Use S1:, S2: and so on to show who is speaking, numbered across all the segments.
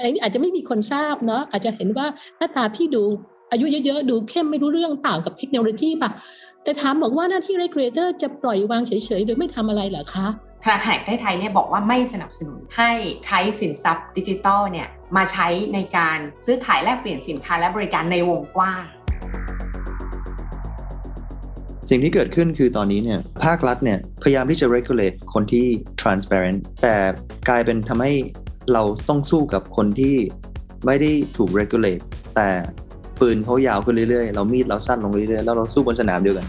S1: อันนี้อาจจะไม่มีคนทราบเนาะอาจจะเห็นว่าหน้าตาพี่ดูอายุเยอะๆ ดูเข้มไม่รู้เรื่องต่างกับเทคโนโลยีป่ะ แต่ถามบอกว่าหน้าที่ regulator จะปล่อยวางเฉยๆ โดยไม่ทำอะไรเหรอคะ
S2: ธนาคารแห่งประเทศไทยเนี่ยบอกว่าไม่สนับสนุนให้ใช้สินทรัพย์ดิจิทัลเนี่ยมาใช้ในการซื้อขายแลกเปลี่ยนสินค้าและบริการในวงกว้าง
S3: สิ่งที่เกิดขึ้นคือตอนนี้เนี่ยภาครัฐเนี่ยพยายามที่จะ regulate คนที่ transparent แต่กลายเป็นทำให้ เราต้องสู้กับคนที่ไม่ได้ถูก regulate แต่ปืนเขายาวขึ้นเรื่อยๆ เรามีดเราสั้นลงเรื่อยๆ แล้วเราสู้บนสนามเดียวกัน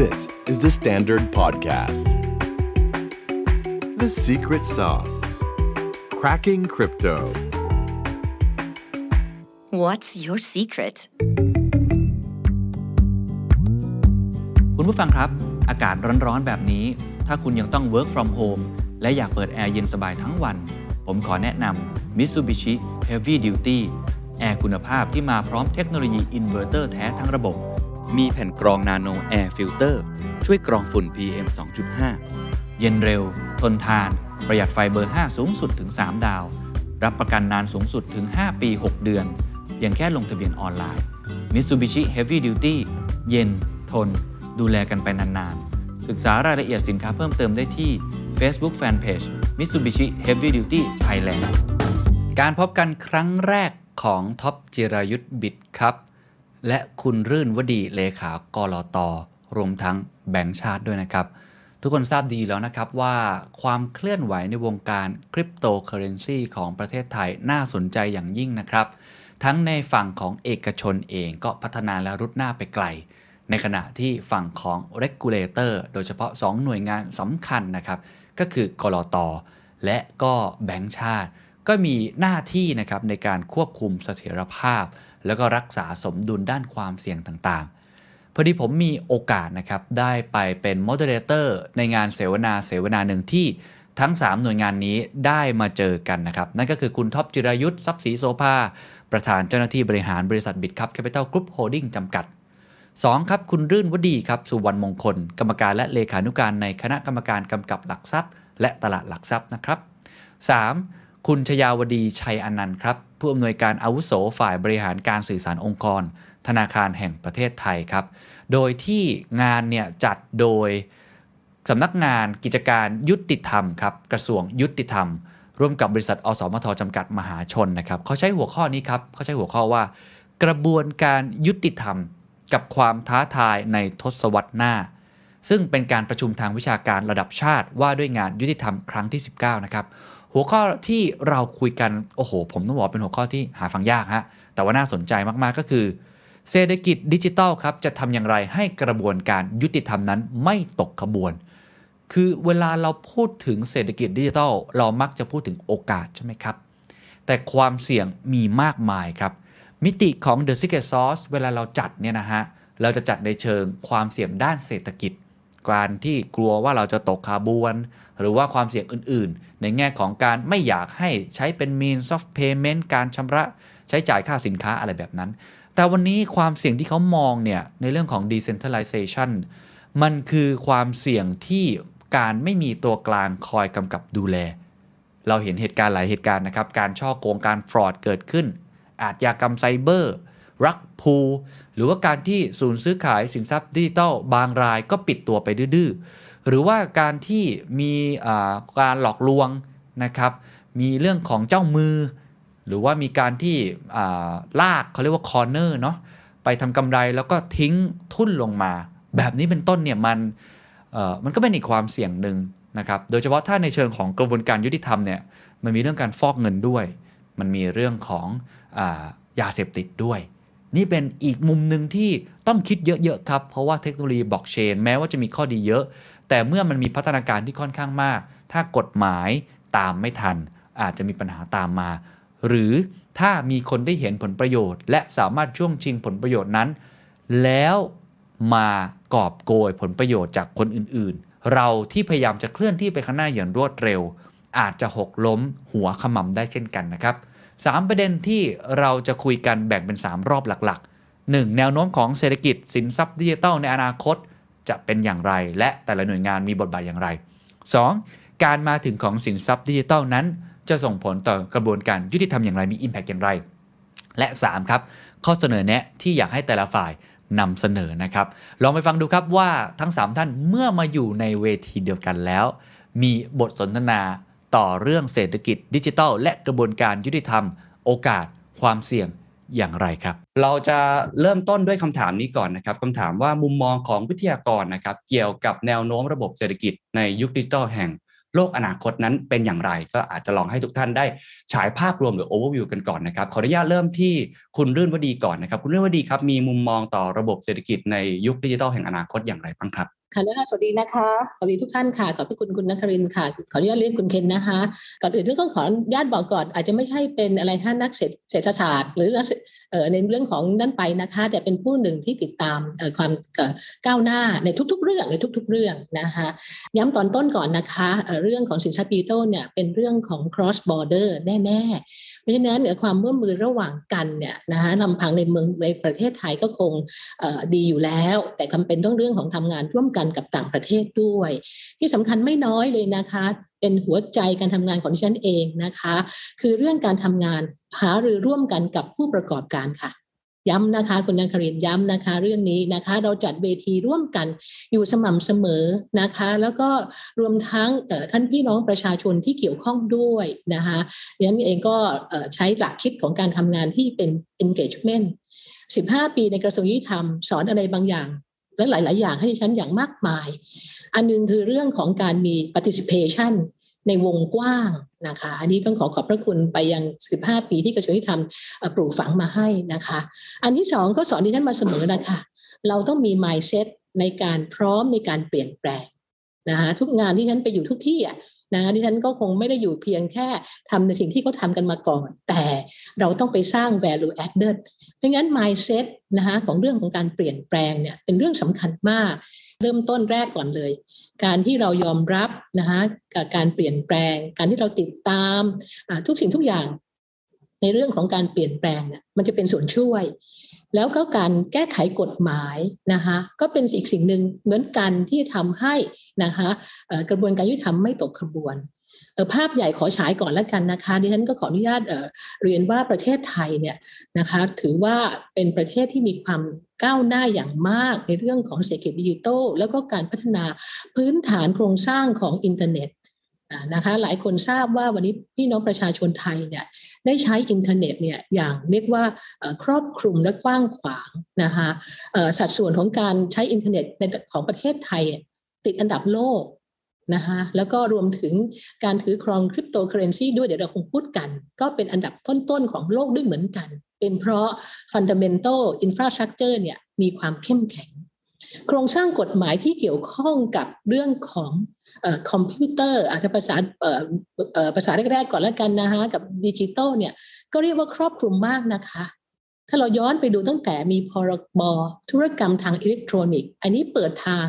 S4: This is the Standard Podcast The Secret Sauce Cracking Crypto
S5: What's your secret
S6: คุณผู้ฟังครับ อากาศร้อนๆแบบนี้ ถ้าคุณยังต้อง work from home และอยากเปิดแอร์เย็นสบายทั้งวัน ผมขอแนะนำ Mitsubishi Heavy Duty แอร์คุณภาพที่มาพร้อมเทคโนโลยีอินเวอร์เตอร์แท้ทั้งระบบ มีแผ่นกรอง Nano Air Filter ช่วยกรองฝุ่น PM 2.5 เย็นเร็ว ทนทาน ประหยัดไฟเบอร์ 5 สูงสุดถึง 3 ดาว รับประกันนานสูงสุดถึง 5 ปี 6 เดือนเพียงแค่ลงทะเบียนออนไลน์ Mitsubishi Heavy Duty เย็น ทน ดูแลกันไปนานๆ ศึกษารายละเอียดสินค้าเพิ่มเติมได้ที่ Facebook Fanpage Mitsubishi Heavy Duty Thailand การพบกันครั้งแรกของท็อปจิรายุส Bitkub และคุณรื่นวดีเลขากรอตอรวมทั้งแบงก์ชาติด้วยนะครับ ทุกคนทราบดีแล้วนะครับว่าความเคลื่อนไหวในวงการคริปโตเคอเรนซีของประเทศไทยน่าสนใจอย่างยิ่งนะครับ ทั้งในฝั่งของเอกชนเองก็พัฒนาและรุดหน้าไปไกล ในขณะที่ฝั่งของ Regulator โดยเฉพาะ 2 หน่วยงานสำคัญนะครับ ก็คือกรอตอและก็แบงค์ชาติ ก็มีหน้าที่นะครับในการควบคุมเสถียรภาพ แล้วก็รักษาสมดุลด้านความเสี่ยงต่างๆ พอดีผมมีโอกาสนะครับได้ไปเป็นมอดเรเตอร์ในงานเสวนาเสวนาหนึ่งที่ทั้ง 3 หน่วยงานนี้ได้มาเจอกันนะครับ นั่นก็คือคุณท็อปจิรายุทธ์ทรัพย์ศรีโสภา ประธานเจ้าหน้าที่บริหารบริษัท Bitkub Capital Group Holdings จำกัด 2. ครับคุณรื่นวดีครับสุวรรณมงคล กรรมการและเลขานุการในคณะกรรมการกำกับหลักทรัพย์ และตลาดหลักทรัพย์นะครับ 3. คุณชยาวดีชัยอนันต์ครับผู้อำนวยการอาวุโสฝ่ายบริหารการสื่อสารองค์กร ธนาคารแห่งประเทศไทยครับ โดยที่งานเนี่ยจัดโดยสำนักงานกิจการยุติธรรมครับกระทรวงยุติธรรม ร่วมกับบริษัทอสมทจำกัดมหาชนนะครับเขาใช้หัวข้อนี้ครับเขาใช้หัวข้อว่า กระบวนการยุติธรรม กับความท้าทายในทศวรรษหน้า ซึ่งเป็นการประชุมทางวิชาการระดับชาติว่าด้วยงานยุติธรรมครั้งที่ 19 นะครับ หัวข้อที่เราคุยกัน โอ้โห ผมต้องบอกเป็นหัวข้อที่หาฟังยากฮะ แต่ว่าน่าสนใจมากๆก็คือ เศรษฐกิจดิจิทัลครับจะทำอย่างไรให้กระบวนการยุติธรรมนั้นไม่ตกขบวน คือเวลาเราพูดถึงเศรษฐกิจดิจิทัลเรามักจะพูดถึงโอกาสใช่ไหมครับ แต่ความเสี่ยงมีมากมายครับ มิติของ The Secret Sauce เวลาเราจัดเนี่ยนะฮะ เราจะจัดในเชิงความเสี่ยงด้านเศรษฐกิจ การที่กลัวว่าเราจะตกคาบวน หรือว่าความเสี่ยงอื่นๆ ในแง่ของการไม่อยากให้ใช้เป็น means of payment การชำระใช้จ่ายค่าสินค้าอะไรแบบนั้น แต่วันนี้ความเสี่ยงที่เขามองเนี่ยในเรื่องของ decentralization มันคือความเสี่ยงที่การไม่มีตัวกลางคอยกำกับดูแล เราเห็นเหตุการณ์หลายเหตุการณ์นะครับ การช่อโกงการฟรอดเกิดขึ้น อาชญากรรมไซเบอร์ รักพู หรือว่าการที่ศูนย์ซื้อขายสินทรัพย์ดิจิทัลบางรายก็ปิดตัวไปดื้อหรือว่าการที่มีการหลอกลวงนะครับ มีเรื่องของเจ้ามือ หรือว่ามีการที่ลากเขาเรียกว่าคอร์เนอร์เนาะไปทำกำไรแล้วก็ทิ้งทุ่นลงมา แบบนี้เป็นต้นเนี่ยมันมันก็เป็นอีกความเสี่ยงหนึ่งนะครับ โดยเฉพาะถ้าในเชิงของกระบวนการยุติธรรมเนี่ย มันมีเรื่องการฟอกเงินด้วย มันมีเรื่องของ ยาเสพติดด้วย นี่เป็นอีกมุมหนึ่งที่ต้องคิดเยอะๆครับ เพราะว่าเทคโนโลยีบล็อกเชนแม้ว่าจะมีข้อดีเยอะ แต่เมื่อมันมีพัฒนาการที่ค่อนข้างมาก ถ้ากฎหมายตามไม่ทัน อาจจะมีปัญหาตามมา หรือถ้ามีคนได้เห็นผลประโยชน์ และสามารถช่วงชิงผลประโยชน์นั้น แล้วมากอบโกยผลประโยชน์จากคนอื่นๆ เราที่พยายามจะเคลื่อนที่ไปข้างหน้าอย่างรวดเร็ว อาจจะหกล้มหัวขมำได้เช่นกันนะครับ 3 ประเด็นที่เราจะคุยกันแบ่งเป็น 3 รอบหลัก ๆ 1. แนวโน้มของเศรษฐกิจสินทรัพย์ดิจิทัลในอนาคตจะเป็นอย่างไร และแต่ละหน่วยงานมีบทบาทอย่างไร 2. การมาถึงของสินทรัพย์ดิจิทัลนั้น
S7: จะส่งผลต่อกระบวนการยุติธรรมอย่างไรมี Impact อย่างไร และ 3 ครับ ข้อเสนอแนะที่อยากให้แต่ละฝ่ายนำเสนอนะครับ ลองไปฟังดูครับว่าทั้ง 3 ท่านเมื่อมาอยู่ในเวทีเดียวกันแล้ว มีบทสนทนา ต่อเรื่องเศรษฐกิจดิจิทัล และกระบวนการยุติธรรม โอกาส ความเสี่ยงอย่างไรครับ
S6: เราจะเริ่มต้นด้วยคำถามนี้ก่อนนะครับคำถามว่ามุมมองของวิทยากรนะครับเกี่ยวกับแนวโน้มระบบเศรษฐกิจในยุคดิจิทัลแห่งโลกอนาคตนั้นเป็นอย่างไร ก็อาจจะลองให้ทุกท่านได้ฉายภาพรวมหรือ overview กันก่อนนะครับขออนุญาตเริ่มที่คุณรื่นวดีก่อนนะครับ คุณรื่นวดีครับมีมุมมองต่อระบบเศรษฐกิจในยุคดิจิทัลแห่งอนาคตอย่างไรบ้างครับ
S1: ค่ะนะคะสวัสดีนะคะสวัสดีทุกท่านค่ะขอบพระคุณคุณนักครินค่ะ ขออนุญาตเรียกคุณเคนนะคะ ก่อนอื่นต้องขออนุญาตบอกก่อน อาจจะไม่ใช่เป็นอะไรท่านนักเศรษฐศาสตร์ หรือนักเออในเรื่องของนั่นไปนะคะ แต่เป็นผู้หนึ่งที่ติดตามเอ่อความเอ่อก้าวหน้าในทุก ๆ เรื่องในทุก ๆ เรื่องนะคะ ย้ำตอนต้นก่อนนะคะเอ่อเรื่องของสินทรัพย์ดิจิทัลเนี่ยเป็นเรื่องของ cross border แน่ ๆ เพราะฉะนั้นเนี่ยความร่วมมือระหว่างกันเนี่ยนะคะลำพังในเมืองในประเทศไทยก็คงดีอยู่แล้ว แต่คำเป็นต้องเรื่องของทำงานร่วมกันกับต่างประเทศด้วย ที่สำคัญไม่น้อยเลยนะคะเป็นหัวใจการทำงานของดิฉันเองนะคะ คือเรื่องการทำงานหารือร่วมกันกับผู้ประกอบการค่ะ ย้ำนะคะคุณนันครินย้ำนะคะ เรื่องนี้นะคะ เราจัดเวทีร่วมกันอยู่สม่ำเสมอนะคะ แล้วก็รวมทั้งท่านพี่น้องประชาชนที่เกี่ยวข้องด้วยนะคะดิฉันเองก็ใช้หลักคิดของการทำงานที่เป็น engagement 15 ปีในกระทรวงยุติธรรมสอนอะไรบางอย่าง และหลาย ๆ อย่างให้ดิฉันอย่างมากมาย อันหนึงคือเรื่องของการมี participation ในวงกว้างนะคะ อันนี้ต้องขอขอบพระคุณไปยัง 15 ปีที่กระทรวงยุติธรรมปลูกฝังมาให้นะคะ อันที่สองก็สอนดิฉันมาเสมอนะคะ เราต้องมี mindset ในการพร้อมในการเปลี่ยนแปลงนะคะทุกงานที่ฉันไปอยู่ทุกที่อะนะคะดิฉันก็คงไม่ได้อยู่เพียงแค่ทำในสิ่งที่เขาทำกันมาก่อน แต่เราต้องไปสร้าง value added เพราะงั้น mindset นะคะของเรื่องของการเปลี่ยนแปลงเนี่ยเป็นเรื่องสำคัญมาก เริ่มต้นแรกก่อนเลย การที่เรายอมรับนะคะกับการเปลี่ยนแปลง การที่เราติดตามทุกสิ่งทุกอย่าง ในเรื่องของการเปลี่ยนแปลงเนี่ยมันจะเป็นส่วนช่วย แล้วก็การแก้ไขกฎหมายนะคะก็เป็นอีกสิ่งหนึ่งเหมือนกันที่ทำให้นะคะกระบวนการยุติธรรมไม่ตกขบวนภาพใหญ่ขอฉายก่อนแล้วกันนะคะดิฉันก็ขออนุญาตเเรียนว่าประเทศไทยเนี่ยนะคะถือว่าเป็นประเทศที่มีความ ก้าวหน้าอย่างมากในเรื่องของเศรษฐกิจดิจิทัลแล้วก็การพัฒนาพื้นฐานโครงสร้างของอินเทอร์เน็ตนะคะหลายคนทราบว่าวันนี้พี่น้องประชาชนไทยเนี่ยได้ใช้อินเทอร์เน็ตเนี่ยอย่างเรียกว่าครอบคลุมและกว้างขวางนะคะสัดส่วนของการใช้อินเทอร์เน็ตในของประเทศไทยติดอันดับโลกนะคะแล้วก็รวมถึงการถือครองคริปโตเคอเรนซีด้วยเดี๋ยวเราคงพูดกัน ก็เป็นอันดับต้นๆของโลกด้วยเหมือนกัน เป็นเพราะ fundamental infrastructure เนี่ยมีความเข้มแข็ง โครงสร้างกฎหมายที่เกี่ยวข้องกับเรื่องของคอมพิวเตอร์อาจจะภาษาภาษาแรกๆก่อนแล้วกันนะคะกับดิจิตอลเนี่ยก็เรียกว่าครอบคลุมมากนะคะ ถ้าเราย้อนไปดูตั้งแต่มีพรบธุรกรรมทางอิเล็กทรอนิกส์ อันนี้เปิดทาง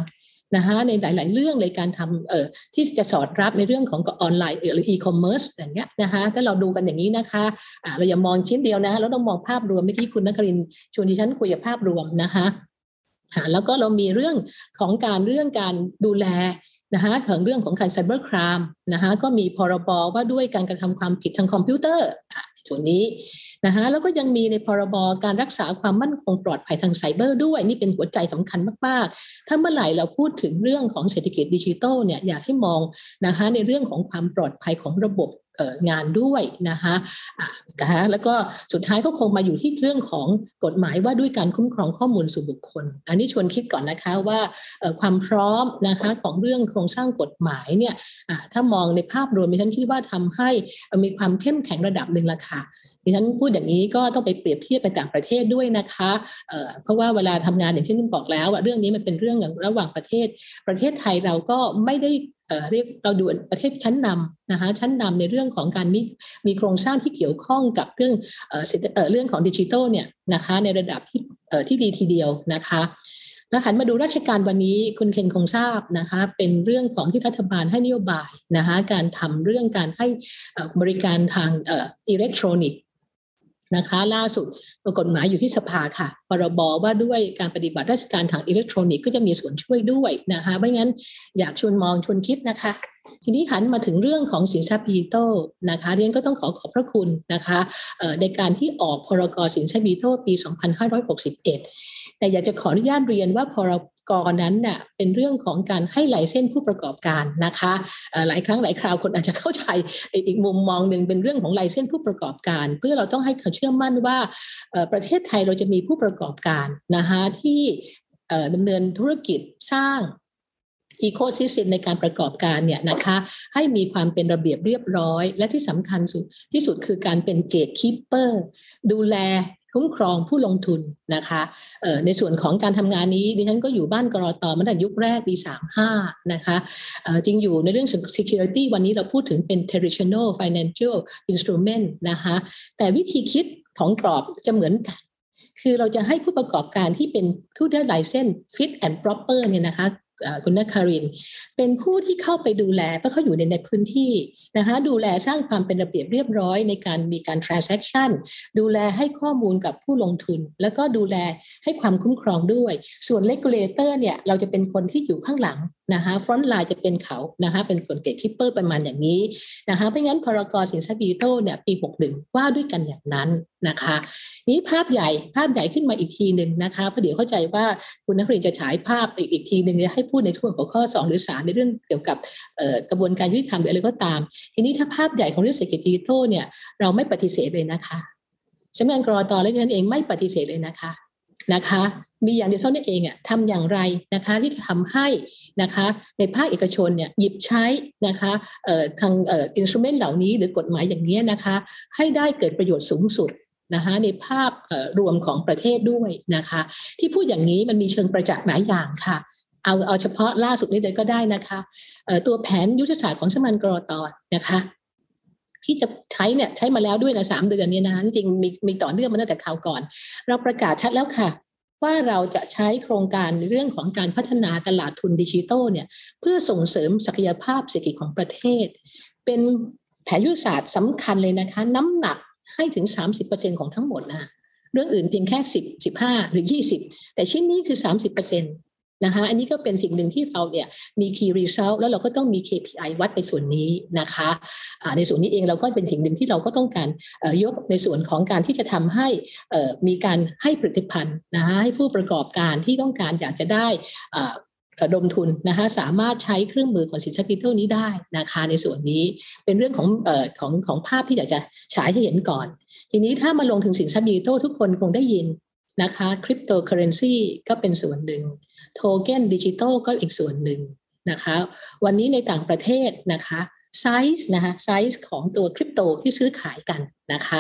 S1: นะคะในหลาย ๆ เรื่องในการทำเอ่อที่จะสอดรับในเรื่องของออนไลน์หรืออีคอมเมิร์ซอย่างเงี้ยนะคะถ้าเราดูกันอย่างนี้นะคะอ่าเราอย่ามองชิ้นเดียวนะเราต้องมองภาพรวมเมื่อกี้คุณนครินทร์ชวนดิฉันคุยกับภาพรวมนะคะแล้วก็เรามีเรื่องของการเรื่องการดูแลนะคะของเรื่องของการไซเบอร์ครามนะคะก็มีพรบว่าด้วยการกระทำความผิดทางคอมพิวเตอร์ ส่วนนี้นะคะแล้วก็ยังมีในพรบการรักษาความมั่นคงปลอดภัยทางไซเบอร์ด้วยนี่เป็นหัวใจสำคัญมากๆ ถ้าเมื่อไหร่เราพูดถึงเรื่องของเศรษฐกิจดิจิทัลเนี่ยอยากให้มองนะคะในเรื่องของความปลอดภัยของระบบ งานด้วยนะคะนะคะแล้วก็สุดท้ายก็คงมาอยู่ที่เรื่องของกฎหมายว่าด้วยการคุ้มครองข้อมูลส่วนบุคคล อันนี้ชวนคิดก่อนนะคะว่าความพร้อมนะคะของเรื่องโครงสร้างกฎหมายเนี่ยถ้ามองในภาพรวมดิฉันคิดว่าทำให้มีความเข้มแข็งระดับหนึ่งละค่ะดิฉันพูดอย่างนี้ก็ต้องไปเปรียบเทียบไปต่างประเทศด้วยนะคะเเพราะว่าเวลาทำงานอย่างที่นุ่นบอกแล้วว่าเรื่องนี้มันเป็นเรื่องอย่างระหว่างประเทศ ประเทศไทยเราก็ไม่ได้ เรียกเราดูประเทศชั้นนำนะคะชั้นนำในเรื่องของการมีมีโครงสร้างที่เกี่ยวข้องกับเรื่องเอ่อเอ่อเรื่องของดิจิทัลเนี่ยนะคะในระดับที่เอ่อที่ดีทีเดียวนะคะแล้วหันมาดูราชการวันนี้คุณเคนคงทราบนะคะเป็นเรื่องของที่รัฐบาลให้นโยบายนะคะการทำเรื่องการให้บริการทางอิเล็กทรอนิกส์ นะคะ ล่าสุดกฎหมายอยู่ที่สภาค่ะพรบว่าด้วยการปฏิบัติราชการทางอิเล็กทรอนิกส์ก็จะมีส่วนช่วยด้วยนะคะไม่งั้นอยากชวนมองชวนคิดนะคะ ทีนี้หันมาถึงเรื่องของสินทรัพย์ดิจิทัลนะคะเรียนก็ต้องขอขอบพระคุณนะคะในการที่ออกพรกสินทรัพย์ดิจิทัลปี 2561 แต่อยากจะขออนุญาตเรียนว่าพรกรนั้นเน่ยเป็นเรื่องของการให้ไลเส้นผู้ประกอบการนะคะหลายครั้งหลายคราวคนอาจจะเข้าใจอีกมุมมองหนึ่งเป็นเรื่องของไลเส้นผู้ประกอบการ เพื่อเราต้องให้เขาเชื่อมั่นว่าประเทศไทยเราจะมีผู้ประกอบการนะคะที่ดำเนินธุรกิจสร้าง ecosystem ในการประกอบการเนี่ยนะคะให้มีความเป็นระเบียบเรียบร้อย และที่สำคัญสุดที่สุดคือการเป็น gatekeeper ดูแล คุ้มครองผู้ลงทุนนะคะในส่วนของการทำงานนี้ดิฉันก็อยู่บ้านกรอตอมาตั้งยุคแรกปี 35 นะคะจริงอยู่ในเรื่อง security วันนี้เราพูดถึงเป็น traditional financial instrument นะคะแต่วิธีคิดของกรอบจะเหมือนกันคือเราจะให้ผู้ประกอบการที่เป็นผู้ได้ license fit and proper เนี่ยนะคะ คุณนครินทร์ เป็นผู้ที่เข้าไปดูแลเพราะเขาอยู่ในในพื้นที่นะคะดูแลสร้างความเป็นระเบียบเรียบร้อยในการมีการ transaction ดูแลให้ข้อมูลกับผู้ลงทุน แล้วก็ดูแลให้ความคุ้มครองด้วย ส่วน regulator เนี่ยเราจะเป็นคนที่อยู่ข้างหลัง นะคะ frontline จะเป็นเขานะคะเป็นกล gatekeeper ประมาณอย่างนี้นะคะไม่งั้นพรกรสินทรัพย์ดิจิทัลเนี่ยปี 61 ว่าด้วยกันอย่างนั้นนะคะ นี้ภาพใหญ่ภาพใหญ่ขึ้นมาอีกทีหนึ่งนะคะเพราะเดี๋ยวเข้าใจว่าคุณนักเรียนจะฉายภาพอีกอีกทีหนึ่งจะให้พูดในทั่วหัวข้อ 2 หรือ 3 ในเรื่องเกี่ยวกับกระบวนการยุติธรรมหรืออะไรก็ตาม ทีนี้ถ้าภาพใหญ่ของเรื่องเศรษฐกิจดิจิทัลเนี่ยเราไม่ปฏิเสธเลยนะคะสำนักงานกรอตและฉันเองไม่ปฏิเสธเลยนะคะ นะคะ มีอย่างเดียวเท่านั้นเองอะทำอย่างไรนะคะที่จะทำให้นะคะในภาคเอกชนเนี่ยหยิบใช้นะคะเอ่อทางเอ่ออินสตูเมนต์เหล่านี้หรือกฎหมายอย่างนี้นะคะ ให้ได้เกิดประโยชน์สูงสุดนะคะในภาพรวมของประเทศด้วยนะคะ ที่พูดอย่างนี้มันมีเชิงประจักษ์หลายอย่างค่ะเอาเอาเฉพาะล่าสุดนี้เลยก็ได้นะคะตัวแผนยุทธศาสตร์ของสมันกรอตอนนะคะ ที่จะใช้เนี่ยใช้มาแล้วด้วยนะสามเดือนเนี่ยนะจริงมีมีต่อเนื่องมาตั้งแต่คราวก่อน เราประกาศชัดแล้วค่ะ ว่าเราจะใช้โครงการในเรื่องของการพัฒนาตลาดทุนดิจิทัลเนี่ยเพื่อส่งเสริมศักยภาพเศรษฐกิจของประเทศ เป็นแผนยุทธศาสตร์สำคัญเลยนะคะ น้ำหนักให้ถึง 30%ของทั้งหมดนะเรื่องอื่นเพียงแค่ 10 15 หรือ 20 แต่ชิ้นนี้คือ 30% นะคะอันนี้ก็เป็นสิ่งหนึ่งที่เราเนี่ยมี key result แล้วเราก็ต้องมี KPI วัดในส่วนนี้นะคะะในส่วนนี้เองเราก็เป็นสิ่งหนึ่งที่เราก็ต้องการยกในส่วนของการที่จะทำให้มีการให้ผลิตภัณฑ์นะคะให้ผู้ประกอบการที่ต้องการอยากจะได้ระดมทุนนะคะสามารถใช้เครื่องมือของสินทรัพย์ดิจิทัลนี้ได้นะคะในส่วนนี้เป็นเรื่องของออของของภาพที่อยากจะฉายให้เห็นก่อน ทีนี้ถ้ามาลงถึงสินทรัพย์ดิจิทัลทุกคนคงได้ยิน นะคะคริปโตเคอเรนซีก็เป็นส่วนหนึ่งโทเคนดิจิทัลก็อีกส่วนหนึ่งนะคะวันนี้ในต่างประเทศนะคะไซส์นะคะไซส์ของตัวคริปโตที่ซื้อขายกัน นะคะ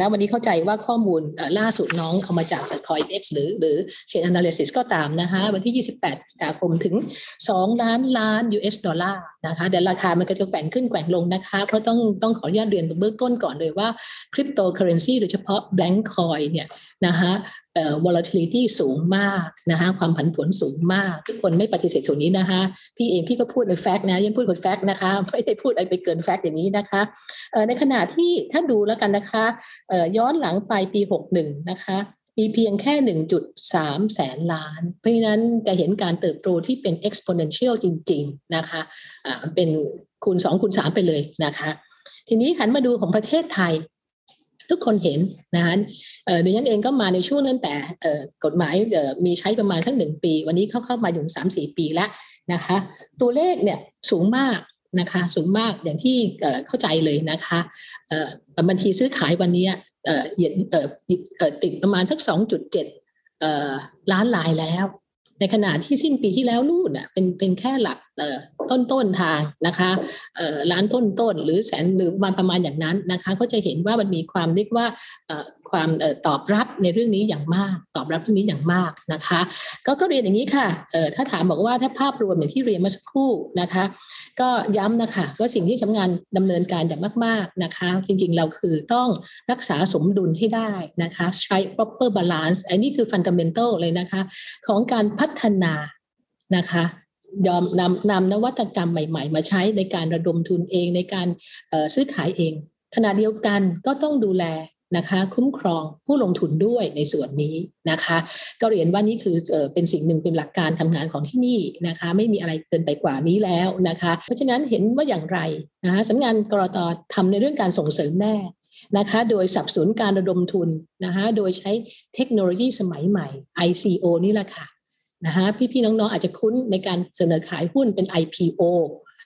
S1: ณวันนี้เข้าใจว่าข้อมูลล่าสุดน้องเอามาจาก CoinX หรือหรือ Chainalysis ก็ตามนะคะวันที่ 28สิงหาคมถึง 2 ล้านล้าน US ดอลลาร์นะคะแต่ราคามันก็จะแกว่งขึ้นแกว่งลงนะคะ เพราะต้องต้องขออนุญาตเรียนเบื้องต้นก่อนเลยว่าคริปโตเคอเรนซีโดยเฉพาะ blank coin เนี่ยนะคะเอ่อ volatility สูงมากนะคะความผันผวนสูงมาก ทุกคนไม่ปฏิเสธส่วนนี้นะคะพี่เองพี่ก็พูดในแฟกต์นะยังพูดเป็นแฟกต์นะคะไม่ได้พูดอะไรไปเกินแฟกต์อย่างนี้นะคะเอ่อในขณะที่ถ้าดูแล้วกันนะคะย้อนหลังไปปี 61 นะคะ มีเพียงแค่ 1.3 แสนล้าน เพราะฉะนั้นจะเห็นการเติบโตที่เป็น exponential จริง ๆ นะคะะเป็นคูณ 2 คูณ 3 ไปเลยนะคะ ทีนี้หันมาดูของประเทศไทยทุกคนเห็นนะคะเดี๋ยวฉันเองก็มาในช่วงนั้นแต่กฎหมายมีใช้ประมาณสักหนึ่งปี วันนี้เข้าเข้ามาถึงสามสี่ปีแล้วนะคะ ตัวเลขเนี่ยสูงมาก นะคะสูงมากอย่างที่เข้าใจเลยนะคะบัญชีซื้อขายวันนี้ติดประมาณสัก 2.7 ล้านลายแล้ว ในขณะที่สิ้นปีที่แล้วนู่นเป็นเป็นแค่หลักต้นต้นทางนะคะล้านต้นต้นหรือแสนหรือมาประมาณอย่างนั้นนะคะก็จะเห็นว่ามันมีความเรียกว่า ความตอบรับในเรื่องนี้อย่างมาก ตอบรับเรื่องนี้อย่างมากนะคะ ก็ก็เรียนอย่างนี้ค่ะถ้าถามบอกว่าถ้าภาพรวมอย่างที่เรียนมาสักครู่นะคะ ก็ย้ำนะคะว่าสิ่งที่สำคัญดำเนินการอย่างมาก ๆนะคะ จริงๆเราคือต้องรักษาสมดุลให้ได้นะคะ strike proper balance อันนี้คือ fundamental เลยนะคะ ของการพัฒนานะคะยอมนำนำนวัตกรรมใหม่ ๆ มาใช้ในการระดมทุนเองในการซื้อขายเองขณะเดียวกันก็ต้องดูแล นะคะ คุ้มครองผู้ลงทุนด้วยในส่วนนี้นะคะ ก็เรียนว่านี่คือเอ่อเป็นสิ่งหนึ่งเป็นหลักการทำงานของที่นี่นะคะ ไม่มีอะไรเกินไปกว่านี้แล้วนะคะ เพราะฉะนั้นเห็นว่าอย่างไรนะคะสำนักงานกรตทำในเรื่องการส่งเสริมแน่นะคะ โดยสับสนการระดมทุนนะคะ โดยใช้เทคโนโลยีสมัยใหม่ ICO นี่แหละค่ะนะคะพี่ๆน้องๆอาจจะคุ้นในการเสนอขายหุ้นเป็น IPO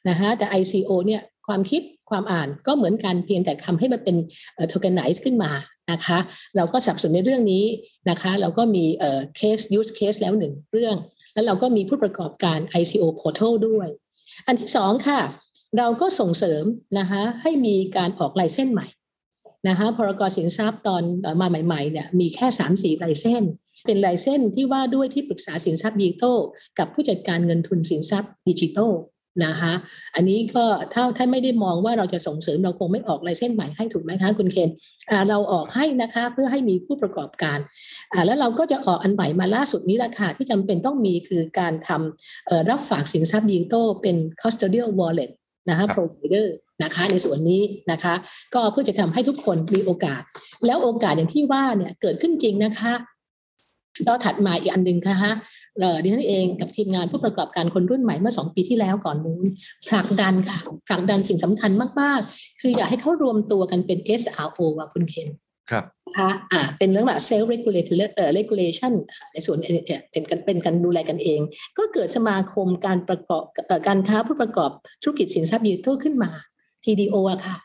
S1: นะคะแต่ ICO เนี่ยความคิด ความอ่านก็เหมือนกันเพียงแต่ทำให้มันเป็นเอ่อ tokenize ขึ้นมานะคะเราก็สับสนในเรื่องนี้นะคะเราก็มีเอ่อ case use case แล้วหนึ่งเรื่อง แล้วเราก็มีผู้ประกอบการ ICO portal ด้วย อันที่สองค่ะ เราก็ส่งเสริมนะคะให้มีการออกลายเส้นใหม่นะคะพรกสินทรัพย์ตอนมาใหม่ๆเนี่ยมีแค่3ามสี่ลายเส้น เป็นลายเส้นที่ว่าด้วยที่ปรึกษาสินทรัพย์ดิจิทัลกับผู้จัดการเงินทุนสินทรัพย์ดิจิทัล นะคะอันนี้ก็ถ้าถ้าไม่ได้มองว่าเราจะส่งเสริมเราคงไม่ออกลายเส้นใหม่ให้ถูกไหมคะคุณเคนอ่าเราออกให้นะคะเพื่อให้มีผู้ประกอบการอ่าแล้วเราก็จะออกอันใหม่มาล่าสุดนี้แหละค่ะที่จำเป็นต้องมีคือการทำเอ่อรับฝากสินทรัพย์ดิจิทัลเป็น custodial wallet นะคะ provider นะคะในส่วนนี้นะคะ ก็เพื่อจะทำให้ทุกคนมีโอกาส แล้วโอกาสอย่างที่ว่าเนี่ยเกิดขึ้นจริงนะคะต่อถัดมาอีกอันหนึ่งค่ะฮะเอ่อ ดิฉันเองกับทีมงานผู้ประกอบการคนรุ่นใหม่เมื่อสองปีที่แล้วก่อนนู้นผลักดันค่ะผลักดันสิ่งสำคัญมาก ๆ คืออยากให้เขารวมตัวกันเป็น SRO ว่ะคุณเคน
S6: ครับ
S1: นะคะอ่าเป็นเรื่องแบบ self regulation เอ่อ regulation ในส่วนเอ่อเป็นกันเป็นการดูแลกันเอง ก็เกิดสมาคมการประกอบเอ่อการค้าผู้ประกอบธุรกิจสินทรัพย์ดิจิทัลขึ้นมา TDO อะค่ะ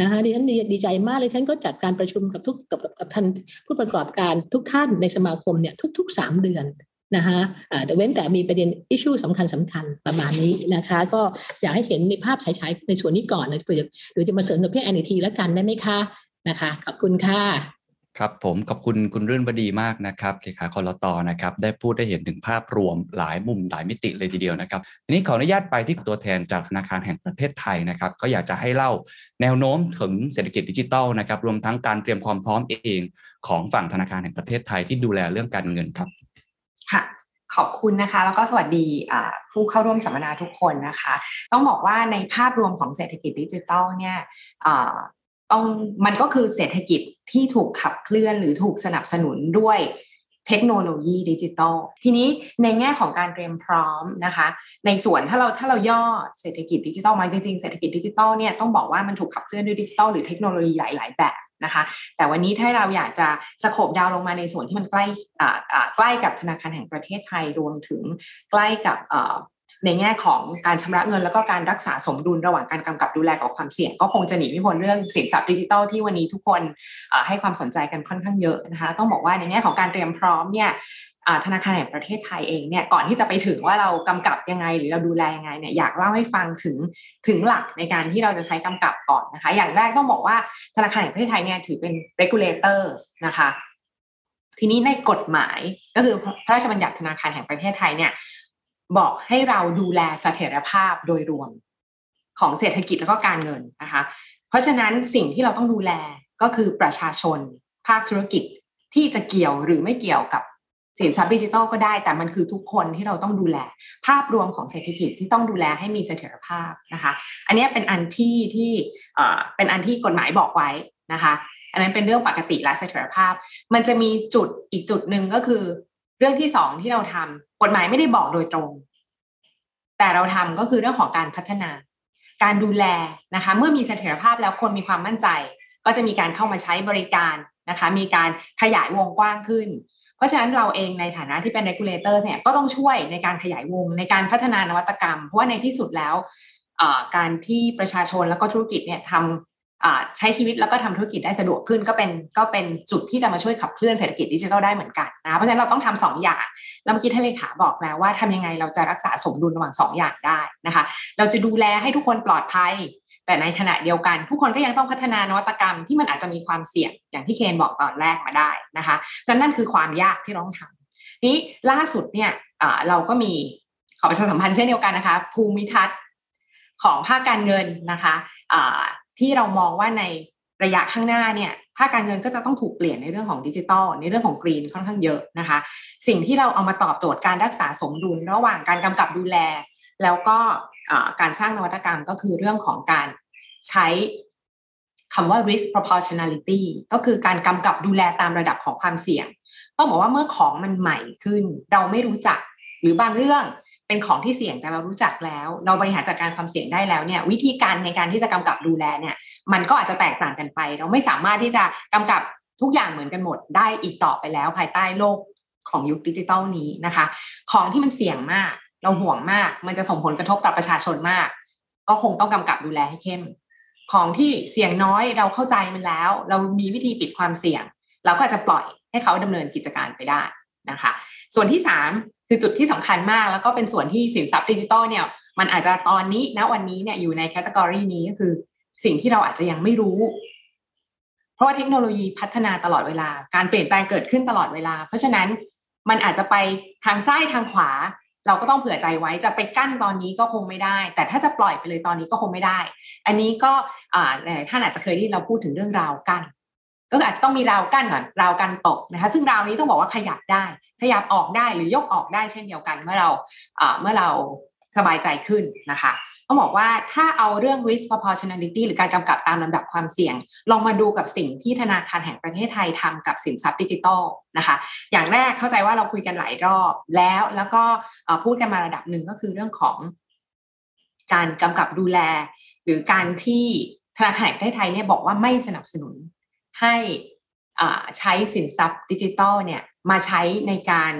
S1: นะคะดิฉันดีดีใจมากเลยฉันก็จัดการประชุมกับทุกกับกับท่านผู้ประกอบการทุกท่านในสมาคมเนี่ยทุกๆ3เดือน นะคะแต่เว้นแต่มีประเด็นอิชชูสำคัญสำคัญประมาณนี้นะคะ ก็อยากให้เห็นในภาพฉายๆในส่วนนี้ก่อนนะเผื่อจะหรือจะมาเสริมกับพี่แอนอีทีแล้วกันได้ไหมคะนะคะขอบคุณค่ะ
S6: ครับผมขอบคุณคุณรื่นบดีมากนะครับเลขาคอรตนะครับได้พูดได้เห็นถึงภาพรวมหลายมุมหลายมิติเลยทีเดียวนะครับทีนี้ขออนุญาตไปที่ตัวแทนจากธนาคารแห่งประเทศไทยนะครับก็อยากจะให้เล่าแนวโน้มถึงเศรษฐกิจดิจิทัลนะครับรวมทั้งการเตรียมความพร้อมเองของฝั่งธนาคารแห่งประเทศไทยที่ดูแลเรื่องการเงินครับ
S2: ค่ะขอบคุณนะคะ แล้วก็สวัสดีผู้เข้าร่วมสัมมนาทุกคนนะคะ ต้องบอกว่าในภาพรวมของเศรษฐกิจดิจิทัลเนี่ยต้องมันก็คือเศรษฐกิจที่ถูกขับเคลื่อนหรือถูกสนับสนุนด้วยเทคโนโลยีดิจิทัลทีนี้ในแง่ของการเตรียมพร้อมนะคะ ในส่วนถ้าเราถ้าเราย่อเศรษฐกิจดิจิทัลมาจริงๆเศรษฐกิจดิจิทัลเนี่ยต้องบอกว่ามันถูกขับเคลื่อนด้วยดิจิทัลหรือเทคโนโลยีหลาย ๆ แบบ นะคะ แต่วันนี้ถ้าเราอยากจะสโคบดาวลงมาในส่วนที่มันใกล้ใกล้กับธนาคารแห่งประเทศไทยรวมถึงใกล้กับในแง่ของการชำระเงินแล้วก็การรักษาสมดุลระหว่างการกำกับดูแลกับความเสี่ยง ก็คงจะหนีไม่พ้นเรื่องสินทรัพย์ดิจิทัลที่วันนี้ทุกคนให้ความสนใจกันค่อนข้างเยอะนะคะ ต้องบอกว่าในแง่ของการเตรียมพร้อมเนี่ย ธนาคารแห่งประเทศไทยเองเนี่ยก่อนที่จะไปถึงว่าเรากำกับยังไง หรือเราดูแลยังไงเนี่ยอยากเล่าให้ฟังถึงถึงหลักในการที่เราจะใช้กำกับก่อนนะคะ อย่างแรกต้องบอกว่าธนาคารแห่งประเทศไทยเนี่ยถือเป็น regulators นะคะ ทีนี้ในกฎหมายก็คือพระราชบัญญัติธนาคารแห่งประเทศไทยเนี่ยบอกให้เราดูแลเสถียรภาพโดยรวมของเศรษฐกิจแล้วก็การเงินนะคะ เพราะฉะนั้นสิ่งที่เราต้องดูแลก็คือประชาชน ภาคธุรกิจที่จะเกี่ยวหรือไม่เกี่ยวกับ สินทรัพย์ดิจิทัลก็ได้แต่มันคือทุกคนที่เราต้องดูแล ภาพรวมของเศรษฐกิจที่ต้องดูแลให้มีเสถียรภาพนะคะ อันนี้เป็นอันที่ที่เป็นอันที่กฎหมายบอกไว้นะคะ อันนั้นเป็นเรื่องปกติและเสถียรภาพ มันจะมีจุดอีกจุดหนึ่งก็คือ เรื่องที่สองที่เราทำกฎหมายไม่ได้บอกโดยตรง แต่เราทำก็คือเรื่องของการพัฒนา การดูแลนะคะ เมื่อมีเสถียรภาพแล้วคนมีความมั่นใจ ก็จะมีการเข้ามาใช้บริการนะคะ มีการขยายวงกว้างขึ้น ราะฉะนั้นเราเองในฐานะที่เป็น regulator เนี่ยก็ต้องช่วยในการขยายวงในการพัฒนานวัตกรรม เพราะว่าในที่สุดแล้วการที่ประชาชนแล้วก็ธุรกิจเนี่ยทำใช้ชีวิตแล้วก็ทำธุรกิจได้สะดวกขึ้นก็เป็นก็เป็นจุดที่จะมาช่วยขับเคลื่อนเศรษฐกิจดิจิทัลได้เหมือนกันนะเพราะฉะนั้นเราต้องทำสองอย่างแล้วเมื่อกี้ท่านเลขาบอกแล้วว่าทำยังไงเราจะรักษาสมดุลระหว่างสองอย่างได้นะคะ เราจะดูแลให้ทุกคนปลอดภัย แต่ในขณะเดียวกัน ทุกคนก็ยังต้องพัฒนานวัตกรรมที่มันอาจจะมีความเสี่ยงอย่างที่เคนบอกตอนแรกมาได้นะคะฉะนั้นนั่นคือความยากที่เราต้องทำนี้ล่าสุดเนี่ยเราก็มีขอประชาสัมพันธ์เช่นเดียวกันนะคะ ภูมิทัศน์ของภาคการเงินนะคะที่เรามองว่าในระยะข้างหน้าเนี่ยภาคการเงินก็จะต้องถูกเปลี่ยนในเรื่องของดิจิทัลในเรื่องของกรีนค่อนข้างเยอะนะคะ สิ่งที่เราเอามาตอบโจทย์การรักษาสมดุล ระหว่างการกำกับดูแล แล้วก็ การสร้างนวัตกรรมก็คือเรื่องของการใช้คำว่า risk proportionality ก็คือการกำกับดูแลตามระดับของความเสี่ยง ต้องบอกว่าเมื่อของมันใหม่ขึ้น เราไม่รู้จัก หรือบางเรื่องเป็นของที่เสี่ยงแต่เรารู้จักแล้ว เราบริหารจัดการความเสี่ยงได้แล้วเนี่ย วิธีการในการที่จะกำกับดูแลเนี่ย มันก็อาจจะแตกต่างกันไป เราไม่สามารถที่จะกำกับทุกอย่างเหมือนกันหมดได้อีกต่อไปแล้ว ภายใต้โลกของยุคดิจิตอลนี้นะคะ ของที่มันเสี่ยงมาก เราห่วงมาก มันจะส่งผลกระทบต่อประชาชนมาก ก็คงต้องกำกับดูแลให้เข้ม ของที่เสี่ยงน้อยเราเข้าใจมันแล้ว เรามีวิธีปิดความเสี่ยง เราก็อาจจะปล่อยให้เขาดำเนินกิจการไปได้นะคะ ส่วนที่สามคือจุดที่สำคัญมาก แล้วก็เป็นส่วนที่สินทรัพย์ดิจิตอลเนี่ยมันอาจจะตอนนี้ณวันนี้เนี่ยอยู่ใน category นี้ก็คือสิ่งที่เราอาจจะยังไม่รู้ เพราะว่าเทคโนโลยีพัฒนาตลอดเวลา การเปลี่ยนแปลงเกิดขึ้นตลอดเวลา เพราะฉะนั้นมันอาจจะไปทางซ้ายทางขวา เราก็ต้องเผื่อใจไว้จะไปกั้นตอนนี้ก็คงไม่ได้ แต่ถ้าจะปล่อยไปเลยตอนนี้ก็คงไม่ได้ อันนี้ก็อ่าท่านอาจจะเคยได้เราพูดถึงเรื่องราวกั้นก็อาจจะต้องมีราวกั้นก่อนราวกันตกนะคะ ซึ่งราวนี้ต้องบอกว่าขยับได้ ขยับออกได้หรือยกออกได้เช่นเดียวกันเมื่อเราเมื่อเราสบายใจขึ้นนะคะ ต้องบอกว่าถ้าเอาเรื่อง risk proportionality หรือการกำกับตามลำดับความเสี่ยง ลองมาดูกับสิ่งที่ธนาคารแห่งประเทศไทยทำกับสินทรัพย์ดิจิทัลนะคะ อย่างแรกเข้าใจว่าเราคุยกันหลายรอบแล้วแล้วก็พูดกันมาระดับหนึ่งก็คือเรื่องของการกำกับดูแล หรือการที่ธนาคารแห่งประเทศไทยเนี่ยบอกว่าไม่สนับสนุนให้ใช้สินทรัพย์ดิจิทัลเนี่ยมาใช้ในการ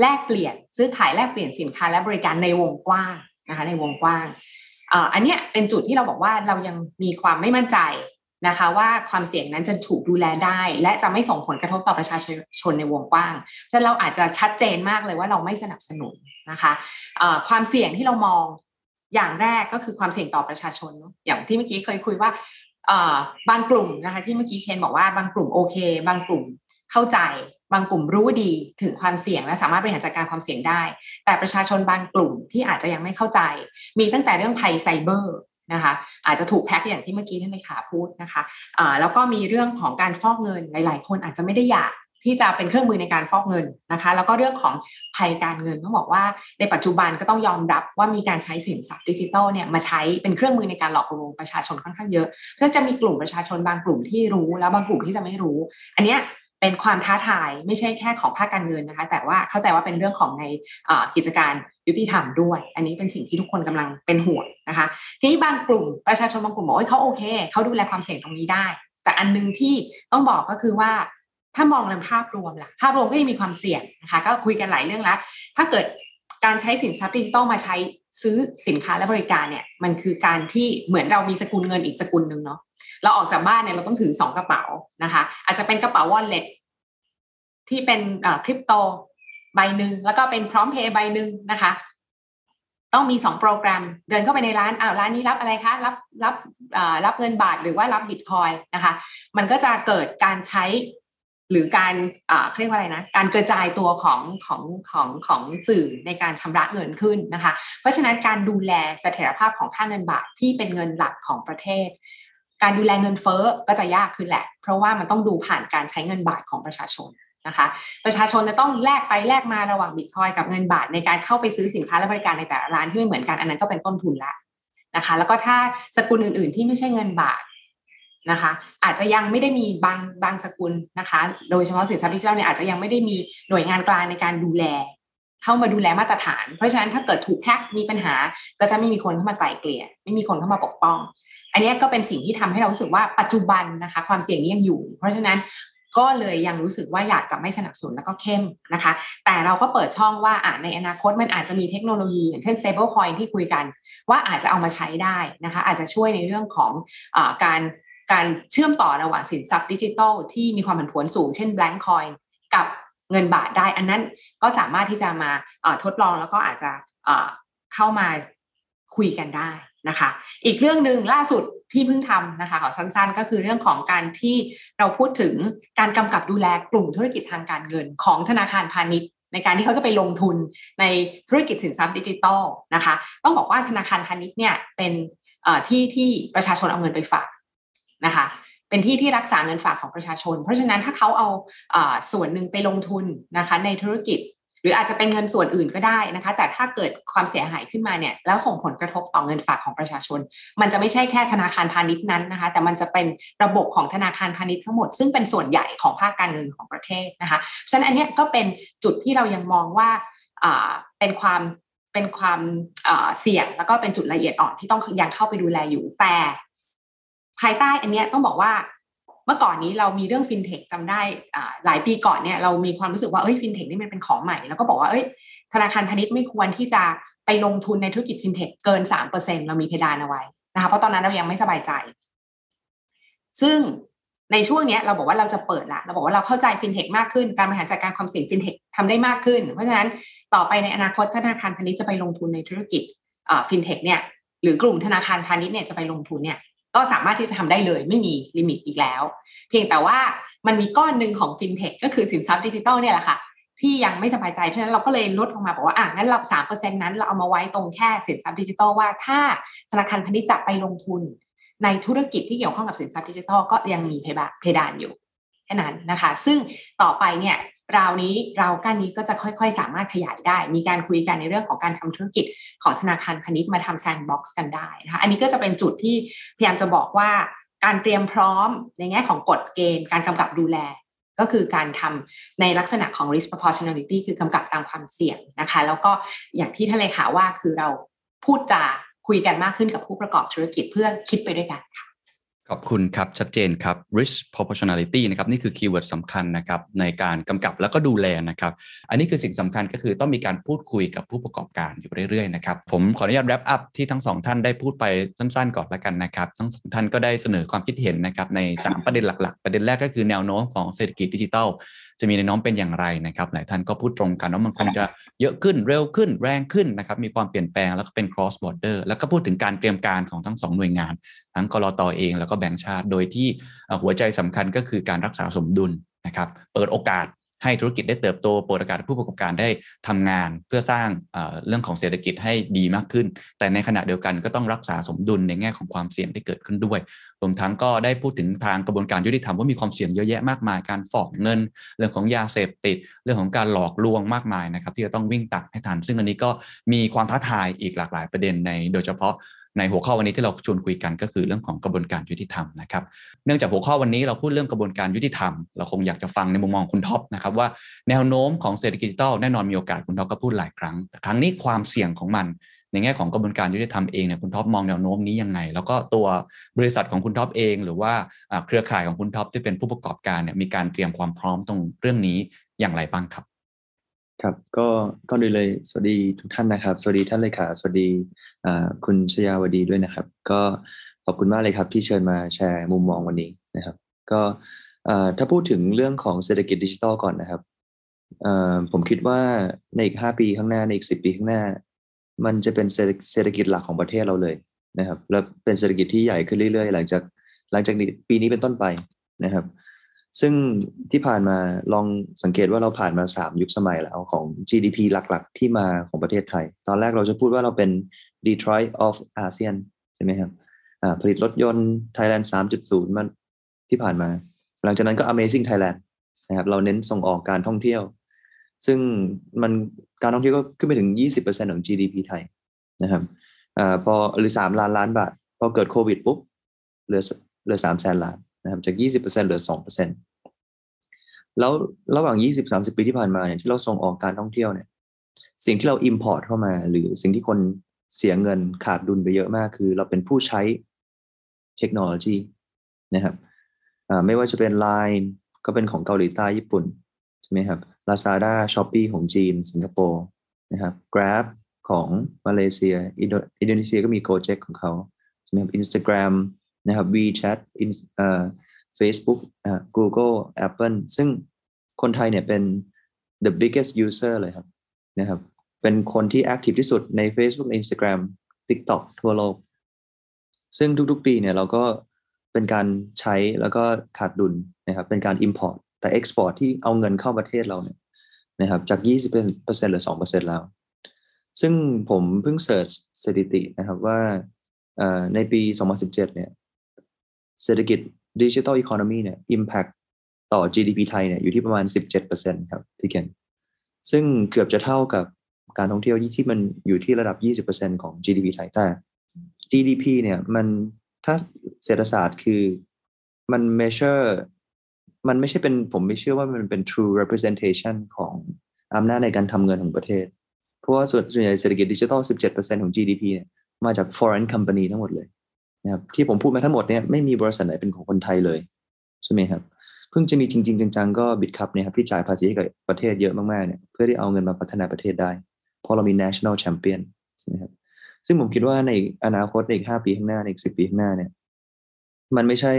S2: แลกเปลี่ยนซื้อขายแลกเปลี่ยนสินค้าและบริการในวงกว้าง นะคะในวงกว้างอันนี้เป็นจุดที่เราบอกว่าเรายังมีความไม่มั่นใจนะคะว่าความเสี่ยงนั้นจะถูกดูแลได้ และจะไม่ส่งผลกระทบต่อประชาชนในวงกว้างฉะนั้นเราอาจจะชัดเจนมากเลยว่าเราไม่สนับสนุนนะคะะความเสี่ยงที่เรามองอย่างแรกก็คือความเสี่ยงต่อประชาชน อย่างที่เมื่อกี้เคยคุยว่าบางกลุ่มนะคะที่เมื่อกี้เคนบอกว่าบางกลุ่มโอเค บางกลุ่มเข้าใจ บางกลุ่มรู้ดีถึงความเสี่ยงและสามารถบริหารจัดการความเสี่ยงได้ แต่ประชาชนบางกลุ่มที่อาจจะยังไม่เข้าใจ มีตั้งแต่เรื่องภัยไซเบอร์นะคะอาจจะถูกแพ็กอย่างที่เมื่อกี้ท่านเลขาพูดนะคะะแล้วก็มีเรื่องของการฟอกเงินหลาย ๆ คนอาจจะไม่ได้อยากที่จะเป็นเครื่องมือในการฟอกเงินนะคะ แล้วก็เรื่องของภัยการเงินต้องบอกว่าในปัจจุบันก็ต้องยอมรับว่ามีการใช้สินทรัพย์ดิจิทัลเนี่ยมาใช้เป็นเครื่องมือในการหลอกลวงประชาชนค่อนข้างเยอะก็จะมีกลุ่มประชาชนบางกลุ่มที่รู้แล้วบางกลุ่มที่จะไม่รู้ อันเนี้ เป็นความท้าทายไม่ใช่แค่ของภาคการเงินนะคะ แต่ว่าเข้าใจว่าเป็นเรื่องของในกิจการยุติธรรมด้วย อันนี้เป็นสิ่งที่ทุกคนกำลังเป็นห่วงนะคะ ทีนี้บางกลุ่มประชาชนบางกลุ่มบอกว่าเขาโอเคเขาดูแลความเสี่ยงตรงนี้ได้ แต่อันนึงที่ต้องบอกก็คือว่าถ้ามองในภาพรวมล่ะภาพรวมก็ยังมีความเสี่ยงนะคะก็คุยกันหลายเรื่องแล้วถ้าเกิดการใช้สินทรัพย์ดิจิทัลมาใช้ซื้อสินค้าและบริการเนี่ยมันคือการที่เหมือนเรามีสกุลเงินอีกสกุลหนึ่งเนาะ เราออกจากบ้านเนี่ยเราต้องถือสองกระเป๋านะคะ อาจจะเป็นกระเป๋าวอลเล็ตที่เป็นคริปโตใบหนึ่งแล้วก็เป็นพร้อมเพย์ใบหนึ่งนะคะ ต้องมีสองโปรแกรม เดินเข้าไปในร้านอ้าวร้านนี้รับอะไรคะ รับรับรับเงินบาทหรือว่ารับบิตคอยนะคะ มันก็จะเกิดการใช้หรือการเรียกว่าอะไรนะ การกระจายตัวของของของของสื่อในการชำระเงินขึ้นนะคะ เพราะฉะนั้นการดูแลเสถียรภาพของค่าเงินบาทที่เป็นเงินหลักของประเทศ การดูแลเงินเฟ้อก็จะยากขึ้นแหละ เพราะว่ามันต้องดูผ่านการใช้เงินบาทของประชาชนนะคะประชาชนจะต้องแลกไปแลกมาระหว่างบิตคอยกับเงินบาทในการเข้าไปซื้อสินค้าและบริการในแต่ละร้านที่ไม่เหมือนกันอันนั้นก็เป็นต้นทุนละนะคะ แล้วก็ถ้าสกุลอื่น ๆ ที่ไม่ใช่เงินบาทนะคะ อาจจะยังไม่ได้มีบางบางสกุลนะคะ โดยเฉพาะสินทรัพย์ดิจิทัลเนี่ยอาจจะยังไม่ได้มีหน่วยงานกลางในการดูแล เข้ามาดูแลมาตรฐาน เพราะฉะนั้นถ้าเกิดถูกแฮกมีปัญหาก็จะไม่มีคนเข้ามาไกล่เกลี่ยไม่มีคนเข้ามาปกป้อง อันนี้ก็เป็นสิ่งที่ทำให้เรารู้สึกว่าปัจจุบันนะคะ ความเสี่ยงนี้ยังอยู่ เพราะฉะนั้นก็เลยยังรู้สึกว่าอยากจะไม่สนับสนุนแล้วก็เข้มนะคะ แต่เราก็เปิดช่องว่าอ่าในอนาคตมันอาจจะมีเทคโนโลยี อย่างเช่น stable coin ที่คุยกัน ว่าอาจจะเอามาใช้ได้นะคะ อาจจะช่วยในเรื่องของอการการเชื่อมต่อระหว่างสินทรัพย์ดิจิทัลที่มีความผันผวนสูง เช่น blank coin กับเงินบาทได้ อันนั้นก็สามารถที่จะมาทดลองแล้วก็อาจจะเข้ามาคุยกันได้นะคะ อีกเรื่องหนึ่งล่าสุดที่เพิ่งทำนะคะขอสั้นๆ ก็คือเรื่องของการที่เราพูดถึงการกำกับดูแลกลุ่มธุรกิจทางการเงินของธนาคารพาณิชย์ในการที่เขาจะไปลงทุนในธุรกิจสินทรัพย์ดิจิทัลนะคะ ต้องบอกว่าธนาคารพาณิชย์เนี่ยเป็นที่ที่ประชาชนเอาเงินไปฝากนะคะ เป็นที่ที่รักษาเงินฝากของประชาชน เพราะฉะนั้นถ้าเขาเอาส่วนหนึ่งไปลงทุนนะคะในธุรกิจ รืออาจจะเป็นเงินส่วนอื่นก็ได้นะคะ แต่ถ้าเกิดความเสียหายขึ้นมาเนี่ยแล้วส่งผลกระทบต่อเงินฝากของประชาชน มันจะไม่ใช่แค่ธนาคารพาณิชย์นั้นนะคะ แต่มันจะเป็นระบบของธนาคารพาณิชย์ทั้งหมด ซึ่งเป็นส่วนใหญ่ของภาคการเงินของประเทศนะคะฉะนั้นอันนี้ก็เป็นจุดที่เรายังมองว่าเป็นความเป็นความเสี่ยงแล้วก็เป็นจุดละเอียดอ่อนที่ต้องยังเข้าไปดูแลอยู่แต่ภายใต้อันนี้ต้องบอกว่า เมื่อก่อนนี้เรามีเรื่องฟินเทคจำได้หลายปีก่อนเนี่ยเรามีความรู้สึกว่าเอ้ยฟินเทคนี่มันเป็นของใหม่ แล้วก็บอกว่าเอ้ยธนาคารพาณิชย์ไม่ควรที่จะไปลงทุนในธุรกิจฟินเทคเกินสามเปอร์เซ็นเรามีเพดานเอาไว้นะคะเพราะตอนนั้นเรายังไม่สบายใจ ซึ่งในช่วงนี้เราบอกว่าเราจะเปิดละเราบอกว่าเราเข้าใจฟินเทคมากขึ้น การบริหารจัดการความเสี่ยงฟินเทคทำได้มากขึ้น เพราะฉะนั้นต่อไปในอนาคตธนาคารพาณิชย์จะไปลงทุนในธุรกิจฟินเทคเนี่ยหรือกลุ่มธนาคารพาณิชย์เนี่ยจะไปลงทุนเนี่ย ก็สามารถที่จะทำได้เลยไม่มี limit อีกแล้ว เพียงแต่ว่ามันมีก้อนหนึ่งของฟินเทคก็คือสินทรัพย์ดิจิตอลเนี่ยแหละค่ะที่ยังไม่สบายใจ เพราะฉะนั้นเราก็เลยลดลงมาบอกว่าอะงั้นเราสามเปอร์เซ็นต์นั้นเราเอามาไว้ตรงแค่สินทรัพย์ดิจิตอลว่าถ้าธนาคารพาณิชย์จะไปลงทุน ในธุรกิจที่เกี่ยวข้องกับสินทรัพย์ดิจิทัลก็ยังมีเพดานอยู่แค่นั้นนะคะ ซึ่งต่อไปเนี่ย คราวนี้เราก้านนี้ก็จะค่อยๆ สามารถขยายได้ มีการคุยกันในเรื่องของการทำธุรกิจของธนาคารพาณิชย์มาทำ sandbox กันได้นะคะอันนี้ก็จะเป็นจุดที่พยายามจะบอกว่าการเตรียมพร้อมในแง่ของกฎเกณฑ์ การกำกับดูแล ก็คือการทำในลักษณะของ risk proportionality คือกำกับตามความเสี่ยงนะคะ แล้วก็อย่างที่ท่านเลขาว่าคือเราพูดจาคุยกันมากขึ้นกับผู้ประกอบธุรกิจเพื่อคิดไปด้วยกันค่ะ
S6: ขอบคุณครับ ชัดเจนครับ risk proportionality นะครับนี่คือคีย์เวิร์ดสำคัญนะครับในการกำกับแล้วก็ดูแลนะครับ อันนี้คือสิ่งสำคัญก็คือต้องมีการพูดคุยกับผู้ประกอบการอยู่เรื่อยๆนะครับ ผมขออนุญาต wrap up ที่ทั้งสองท่านได้พูดไปสั้นๆก่อนละกันนะครับ ทั้งสองท่านก็ได้เสนอความคิดเห็นนะครับใน 3 ประเด็นหลัก ๆ ประเด็นแรกก็คือแนวโน้มของเศรษฐกิจดิจิทัล จะมีแนวโน้มเป็นอย่างไรนะครับหลายท่านก็พูดตรงกันว่ามันคงจะเยอะขึ้นเร็วขึ้นแรงขึ้นนะครับมีความเปลี่ยนแปลงแล้วก็เป็น cross border แล้วก็พูดถึงการเตรียมการของทั้งสองหน่วยงาน ทั้งกรอตอเองแล้วก็แบงก์ชาติ โดยที่หัวใจสำคัญก็คือการรักษาสมดุลนะครับเปิดโอกาส ให้ธุรกิจได้เติบโตเปิดโอกาสผู้ประกอบการได้ทำงานเพื่อสร้างเรื่องของเศรษฐกิจให้ดีมากขึ้น แต่ในขณะเดียวกันก็ต้องรักษาสมดุลในแง่ของความเสี่ยงที่เกิดขึ้นด้วย รวมทั้งก็ได้พูดถึงทางกระบวนการยุติธรรมว่ามีความเสี่ยงเยอะแยะมากมาย การฟอกเงิน เรื่องของยาเสพติด เรื่องของการหลอกลวงมากมายนะครับที่จะต้องวิ่งตักให้ทัน ซึ่งอันนี้ก็มีความท้าทายอีกหลากหลายประเด็นในโดยเฉพาะ ในหัวข้อวันนี้ที่เราชวนคุยกันก็คือเรื่องของกระบวนการยุติธรรมนะครับ เนื่องจากหัวข้อวันนี้เราพูดเรื่องกระบวนการยุติธรรม เราคงอยากจะฟังในมุมมองคุณท็อปนะครับว่าแนวโน้มของเศรษฐกิจดิจิทัลแน่นอนมีโอกาสคุณท็อปก็พูดหลายครั้ง แต่ครั้งนี้ความเสี่ยงของมันในแง่ของกระบวนการยุติธรรมเองเนี่ยคุณท็อปมองแนวโน้มนี้ยังไง แล้วก็ตัวบริษัทของคุณท็อปเอง หรือว่าเครือข่ายของคุณท็อปที่เป็นผู้ประกอบการเนี่ยมีการเตรียมความพร้อมตรงเรื่องนี้อย่างไรบ้างครับ
S3: ครับก็ก็ดีเลยสวัสดีทุกท่านนะครับ สวัสดีท่านเลขาสวัสดีคุณชยาวดีด้วยนะครับ ก็ขอบคุณมากเลยครับที่เชิญมาแชร์มุมมองวันนี้นะครับ ก็ถ้าพูดถึงเรื่องของเศรษฐกิจดิจิทัลก่อนนะครับผมคิดว่าในอีกห้าปีข้างหน้าในอีกสิบปีข้างหน้า มันจะเป็นเศรษฐกิจหลักของประเทศเราเลยนะครับ และเป็นเศรษฐกิจที่ใหญ่ขึ้นเรื่อยๆ หลังจากหลังจากปีนี้เป็นต้นไปนะครับ ซึ่งที่ผ่านมาลองสังเกตว่าเราผ่านมา 3 ยุคสมัยแล้วของ GDP หลักๆ ที่มาของประเทศไทย ตอนแรกเราจะพูดว่าเราเป็น Detroit of ASEAN ใช่ไหมครับผลิตรถยนต์ Thailand 3.0 มันที่ผ่านมา หลังจากนั้นก็ Amazing Thailand นะครับเราเน้นส่งออกการท่องเที่ยว ซึ่งมันการท่องเที่ยวก็ขึ้นไปถึง 20%ของ GDP ไทยนะครับอพอหรือ 3 ล้านล้านบาท พอเกิดโควิดปุ๊บเหลือเหลือ3แสนล้านนะครับจาก 20%เหลือ 2% แล้วระหว่าง 20-30 ปีที่ผ่านมาเนี่ยที่เราส่งออกการท่องเที่ยวเนี่ยสิ่งที่เรา import เข้ามา หรือสิ่งที่คนเสียเงินขาดดุลไปเยอะมาก คือเราเป็นผู้ใช้เทคโนโลยีนะครับไม่ว่าจะเป็น Line ก็เป็นของเกาหลีใต้ญี่ปุ่นใช่ไหมครับ Lazada Shopee ของจีน สิงคโปร์นะครับ Grab ของมาเลเซีย อินโดนีเซียก็มี Gojek ของเขาใช่ไหมครับ Instagram นะครับ WeChat เอ่อ Facebook อ่า Google Apple ซึ่งคนไทยเนี่ยเป็น the biggest user เลยครับนะครับ เป็นคนที่ active ที่สุดใน Facebook Instagram TikTok ทั่วโลก ซึ่งทุกๆ ปีเนี่ยเราก็เป็นการใช้แล้วก็ขาดดุลนะครับ เป็นการ import แต่ export ที่เอาเงินเข้าประเทศเราเนี่ยนะครับ จาก 20%เหลือ 2%แล้ว ซึ่งผมเพิ่งเสิร์ชสถิตินะครับว่าในปี 2017 เนี่ย เศรษฐกิจ ดิจิทัลอีโคโนมีเนี่ย impact ต่อ GDP ไทยเนี่ยอยู่ที่ประมาณ 17%ครับพี่เกนซึ่งเกือบจะเท่ากับการท่องเที่ยวที่มันอยู่ที่ระดับ 20%ของ GDP ไทยแต่ GDP เนี่ยมันถ้าเศรษฐศาสตร์คือมัน measure มันไม่ใช่เป็นผมไม่เชื่อว่ามันเป็น true representation ของอำนาจในการทำเงินของประเทศ เพราะว่าส่วนส่วนใหญ่เศรษฐกิจดิจิทัล 17%ของ GDP เนี่ยมาจาก foreign company ทั้งหมดเลย นะครับที่ผมพูดมาทั้งหมดเนี่ยไม่มีบริษัทไหนเป็นของคนไทยเลย ใช่ไหมครับเพิ่งจะมีจริง ๆ จังๆก็บิตคัพเนี่ยครับที่จ่ายภาษีให้กับประเทศเยอะมากๆเนี่ยเพื่อที่เอาเงินมาพัฒนาประเทศได้ เพราะเรามี national champion ใช่ไหมครับซึ่งผมคิดว่าในอนาคตในอีก5ปีข้างหน้าในอีก10ปีข้างหน้าเนี่ยมันไม่ใช่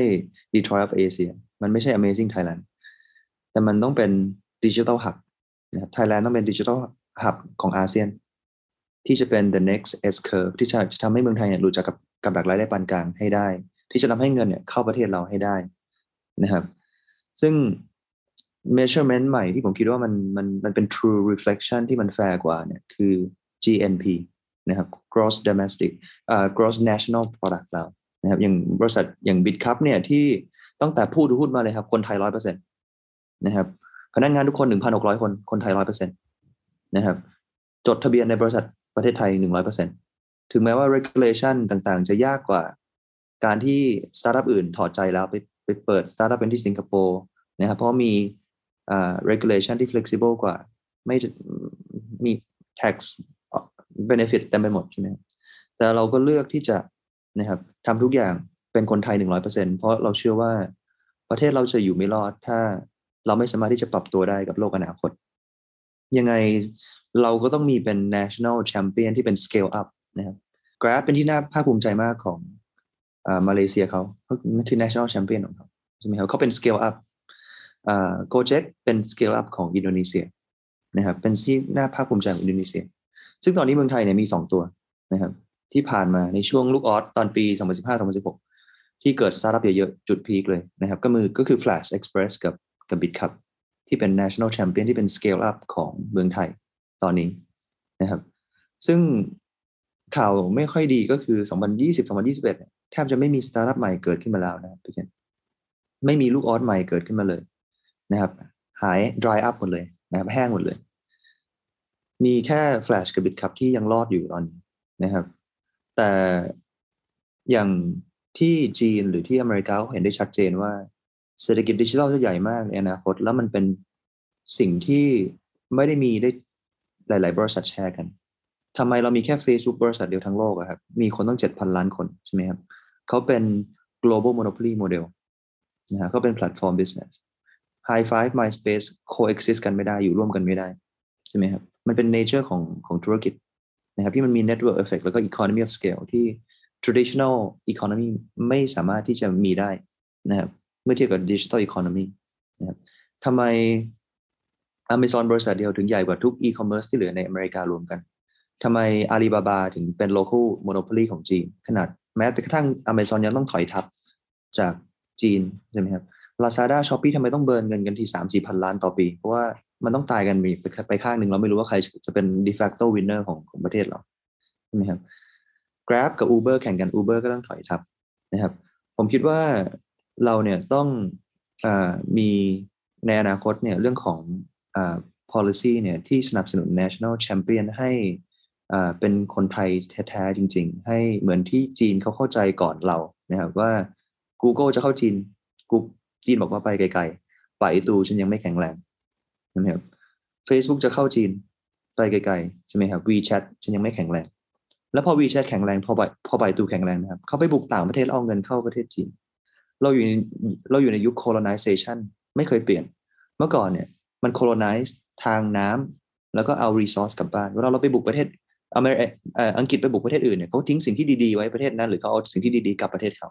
S3: Detroit of Asia มันไม่ใช่ Amazing Thailand แต่มันต้องเป็น Digital Hub นะครับ Thailand ต้องเป็น Digital Hub ของอาเซียน ที่จะเป็น the next S curve ที่จะทำให้เมืองไทยเนี่ยรู้จักกับ กับดักรายได้ปานกลางให้ได้ ที่จะทำให้เงินเนี่ยเข้าประเทศเราให้ได้นะครับ ซึ่ง measurement ใหม่ที่ผมคิดว่ามันมันมันเป็น true reflection ที่มันแฟร์กว่าเนี่ยคือ GNP นะครับ gross domestic อ่ gross national product เรานะครับอย่างบริษัทอย่าง BitCup เนี่ยที่ตั้งแต่พูดพูดมาเลยครับ คนไทยร้อยเปอร์เซ็นต์นะครับพนักงานทุกคนหนึ่งพันหกร้อยคนคนไทยร้อยเปอร์เซ็นต์นะครับ จดทะเบียนในบริษัทประเทศไทยหนึ่งร้อยเปอร์เซ็นต์ ถึงแม้ว่า regulation ต่างๆ จะยากกว่า การที่สตาร์ทอัพอื่นถอดใจแล้วไปไปเปิดสตาร์ทอัพเป็นที่สิงคโปร์นะครับเพราะมีอ่า regulation ที่ flexible กว่า ไม่จะมี tax benefit เต็มไปหมดใช่ไหมแต่เราก็เลือกที่จะนะครับทำทุกอย่างเป็นคนไทยหนึ่งร้อยเปอร์เซ็นเพราะเราเชื่อว่าประเทศเราจะอยู่ไม่รอด ถ้าเราไม่สามารถที่จะปรับตัวได้กับโลกอนาคต ยังไงเราก็ต้องมีเป็น national champion ที่เป็น scale up นะครับ Grab เป็นที่น่าภาคภูมิใจมากของอ่ามาเลเซียเขานั่นคือ national champion ของเขาใช่ไหมครับเขาเป็น scale up อ่า Gojek เป็น scale up ของอินโดนีเซียนะครับเป็นที่น่าภาคภูมิใจของอินโดนีเซีย ซึ่งตอนนี้เมืองไทยเนี่ยมี 2 ตัวนะครับ ที่ผ่านมาในช่วงลูกออสตอนปี 2015-2016 ที่เกิดสตาร์ทอัพเยอะๆ จุด peak เลยนะครับก็มือก็คือ Flash Express กับกับ BitCup ที่เป็น national champion ที่เป็น scale up ของเมืองไทยตอนนี้นะครับ ซึ่ง ข่าวไม่ค่อยดีก็คือ 2020-2021แทบจะไม่มีสตาร์ทอัพใหม่เกิดขึ้นมาแล้วนะครับพี่เคนไม่มีลูกออสใหม่เกิดขึ้นมาเลยนะครับ หาย dry up หมดเลยนะครับแห้งหมดเลย มีแค่ Flash กับ BitCup ที่ยังรอดอยู่ตอนนี้นะครับ แต่อย่างที่จีนหรือที่อเมริกาเขาเห็นได้ชัดเจนว่าเศรษฐกิจดิจิทัลจะใหญ่มากในอนาคต แล้วมันเป็นสิ่งที่ไม่ได้มีได้หลาย ๆ บริษัทแชร์กัน ทำไมเรามีแค่ Facebook บริษัทเดียวทั้งโลกอะครับ มีคนต้อง7,000ล้านคนใช่ไหมครับเขาเป็น global monopoly model นะฮะเขาเป็น platform business High Five MySpace coexist กันไม่ได้อยู่ร่วมกันไม่ได้ใช่ไหมครับมันเป็น nature ของของธุรกิจนะครับที่มันมี network effect แล้วก็ economy of scale ที่ traditional economy ไม่สามารถที่จะมีได้นะครับเมื่อเทียบกับ digital economy นะครับทำไม Amazon บริษัทเดียวถึงใหญ่กว่าทุก e-commerce ที่เหลือในอเมริการวมกัน ทำไม Alibaba ถึงเป็น local monopoly ของจีน ขนาดแม้แต่กระทั่ง Amazon ยังต้องถอยทับจากจีนใช่ไหมครับ Lazada Shopee ทำไมต้องเบิร์นเงินกันที่สามสี่พันล้านต่อปี เพราะว่ามันต้องตายกันมีไปไปข้างหนึ่งเราไม่รู้ว่าใครจะเป็น de facto winner ของของประเทศเราใช่ไหมครับ Grab กับ Uber แข่งกัน Uber ก็ต้องถอยทับนะครับ ผมคิดว่าเราเนี่ยต้องอมีในอนาคตเนี่ยเรื่องของอ policy เนี่ยที่สนับสนุน national champion ให้ เป็นคนไทยแท้ๆจริง ๆ ให้เหมือนที่จีนเขาเข้าใจก่อนเรานะครับว่า Google จะเข้าจีนกูจีนบอกว่าไปไกลๆ ไปตูฉันยังไม่แข็งแรงใช่ไหมครับ Facebook จะเข้าจีนไปไกลๆใช่ไหมครับ WeChat ฉันยังไม่แข็งแรง แล้วพอ WeChat แข็งแรงพอไปพอไปตูแข็งแรงนะครับเขาไปบุกต่างประเทศเอาเงินเข้าประเทศจีน เราอยู่ในเราอยู่ในยุค colonization ไม่เคยเปลี่ยน เมื่อก่อนเนี่ยมัน colonize ทางน้ำแล้วก็เอา resource กลับบ้านเวลาเราไปบุกประเทศ อเมริกอังกฤษไปบุกประเทศอื่นเนี่ยเขาทิ้งสิ่งที่ดีๆไว้ประเทศนั้นหรือเขาเอาสิ่งที่ดีๆกลับประเทศเขา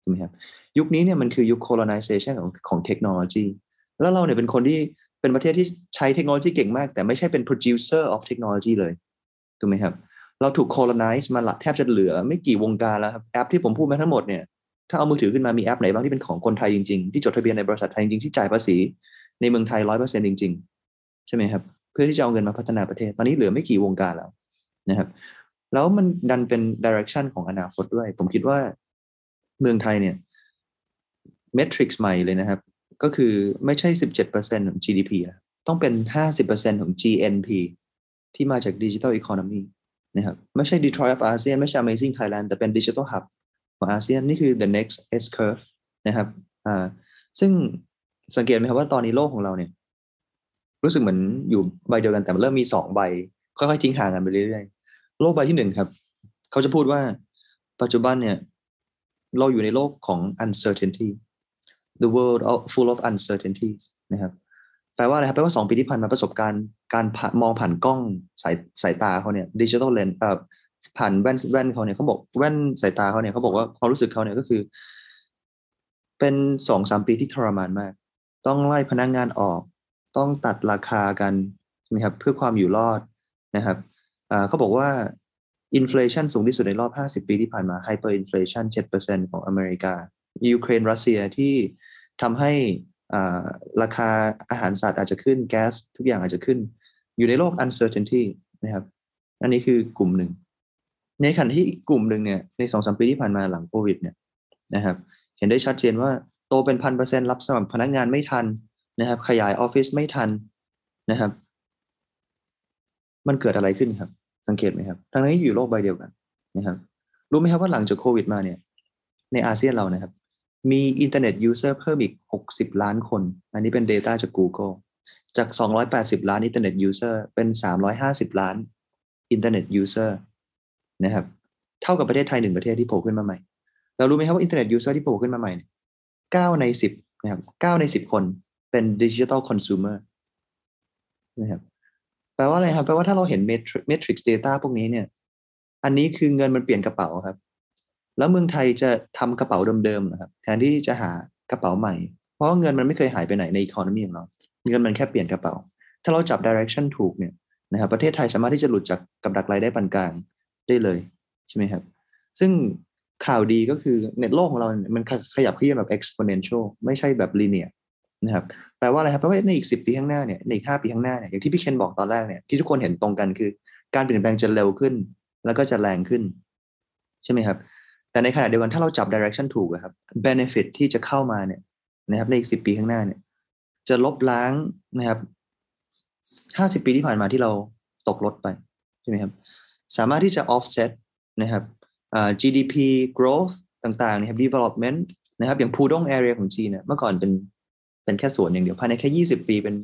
S3: ใช่ไหมครับยุคนี้เนี่ยมันคือยุค colonization ของของเทคโนโลยีแล้วเราเนี่ยเป็นคนที่เป็นประเทศที่ใช้เทคโนโลยีเก่งมาก แต่ไม่ใช่เป็น producer of technology เลยถูกไหมครับ เราถูก colonize มาหละแทบจะเหลือไม่กี่วงการแล้วครับแอปที่ผมพูดมาทั้งหมดเนี่ยถ้าเอามือถือขึ้นมามีแอปไหนบ้างที่เป็นของคนไทยจริงๆ ที่จดทะเบียนในบริษัทไทยจริงๆที่จ่ายภาษีในเมืองไทยร้อยเปอร์เซ็นต์จริง ๆ ใช่ไหมครับ เพื่อที่จะเอาเงินมาพัฒนาประเทศ ตอนนี้เหลือไม่กี่วงการแล้ว นะครับแล้วมันดันเป็นดิเรกชันของอนาคตด้วย ผมคิดว่าเมืองไทยเนี่ยเมทริกซ์ใหม่เลยนะครับ ก็คือไม่ใช่17%ของ GDP ต้องเป็น50%ของ GNP ที่มาจาก Digital Economy นะครับไม่ใช่ Detroit of ASEAN ไม่ใช่ Amazing Thailand แต่เป็น Digital Hub ของอาเซียนนี่คือ the next S curve นะครับอ่าซึ่งสังเกตไหมครับว่าตอนนี้โลกของเราเนี่ย รู้สึกเหมือนอยู่ใบเดียวกันแต่มันเริ่มมีสองใบ ค่อยๆทิ้งห่างกันไปเรื่อยๆ โลกใบที่หนึ่งครับ เขาจะพูดว่าปัจจุบันเนี่ย เราอยู่ในโลกของ uncertainty the world full of uncertainties นะครับ แปลว่าอะไรครับ แปลว่าสองปีที่ผ่านมาประสบการณ์การมองผ่านกล้องสายสายตาเขาเนี่ยดิจิทัลเลนส์ผ่านแว่นแว่นเขาเนี่ยเขาบอกแว่นสายตาเขาเนี่ยเขาบอกว่าความรู้สึกเขาเนี่ยก็คือ เป็นสองสามปีที่ทรมานมาก ต้องไล่พนักงานออก ต้องตัดราคากันใช่ไหมครับเพื่อความอยู่รอดนะครับ เขาบอกว่า inflation สูงที่สุดในรอบ 50 ปีที่ผ่านมา hyperinflation 7%ของอเมริกา ยูเครนรัสเซียที่ทำให้ราคาอาหารสัตว์อาจจะขึ้นแก๊สทุกอย่างอาจจะขึ้น อยู่ในโลก uncertainty นะครับ อันนี้คือกลุ่มหนึ่ง ในขณะที่อีกกลุ่มหนึ่งเนี่ยในสองสามปีที่ผ่านมาหลังโควิดเนี่ยนะครับ เห็นได้ชัดเจนว่าโตเป็นพันเปอร์เซ็นต์รับสมัครพนักงานไม่ทันนะครับ ขยายออฟฟิศไม่ทันนะครับ มันเกิดอะไรขึ้นครับ สังเกตไหมครับทั้งนี้อยู่โลกใบเดียวกันนะครับรู้ไหมครับว่าหลังจากโควิดมาเนี่ย ในอาเซียนเรานะครับ มี internet user เพิ่มอีก 60 ล้านคน อันนี้เป็น Data จาก Google จาก 280 ล้าน internet user เป็น 350 ล้าน internet user นะครับ เท่ากับประเทศไทยหนึ่งประเทศที่โผล่ขึ้นมาใหม่ เรารู้ไหมครับว่า internet user ที่โผล่ขึ้นมาใหม่เก้าในสิบนะครับเก้าในสิบคนเป็นดิจิทัลคอน sumer นะครับ แปลว่าอะไรครับแปลว่าถ้าเราเห็น metrics data พวกนี้เนี่ย อันนี้คือเงินมันเปลี่ยนกระเป๋าครับ แล้วเมืองไทยจะทำกระเป๋าเดิมๆนะครับแทนที่จะหากระเป๋าใหม่ เพราะเงินมันไม่เคยหายไปไหนใน economy ของเราเงินมันแค่เปลี่ยนกระเป๋า ถ้าเราจับดิเรกชันถูกเนี่ยนะครับประเทศไทยสามารถที่จะหลุดจากกับดักรายได้ปานกลางได้เลยใช่ไหมครับ ซึ่งข่าวดีก็คือเน็ตโลกของเรามันขยับขึ้นแบบ exponential ไม่ใช่แบบ linear นะครับแปลว่าอะไรครับแปลว่าในอีกสิปีข้างหน้าเนี่ยในอีกห้าปีข้างหน้าเนี่ยอย่างที่พี่เคนบอกตอนแรกเนี่ยที่ทุกคนเห็นตรงกันคือ การเปลี่ยนแปลงจะเร็วขึ้น แล้วก็จะแรงขึ้น ใช่ไหมครับ แต่ในขณะเดียวกันถ้าเราจับ direction ถูกครับ benefit ที่จะเข้ามาเนี่ยนะครับในอีกสิปีข้างหน้าเนี่ย จะลบล้างนะครับห้าสิบปีที่ผ่านมาที่เราตกลดไปใช่ไหมครับสามารถที่จะ offset นะครับ GDP growth ต่างๆนะครับ development นะครับอย่างพูดง area ของจีนเนี่ยเมื่อก่อนเป็น เป็นแค่ส่วนอย่างเดียวภายในแค่ 20 ปีเป็น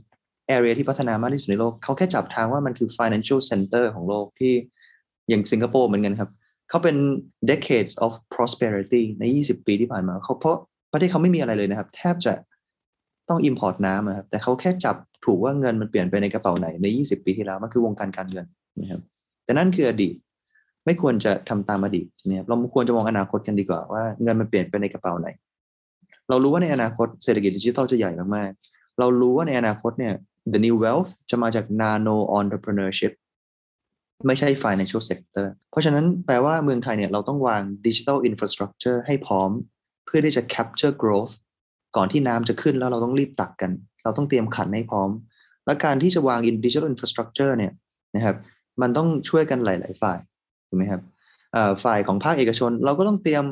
S3: area ที่พัฒนามากที่สุดในโลกเขาแค่จับทางว่ามันคือ financial center ของโลกที่อย่างสิงคโปร์เหมือนกันครับเขาเป็น decades of prosperity ใน 20 ปีที่ผ่านมาเขาเพราะประเทศเขาไม่มีอะไรเลยนะครับ แทบจะต้อง import น้ำครับแต่เขาแค่จับถูกว่าเงินมันเปลี่ยนไปในกระเป๋าไหนใน 20 ปีที่แล้วมันคือวงการการเงินนะครับ แต่นั่นคืออดีตไม่ควรจะทำตามอดีตเนี่ยเราควรจะมองอนาคตกันดีกว่าว่าเงินมันเปลี่ยนไปในกระเป๋าไหน เรารู้ว่าในอนาคตเศรษฐกิจดิจิทัลจะใหญ่มากๆ เรารู้ว่าในอนาคตเนี่ย the new wealth จะมาจาก nano entrepreneurship ไม่ใช่ financial sector เพราะฉะนั้นแปลว่าเมืองไทยเนี่ยเราต้องวาง digital infrastructure ให้พร้อม เพื่อที่จะ capture growth ก่อนที่น้ำจะขึ้นแล้วเราต้องรีบตักกัน เราต้องเตรียมขันให้พร้อม และการที่จะวาง digital infrastructure เนี่ยนะครับมันต้องช่วยกันหลาย ๆ ฝ่ายถูกไหมครับฝ่ายของภาคเอกชนเราก็ต้องเตรียม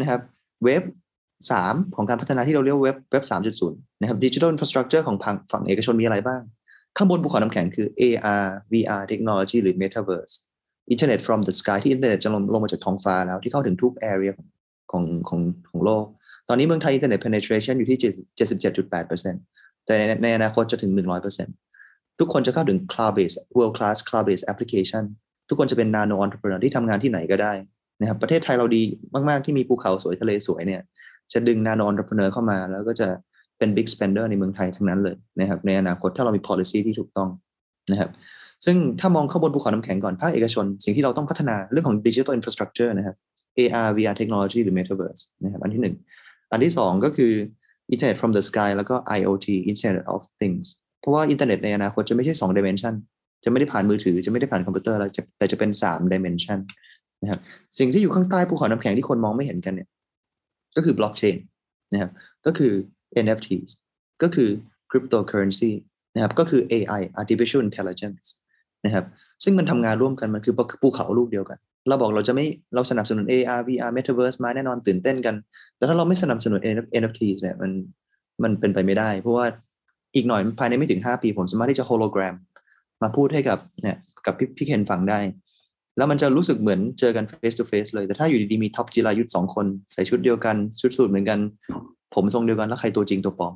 S3: นะครับเว็บ สามของการพัฒนาที่เราเรียกเว็บเว็บสามจุดศูนย์นะครับดิจิทัลอินฟราสตรักเจอร์ของฝั่งเอกชนมีอะไรบ้าง ข้างบนภูเขาน้ำแข็งคือ AR VR Technology หรือ Metaverse Internet from the sky ที่อินเทอร์เน็ตจะลงลงมาจากท้องฟ้าแล้วที่เข้าถึงทุก area ของของของโลก ตอนนี้เมืองไทยอินเทอร์เน็ต penetration อยู่ที่ 77.8%แต่ในอนาคตจะถึง 100%ทุกคนจะเข้าถึง cloud based world class cloud based application ทุกคนจะเป็น nano entrepreneur ที่ทำงานที่ไหนก็ได้นะครับประเทศไทยเราดีมาก ๆ ที่มีภูเขาสวยทะเลสวยเนี่ย จะดึง nano entrepreneur เข้ามา แล้วก็จะเป็น big spender ในเมืองไทยทั้งนั้นเลยนะครับในอนาคตถ้าเรามี policy ที่ถูกต้องนะครับซึ่งถ้ามองข้างบนภูเขาน้ำแข็งก่อนภาคเอกชน สิ่งที่เราต้องพัฒนาเรื่องของ digital infrastructure นะครับ AR VR technology หรือ metaverse นะครับอันที่หนึ่งอันที่สองก็คือ internet from the sky แล้วก็ IoT internet of things เพราะว่าอินเทอร์เน็ตในอนาคตจะไม่ใช่สอง dimension จะไม่ได้ผ่านมือถือจะไม่ได้ผ่านคอมพิวเตอร์แล้วแต่จะเป็นสาม dimensionนะครับสิ่งที่อยู่ข้างใต้ภูเขาน้ำแข็งที่คนมองไม่เห็นกันเนี่ย ก็คือบล็อกเชนนะครับก็คือ NFT ก็คือ cryptocurrency นะครับก็คือ AI artificial intelligence นะครับซึ่งมันทำงานร่วมกันมันคือภูเขาลูกเดียวกัน เราบอกเราจะไม่เราสนับสนุน AR VR Metaverse มาแน่นอนตื่นเต้นกัน แต่ถ้าเราไม่สนับสนุน NFT เนี่ยมันมันเป็นไปไม่ได้ เพราะว่าอีกหน่อยภายในไม่ถึง 5 ปีผมสามารถที่จะโฮโลแกรม มาพูดให้กับเนี่ยกับพี่พี่เคนฟังได้ แล้วมันจะรู้สึกเหมือนเจอกัน face to face เลย แต่ถ้าอยู่ดีๆมีท็อปจิรายุทธ์สองคนใส่ชุดเดียวกัน ชุดสูทเหมือนกัน ผมทรงเดียวกันแล้วใครตัวจริงตัวปลอม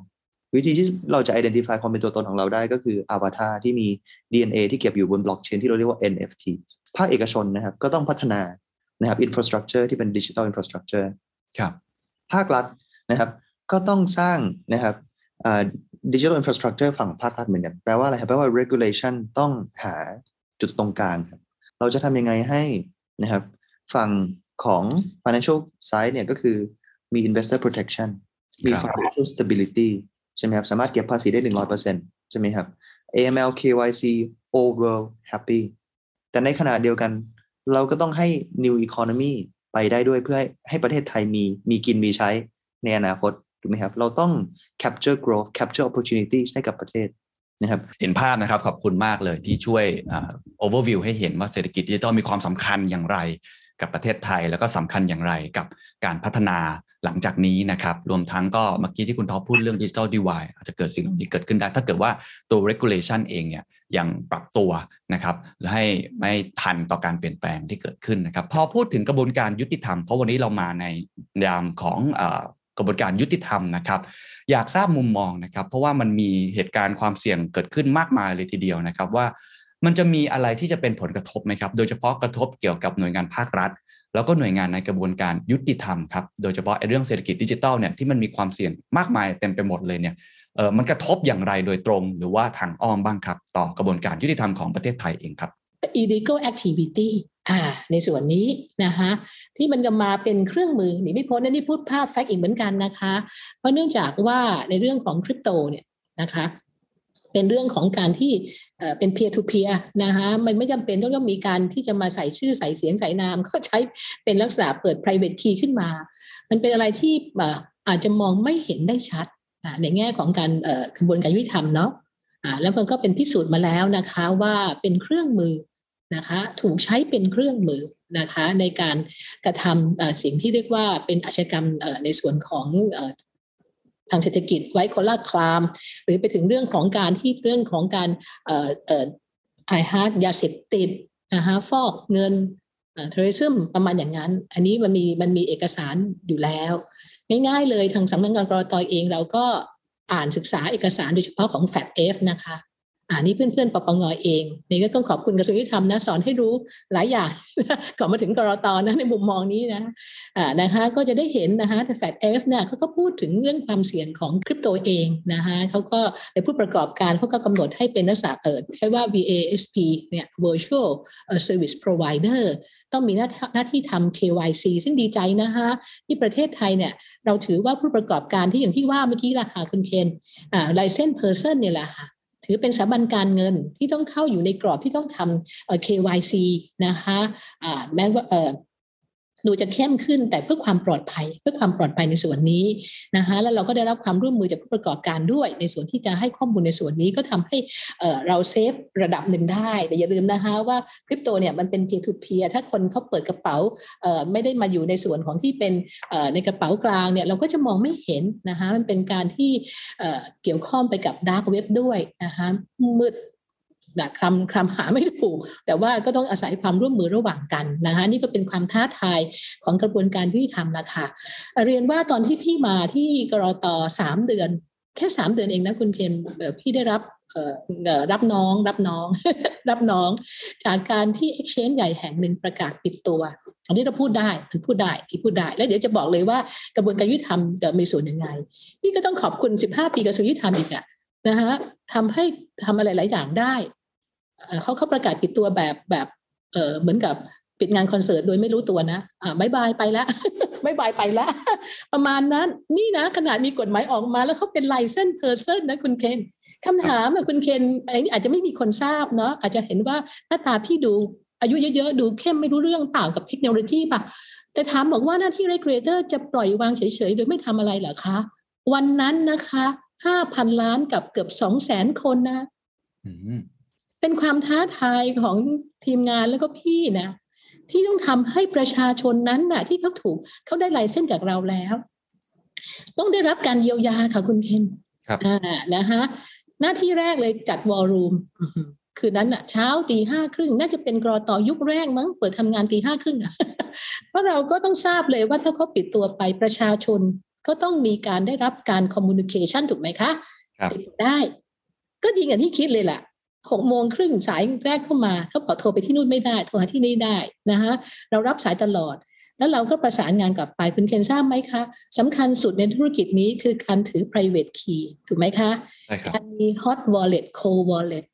S3: วิธีที่เราจะ identify ความเป็นตัวตนของเราได้ก็คืออ v a t a r ที่มี DNA ที่เก็บอยู่บนบล็อกเชนที่เราเรียกว่า NFT ภาคเอกชนนะครับ ก็ต้องพัฒนานะครับ infrastructure ที่เป็น digital infrastructure
S6: ครับ
S3: ภาครัฐนะครับ ก็ต้องสร้างนะครับดิจิทัลอินฟราสตรักเจอร์ฝั่งภาครัฐเหมือนกัน แปลว่าอะไรครับ แปลว่า regulation ต้องหาจุดตรงกลางครับ เราจะทำยังไงให้นะครับ ฝั่งของ financial side เนี่ยก็คือมี investor protection มี
S6: ครับ
S3: financial stability ใช่ไหมครับสามารถเก็บภาษีได้100%ใช่ไหมครับ AML KYC all world happy แต่ในขณะเดียวกัน เราก็ต้องให้ new economy ไปได้ด้วยเพื่อให้ให้ประเทศไทยมีมีกินมีใช้ในอนาคตถูกไหมครับ เราต้อง capture growth capture opportunities ให้กับประเทศ นะครับ
S6: เห็นภาพนะครับขอบคุณมากเลยที่ช่วยอ่า overview ให้เห็นว่าเศรษฐกิจดิจิทัลมีความสำคัญอย่างไรกับประเทศไทย แล้วก็สำคัญอย่างไรกับการพัฒนาหลังจากนี้นะครับรวมทั้งก็เมื่อกี้ที่คุณท็อปพูดเรื่องดิจิทัลดีวายอาจจะเกิดสิ่งเหล่านี้เกิดขึ้นได้ ถ้าเกิดว่าตัว regulation เองเนี่ยยังปรับตัวนะครับและให้ไม่ทันต่อการเปลี่ยนแปลงที่เกิดขึ้นนะครับพอพูดถึงกระบวนการยุติธรรม เพราะวันนี้เรามาในยามของ กระบวนการยุติธรรมนะครับ อยากทราบมุมมองนะครับ เพราะว่ามันมีเหตุการณ์ความเสี่ยงเกิดขึ้นมากมายเลยทีเดียวนะครับ ว่ามันจะมีอะไรที่จะเป็นผลกระทบไหมครับ โดยเฉพาะกระทบเกี่ยวกับหน่วยงานภาครัฐ แล้วก็หน่วยงานในกระบวนการยุติธรรมครับโดยเฉพาะเรื่องเศรษฐกิจดิจิทัลเนี่ยที่มันมีความเสี่ยงมากมายเต็มไปหมดเลยเนี่ยเออมันกระทบอย่างไรโดยตรง หรือว่าทางอ้อมบ้างครับ ต่อกระบวนการยุติธรรมของประเทศไทยเองครับ
S1: illegal activity อ่าในส่วนนี้นะคะที่มันจะมาเป็นเครื่องมือหนีไม่พ้นนั่นที่พูดภาพแฟกต์อีกเหมือนกันนะคะ เพราะเนื่องจากว่าในเรื่องของคริปโตเนี่ยนะคะเป็นเรื่องของการที่เอ่อเป็น peer to peer นะคะมันไม่จำเป็นต้องต้องมีการที่จะมาใส่ชื่อใส่เสียงใส่นาม ก็ใช้เป็นลักษณะเปิด private key ขึ้นมา มันเป็นอะไรที่อาจจะมองไม่เห็นได้ชัดในแง่ของการกระบวนการยุติธรรมเนาะแล้วมันก็เป็นพิสูจน์มาแล้วนะคะว่าเป็นเครื่องมือ นะคะถูกใช้เป็นเครื่องมือนะคะในการกระทำสิ่งที่เรียกว่าเป็นอาชญากรรมในส่วนของทางเศรษฐกิจ white collar crime หรือไปถึงเรื่องของการที่เรื่องของการไอฮาร์ดยาเสพติดนะคะฟอกเงิน terrorism ประมาณอย่างนั้น อันนี้มันมีมันมีเอกสารอยู่แล้วง่ายๆเลยทางสำนักงานกลตเองเราก็อ่านศึกษาเอกสารโดยเฉพาะของ FATF นะคะ อ่านี่เพื่อนๆปปงอเองนี่ก็ต้องขอบคุณกระทรวงยุติธรรมนะสอนให้รู้หลายอย่างก่อนมาถึงกรตอนะในมุมมองนี้นะอ่านะคะก็จะได้เห็นนะคะแต่แฟดเอฟเนี่ยเขาก็พูดถึงเรื่องความเสี่ยงของคริปโตเองนะคะเขาก็ในผู้ประกอบการเขาก็กำหนดให้เป็นลักษณะเอิดใช้ว่า VASP เนี่ย Virtual Service Provider ต้องมีหน้าหน้าที่ทำ KYC ซึ่งดีใจนะคะที่ประเทศไทยเนี่ยเราถือว่าผู้ประกอบการที่อย่างที่ว่าเมื่อกี้ล่ะค่ะคุณเคนอ่า license person เนี่ยแหละค่ะ ถือเป็นสถาบันการเงินที่ต้องเข้าอยู่ในกรอบที่ต้องทำ KYC นะคะแม้ว่า ดูจะเข้มขึ้นแต่เพื่อความปลอดภัย เพื่อความปลอดภัยในส่วนนี้นะคะแล้วเราก็ได้รับความร่วมมือจากผู้ประกอบการด้วย ในส่วนที่จะให้ข้อมูลในส่วนนี้ก็ทำให้เราเซฟระดับหนึ่งได้ แต่อย่าลืมนะคะว่าคริปโตเนี่ยมันเป็น peer to peer ถ้าคนเขาเปิดกระเป๋าไม่ได้มาอยู่ในส่วนของที่เป็นในกระเป๋ากลางเนี่ยเราก็จะมองไม่เห็นนะคะมันเป็นการที่เอ่อเกี่ยวข้องไปกับดาร์กเว็บด้วยนะคะมืด นะคำคำหาไม่ถูก แต่ว่าก็ต้องอาศัยความร่วมมือระหว่างกันนะคะนี่ก็เป็นความท้าทายของกระบวนการยุติธรรมนะคะเรียนว่าตอนที่พี่มาที่กรอตสามเดือน แค่สามเดือนเองนะคุณเคนเอ่อพี่ได้รับรับน้องรับน้อง รับน้อง จากการที่ exchange ใหญ่แห่งหนึ่งประกาศปิดตัว อันนี้เราพูดได้มันพูดได้ที่พูดได้ แล้วเดี๋ยวจะบอกเลยว่ากระบวนการยุติธรรมจะมีส่วนยังไง พี่ก็ต้องขอบคุณ 15 ปีกระทรวงยุติธรรมอีกอะนะคะทำให้ทำอะไรหลายอย่างได้ เขาเขาประกาศปิดตัวแบบแบบเออเหมือนกับปิดงานคอนเสิร์ตโดยไม่รู้ตัวนะอ่า bye bye ไปแล้ว bye bye ไปแล้วประมาณนั้น นี่นะขนาดมีกฎหมายออกมาแล้วเขาเป็น license person นะคุณเคนคำถามนะคุณเคนอันนี้อาจจะไม่มีคนทราบเนาะอาจจะเห็นว่าหน้าตาพี่ดูอายุเยอะๆ ดูเข้มไม่รู้เรื่องเปล่ากับเทคโนโลยีป่ะ แต่ถามบอกว่าหน้าที่ regulator จะปล่อยวางเฉยๆ โดยไม่ทำอะไรเหรอคะ วันนั้นนะคะห้าพันล้านกับเกือบสองแสนคนนะ เป็นความท้าทายของทีมงานแล้วก็พี่นะที่ต้องทำให้ประชาชนนั้นน่ะ ที่เขาถูกเขาได้ไลเส้นส์จากเราแล้ว ต้องได้รับการเยียวยาค่ะคุณเคน
S6: ครับ
S1: อ่านะคะหน้าที่แรกเลยจัดวอลลุ่มคืนนั้นอะเช้าตีห้าครึ่งน่าจะเป็นกรอต่อยุคแรกมั้งเปิดทำงานตีห้าครึ่งอะเพราะเราก็ต้องทราบเลยว่าถ้าเขาปิดตัวไปประชาชน ก็ต้องมีการได้รับการคอมมูนิเคชันถูกไหมคะ
S6: ครับ
S1: ติดได้ ก็จริงอย่างที่คิดเลยล่ะ หกโมงครึ่งสายแรกเข้ามาเขาขอโทรไปที่นู่นไม่ได้ โทรหาที่นี่ได้นะคะเรารับสายตลอด แล้วเราก็ประสานงานกลับไปคุณเคนทราบไหมคะสำคัญสุดในธุรกิจนี้คือการถือ private key ถูกไหมคะ
S6: ใช่ครับ
S1: การมี hot wallet cold wallet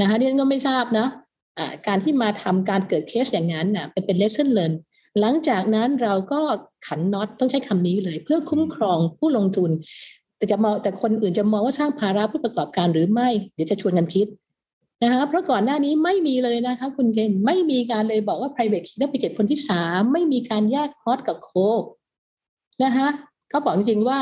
S1: นะคะนี่ฉันก็ไม่ทราบนะอ่าการที่มาทำการเกิดเคสอย่างนั้นน่ะเป็นเป็น lesson learn หลังจากนั้นเราก็ขันน็อตต้องใช้คำนี้เลย เพื่อคุ้มครองผู้ลงทุนแต่จะมองแต่คนอื่นจะมองว่าสร้างภาระผู้ประกอบการหรือไม่ เดี๋ยวจะชวนกันคิด นะคะเพราะก่อนหน้านี้ไม่มีเลยนะคะคุณเกณฑ์ไม่มีการเลยบอกว่า private key ต้องไปเก็บคนที่สามไม่มีการแยก hot กับ cold นะคะเขาบอกจริงๆว่า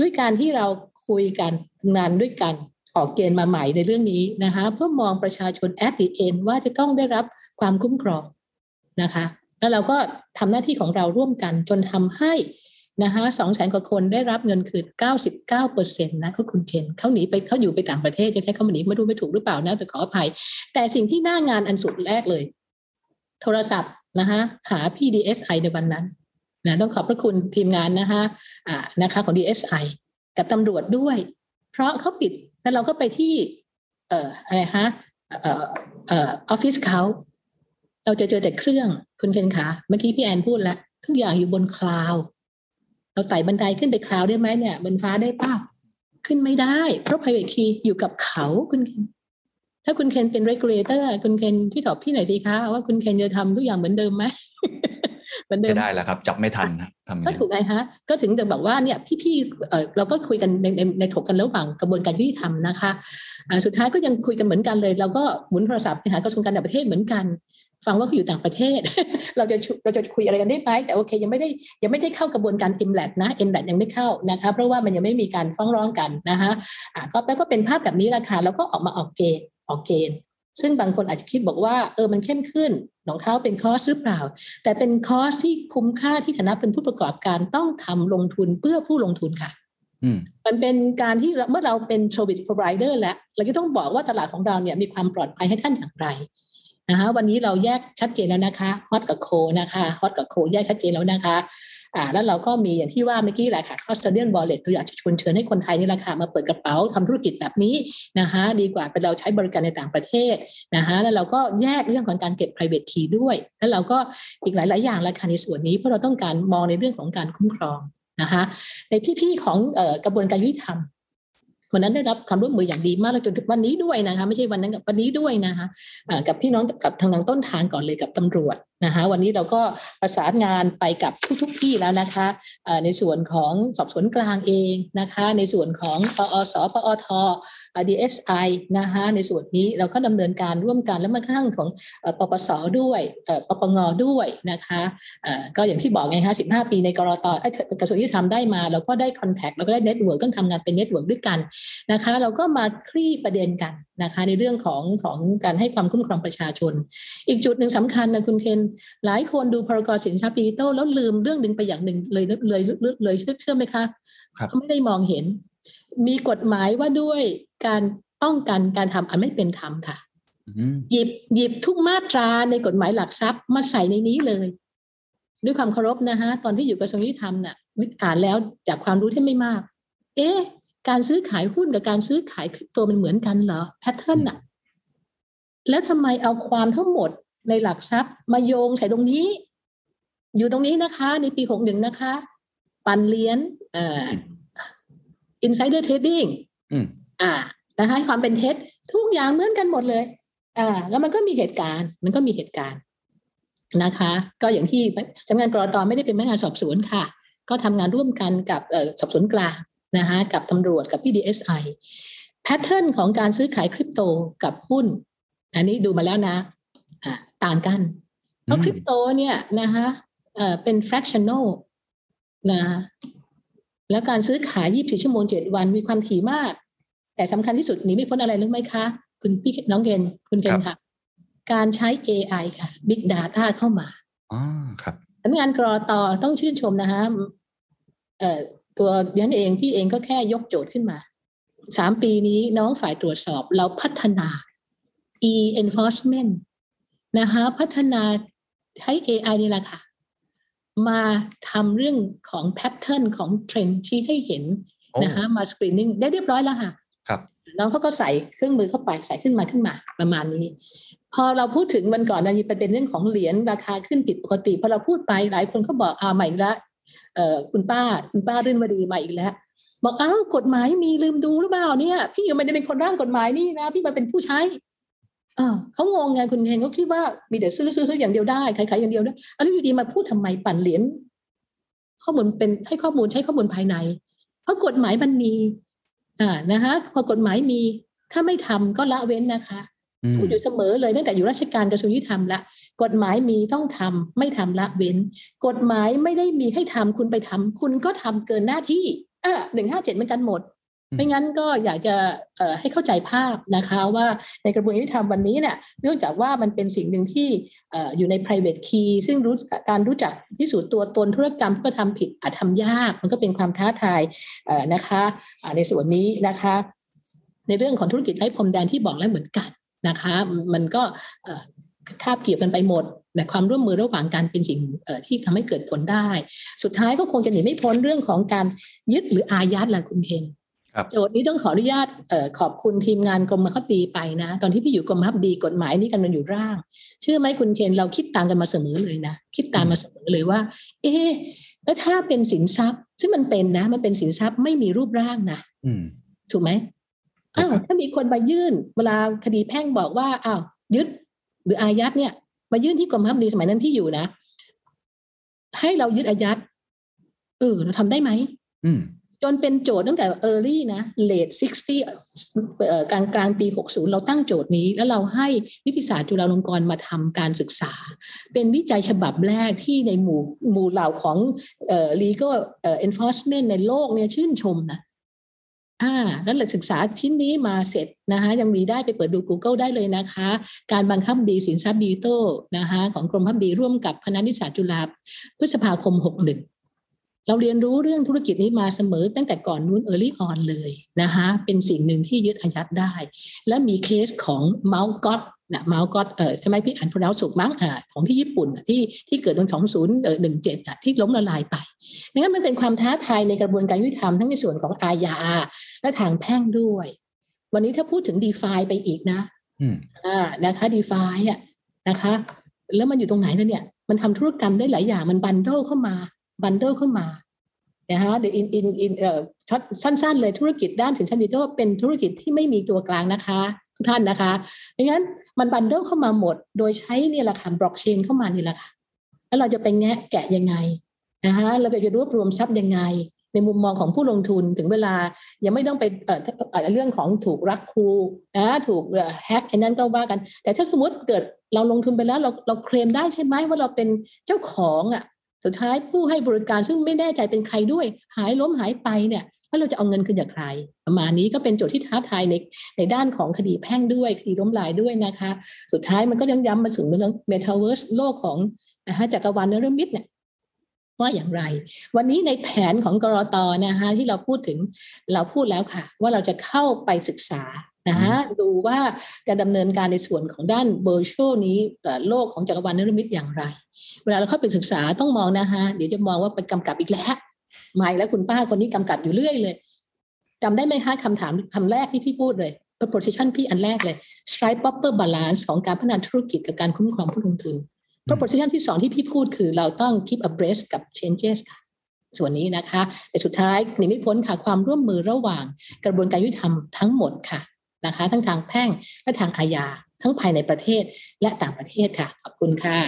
S1: ด้วยการที่เราคุยกันทำงานด้วยกันออกเกณฑ์มาใหม่ในเรื่องนี้นะคะเพื่อมองประชาชน at the end ว่าจะต้องได้รับความคุ้มครองนะคะ แล้วเราก็ทำหน้าที่ของเราร่วมกันจนทำให้ นะคะสองแสนกว่าคนได้รับเงินคืน 99เปอร์เซ็นต์นะเขาคุณเคนเขาหนีไปเขาอยู่ไปต่างประเทศจะใช้คำว่าหนีไม่รู้ไม่ถูกหรือเปล่านะแต่ขออภัย แต่สิ่งที่หน้างานอันสุดแรกเลย โทรศัพท์นะคะหาพี่ DSI ในวันนั้นนะต้องขอบพระคุณทีมงานนะคะอ่านะคะของ DSI กับตำรวจด้วย เพราะเขาปิดแล้วเราก็ไปที่ เอ่ออะไรฮะเอ่อเอ่อออฟฟิศเขาเราจะเจอแต่เครื่องคุณเคนคะเมื่อกี้พี่แอนพูดแล้วทุกอย่างอยู่บน cloud เราไต่บันไดขึ้นไป cloud ได้ไหมเนี่ยบนฟ้าได้เปล่าขึ้นไม่ได้ เพราะ private key อยู่กับเขาคุณเคนถ้าคุณเคนเป็น regulator คุณเคนที่ตอบพี่หน่อยสิคะว่าคุณเคนจะทำทุกอย่างเหมือนเดิมไหมเหมือนเดิ
S6: ไม่
S1: ม
S6: ได้แล้วครับ จับไม่ทันนะทำยัง
S1: ก็
S6: ไง
S1: ถูกไงฮะ ก็ถึงจะบอกว่าเนี่ยพี่ๆเอ่อเราก็คุยกันในในในถกกันระหว่างกระบวนการยุติธรรมนะคะอ่าสุดท้ายก็ยังคุยกันเหมือนกันเลย เราก็หมุนโทรศัพท์ไปหากระทรวงการต่างประเทศเหมือนกัน ฟังว่าเขาอยู่ต่างประเทศ เราจะชุเราจะคุยอะไรกันได้ไหมแต่โอเค ยังไม่ได้ยังไม่ได้เข้ากระบวนการ m l a t นะ m l a t ยังไม่เข้านะคะ เพราะว่ามันยังไม่มีการฟ้องร้องกันนะคะอ่าก็แล้วก็เป็นภาพแบบนี้แหละค่ะแล้วก็ออกมาออกเกณฑ์ออกเกณฑ์ ซึ่งบางคนอาจจะคิดบอกว่าเออมันเข้มขึ้นของเขาเป็นคอสหรือเปล่า แต่เป็นคอสที่คุ้มค่าที่ฐานะเป็นผู้ประกอบการต้องทำลงทุนเพื่อผู้ลงทุนค่ะ
S6: อืม
S1: มันเป็นการที่เราเมื่อเราเป็น service provider แล้ว เราจะต้องบอกว่าตลาดของเราเนี่ยมีความปลอดภัยให้ท่านอย่างไร นะคะวันนี้เราแยกชัดเจนแล้วนะคะฮอตกับโคนะคะฮอตกับโคแยกชัดเจนแล้วนะคะอ่าแล้วเราก็มีอย่างที่ว่าเมื่อกี้แหละค่ะ custodian wallet ตัวอยากจะชวนเชิญให้คนไทยนี่แหละค่ะมาเปิดกระเป๋าทำธุรกิจแบบนี้นะคะดีกว่าเป็นเราใช้บริการในต่างประเทศนะคะแล้วเราก็แยกเรื่องของการเก็บ private key ด้วย แล้วเราก็อีกหลาย ๆ อย่างละค่ะในส่วนนี้เพราะเราต้องการมองในเรื่องของการคุ้มครองนะคะในพี่ ๆ ของออกระบวนการยุติธรรม วันนั้นได้รับความร่วมมืออย่างดีมากและจนถึงวันนี้ด้วยนะคะ ไม่ใช่วันนั้นกับวันนี้ด้วยนะคะกับพี่น้องกับทางทางต้นทางก่อนเลยกับตำรวจ นะคะวันนี้เราก็ประสานงานไปกับทุกๆที่แล้วนะคะในส่วนของสอบสวนกลางเองนะคะในส่วนของปอสปอทอ่า DSI นะคะในส่วนนี้เราก็ดำเนินการร่วมกันแล้วมันกระทั่งของปปสด้วยเอ่อปปงด้วยนะคะก็อย่างที่บอกไงคะ15 ปีในกรตอกระทรวงยุติธรรมได้มา เราก็ได้ contact เราก็ได้ network ต้องทำงานเป็น network ด้วยกันนะคะเราก็มาคลี่ประเด็นกันนะคะในเรื่องของของการให้ความคุ้มครองประชาชน อีกจุดหนึ่งสำคัญนะคุณเคนหลายคนดูพรกสินทรัพย์ดิจิตอลแล้วลืมเรื่องหนึ่งไปอย่างหนึ่งเลยเลยเลยเชื่อไหมคะเขาไม่ได้มองเห็น มีกฎหมายว่าด้วยการป้องกันการทำอันไม่เป็นธรรมค่ะหยิบหยิบทุกมาตราในกฎหมายหลักทรัพย์มาใส่ในนี้เลย ด้วยความเคารพนะคะตอนที่อยู่กระทรวงยุติธรรมน่ะอ่านแล้วจากความรู้ที่ไม่มาก เอ๊ะ การซื้อขายหุ้นกับการซื้อขายคริปโตมันเหมือนกันเหรอแพทเทิร์นน่ะแล้วทำไมเอาความทั้งหมด ในหลักทรัพย์มาโยงใส่ตรงนี้ อยู่ตรงนี้นะคะ ในปีหกหนึ่งนะคะ ปันเลี้ยนเอ่อ insider trading
S6: อืม
S1: อ่านะคะความเป็นเท็จทุกอย่างเหมือนกันหมดเลย อ่า แล้วมันก็มีเหตุการณ์ มันก็มีเหตุการณ์นะคะ ก็อย่างที่สำนักงานกรตไม่ได้เป็นพนักงานสอบสวนค่ะ ก็ทำงานร่วมกันกับเอ่อสอบสวนกลางนะคะกับตำรวจกับพี่ DSI แพทเทิร์นของการซื้อขายคริปโตกับหุ้น อันนี้ดูมาแล้วนะอ่า ต่างกัน เพราะ
S6: อืม
S1: คริปโตเนี่ยนะคะเอ่อเป็น fractional นะคะแล้วการซื้อขาย 24 ชั่วโมง 7 วันมีความถี่มาก แต่สำคัญที่สุดหนีไม่พ้นอะไรรู้ไหมคะ คุณพี่น้องเกณฑ์คุณเกณฑ์ค่ะ การใช้ AI ค่ะ Big Data เข้ามา
S6: อ๋อครับ
S1: สำนักงานกรอตอต้องชื่นชมนะคะเอ่อตัวดิฉันเองพี่เองก็แค่ยกโจทย์ขึ้นมาสามปีนี้น้องฝ่ายตรวจสอบเราพัฒนา e enforcement นะคะพัฒนาให้ AI นี่แหละค่ะ มาทำเรื่องของแพทเทิร์นของเทรนที่ให้เห็น
S6: โอ้
S1: นะคะมาสกรีนนิ่งได้เรียบร้อยแล้วค่ะ
S6: ครับ
S1: น้องเขาก็ใส่เครื่องมือเข้าไปใส่ขึ้นมาขึ้นมาประมาณนี้ พอเราพูดถึงมันก่อนนะมีประเด็นเรื่องของเหรียญราคาขึ้นผิดปกติพอเราพูดไปหลายคนเขาบอกอ่าใหม่ละเอ่อคุณป้าคุณป้ารื่นวดีมาอีกแล้วบอกอ้าวกฎหมายมีลืมดูหรือเปล่าเนี่ย พี่ยังไม่ได้เป็นคนร่างกฎหมายนี่นะ พี่มาเป็นผู้ใช้ เออเขางงไงคุณเฮงเขาคิดว่ามีแต่ซื้อซื้อซื้ออย่างเดียวได้ขายขายอย่างเดียวได้แล้วอยู่ดีมาพูดทำไมปั่นเหรียญข้อมูลเป็นให้ข้อมูลใช้ข้อมูลภายใน เพราะกฎหมายมันมี อ่านะคะพอกฎหมายมีถ้าไม่ทำก็ละเว้นนะคะ
S6: อืม
S1: พูดอยู่เสมอเลยตั้งแต่อยู่ราชการกระทรวงยุติธรรมละกฎหมายมีต้องทำไม่ทำละเว้น กฎหมายไม่ได้มีให้ทำคุณไปทำคุณก็ทำเกินหน้าที่อะหนึ่งห้าเจ็ดเหมือนกันหมด
S6: อืม
S1: ไม่งั้นก็อยากจะให้เข้าใจภาพนะคะว่าในกระบวนการยุติธรรมวันนี้เนี่ยเนื่องจากว่ามันเป็นสิ่งหนึ่งที่อยู่ใน private key ซึ่งรู้การรู้จักพิสูจน์ตัวตนธุรกรรมก็ทำผิดอาจทำยาก มันก็เป็นความท้าทายนะคะในส่วนนี้นะคะ ในเรื่องของธุรกิจไร้พรมแดนที่บอกแล้วเหมือนกันนะคะ มันก็คาบเกี่ยวกันไปหมดแต่ความร่วมมือระหว่างกันเป็นสิ่งที่ทำให้เกิดผลได้ สุดท้ายก็คงจะหนีไม่พ้นเรื่องของการยึดหรืออายัดแหละคุณเคน โจทย์นี้ต้องขออนุญาตเออขอบคุณทีมงานกรมบังคับคดีไปนะ ตอนที่พี่อยู่กรมบังคับคดีกฎหมายนี้กันมันอยู่ร่าง เชื่อไหมคุณเคนเราคิดตามกันมาเสมอเลยนะคิดตามมาเสมอเลยว่า เอ๊ะแล้วถ้าเป็นสินทรัพย์ ซึ่งมันเป็นนะ มันเป็นสินทรัพย์ไม่มีรูปร่างนะ
S6: อืม
S1: ถูกไหมอ้าวถ้ามีคนมายื่น เวลาคดีแพ่งบอกว่าอ้าวยึดหรืออายัดเนี่ยมายื่นที่กรมบังคับคดีสมัยนั้นพี่อยู่นะ ให้เรายึดอายัดเออเราทำได้ไหม
S6: อืม
S1: จนเป็นโจทย์ตั้งแต่ early นะ late 60กลางกลางปี 60 เราตั้งโจทย์นี้ แล้วเราให้นิติศาสตร์จุฬาลงกรณ์มาทำการศึกษา เป็นวิจัยฉบับแรกที่ในหมู่หมู่เหล่าของ legal เอ่อ enforcement ในโลกเนี่ยชื่นชมนะอ่าแล้วหลักศึกษาชิ้นนี้มาเสร็จนะคะยังมีได้ไปเปิดดู Google ได้เลยนะคะ การบังคับดีสินทรัพย์ดิจิตอลนะคะของกรมบังคับดีร่วมกับคณะนิติศาสตร์จุฬาพฤษภาคม 61 เราเรียนรู้เรื่องธุรกิจนี้มาเสมอตั้งแต่ก่อนนู้น Early on เลยนะคะเป็นสิ่งหนึ่งที่ยึดอายัดได้ และมีเคสของเมาส์ก็อตนะเมาส์ก็อตเออใช่ไหมพี่อ่านพราวสุกมั้งอ่าของที่ญี่ปุ่นอะที่ที่เกิดวันสองศูนย์เออหนึ่งเจ็ดอะที่ล้มละลายไปดังนั้นมันเป็นความท้าทายในกระบวนการยุติธรรมทั้งในส่วนของอาญาและทางแพ่งด้วย วันนี้ถ้าพูดถึง d e f าไปอีกนะ
S6: อืม
S1: อ่านะคะ d e f าอะนะคะ แล้วมันอยู่ตรงไหนแล้วเนี่ย มันทำธุรกรรมได้หลายอย่างมันบันเดิลเข้ามา bundle เข้ามานะคะเดี๋ยว in in in เอ่อ short สั้น ๆ เลยธุรกิจด้านสินทรัพย์ดิจิทัลเป็นธุรกิจที่ไม่มีตัวกลางนะคะ ทุกท่านนะคะเพราะงั้นมัน bundle เข้ามาหมด โดยใช้เนี่ยแหละค่ะบล็อกเชนเข้ามานี่แหละค่ะแล้วเราจะไปแงะแกะยังไงนะคะเราจะรวบรวมทรัพย์ยังไง ในมุมมองของผู้ลงทุนถึงเวลายังไม่ต้องไปเอ่อเรื่องของถูก rug pull นะถูกแฮกไอ้นั้นก็ว่ากัน แต่ถ้าสมมติเกิดเราลงทุนไปแล้วเราเราเคลมได้ใช่ไหมว่าเราเป็นเจ้าของอะ สุดท้ายผู้ให้บริการซึ่งไม่แน่ใจเป็นใครด้วย หายล้มหายไปเนี่ยแล้วเราจะเอาเงินคืนจากใคร ประมาณนี้ก็เป็นโจทย์ที่ท้าทายในในด้านของคดีแพ่งด้วยคดีล้มละลายด้วยนะคะ สุดท้ายมันก็ยังย้ำมาถึงเรื่องเมตาเวิร์สโลกของนะคะจักรวาลเนรมิตเนี่ยว่าอย่างไร วันนี้ในแผนของกลตนะคะที่เราพูดถึงเราพูดแล้วค่ะ ว่าเราจะเข้าไปศึกษา นะคะดูว่าจะดำเนินการในส่วนของด้านเ i r t u a l นี้เอ่อโลกของจักรวาลเนรมิตอย่างไร เวลาเราเข้าไปศึกษาต้องมองนะคะเดี๋ยวจะมองว่าไปกำกับอีกแล้วไม่แล้วคุณป้าคนนี้กำกับอยู่เรื่อยเลยจำได้ไหมคะคำถามคำแรกที่พี่พูดเลย proposition พี่อันแรกเลย strike proper balance ของการพัฒนาธุรกิจกับการคุ้มครองผู้ลงทุน proposition ที่สองที่พี่พูดคือเราต้อง keep abreast กับ changes ค่ะส่วนนี้นะคะ แต่สุดท้ายหนีไม่พ้นค่ะความร่วมมือระหว่างกระบวนการยุติธรรมทั้งหมดค่ะ นะคะ ทั้งทางแพ่งและทางอาญาทั้งภายในประเทศและต่างประเทศค่ะ ขอบคุณค่ะ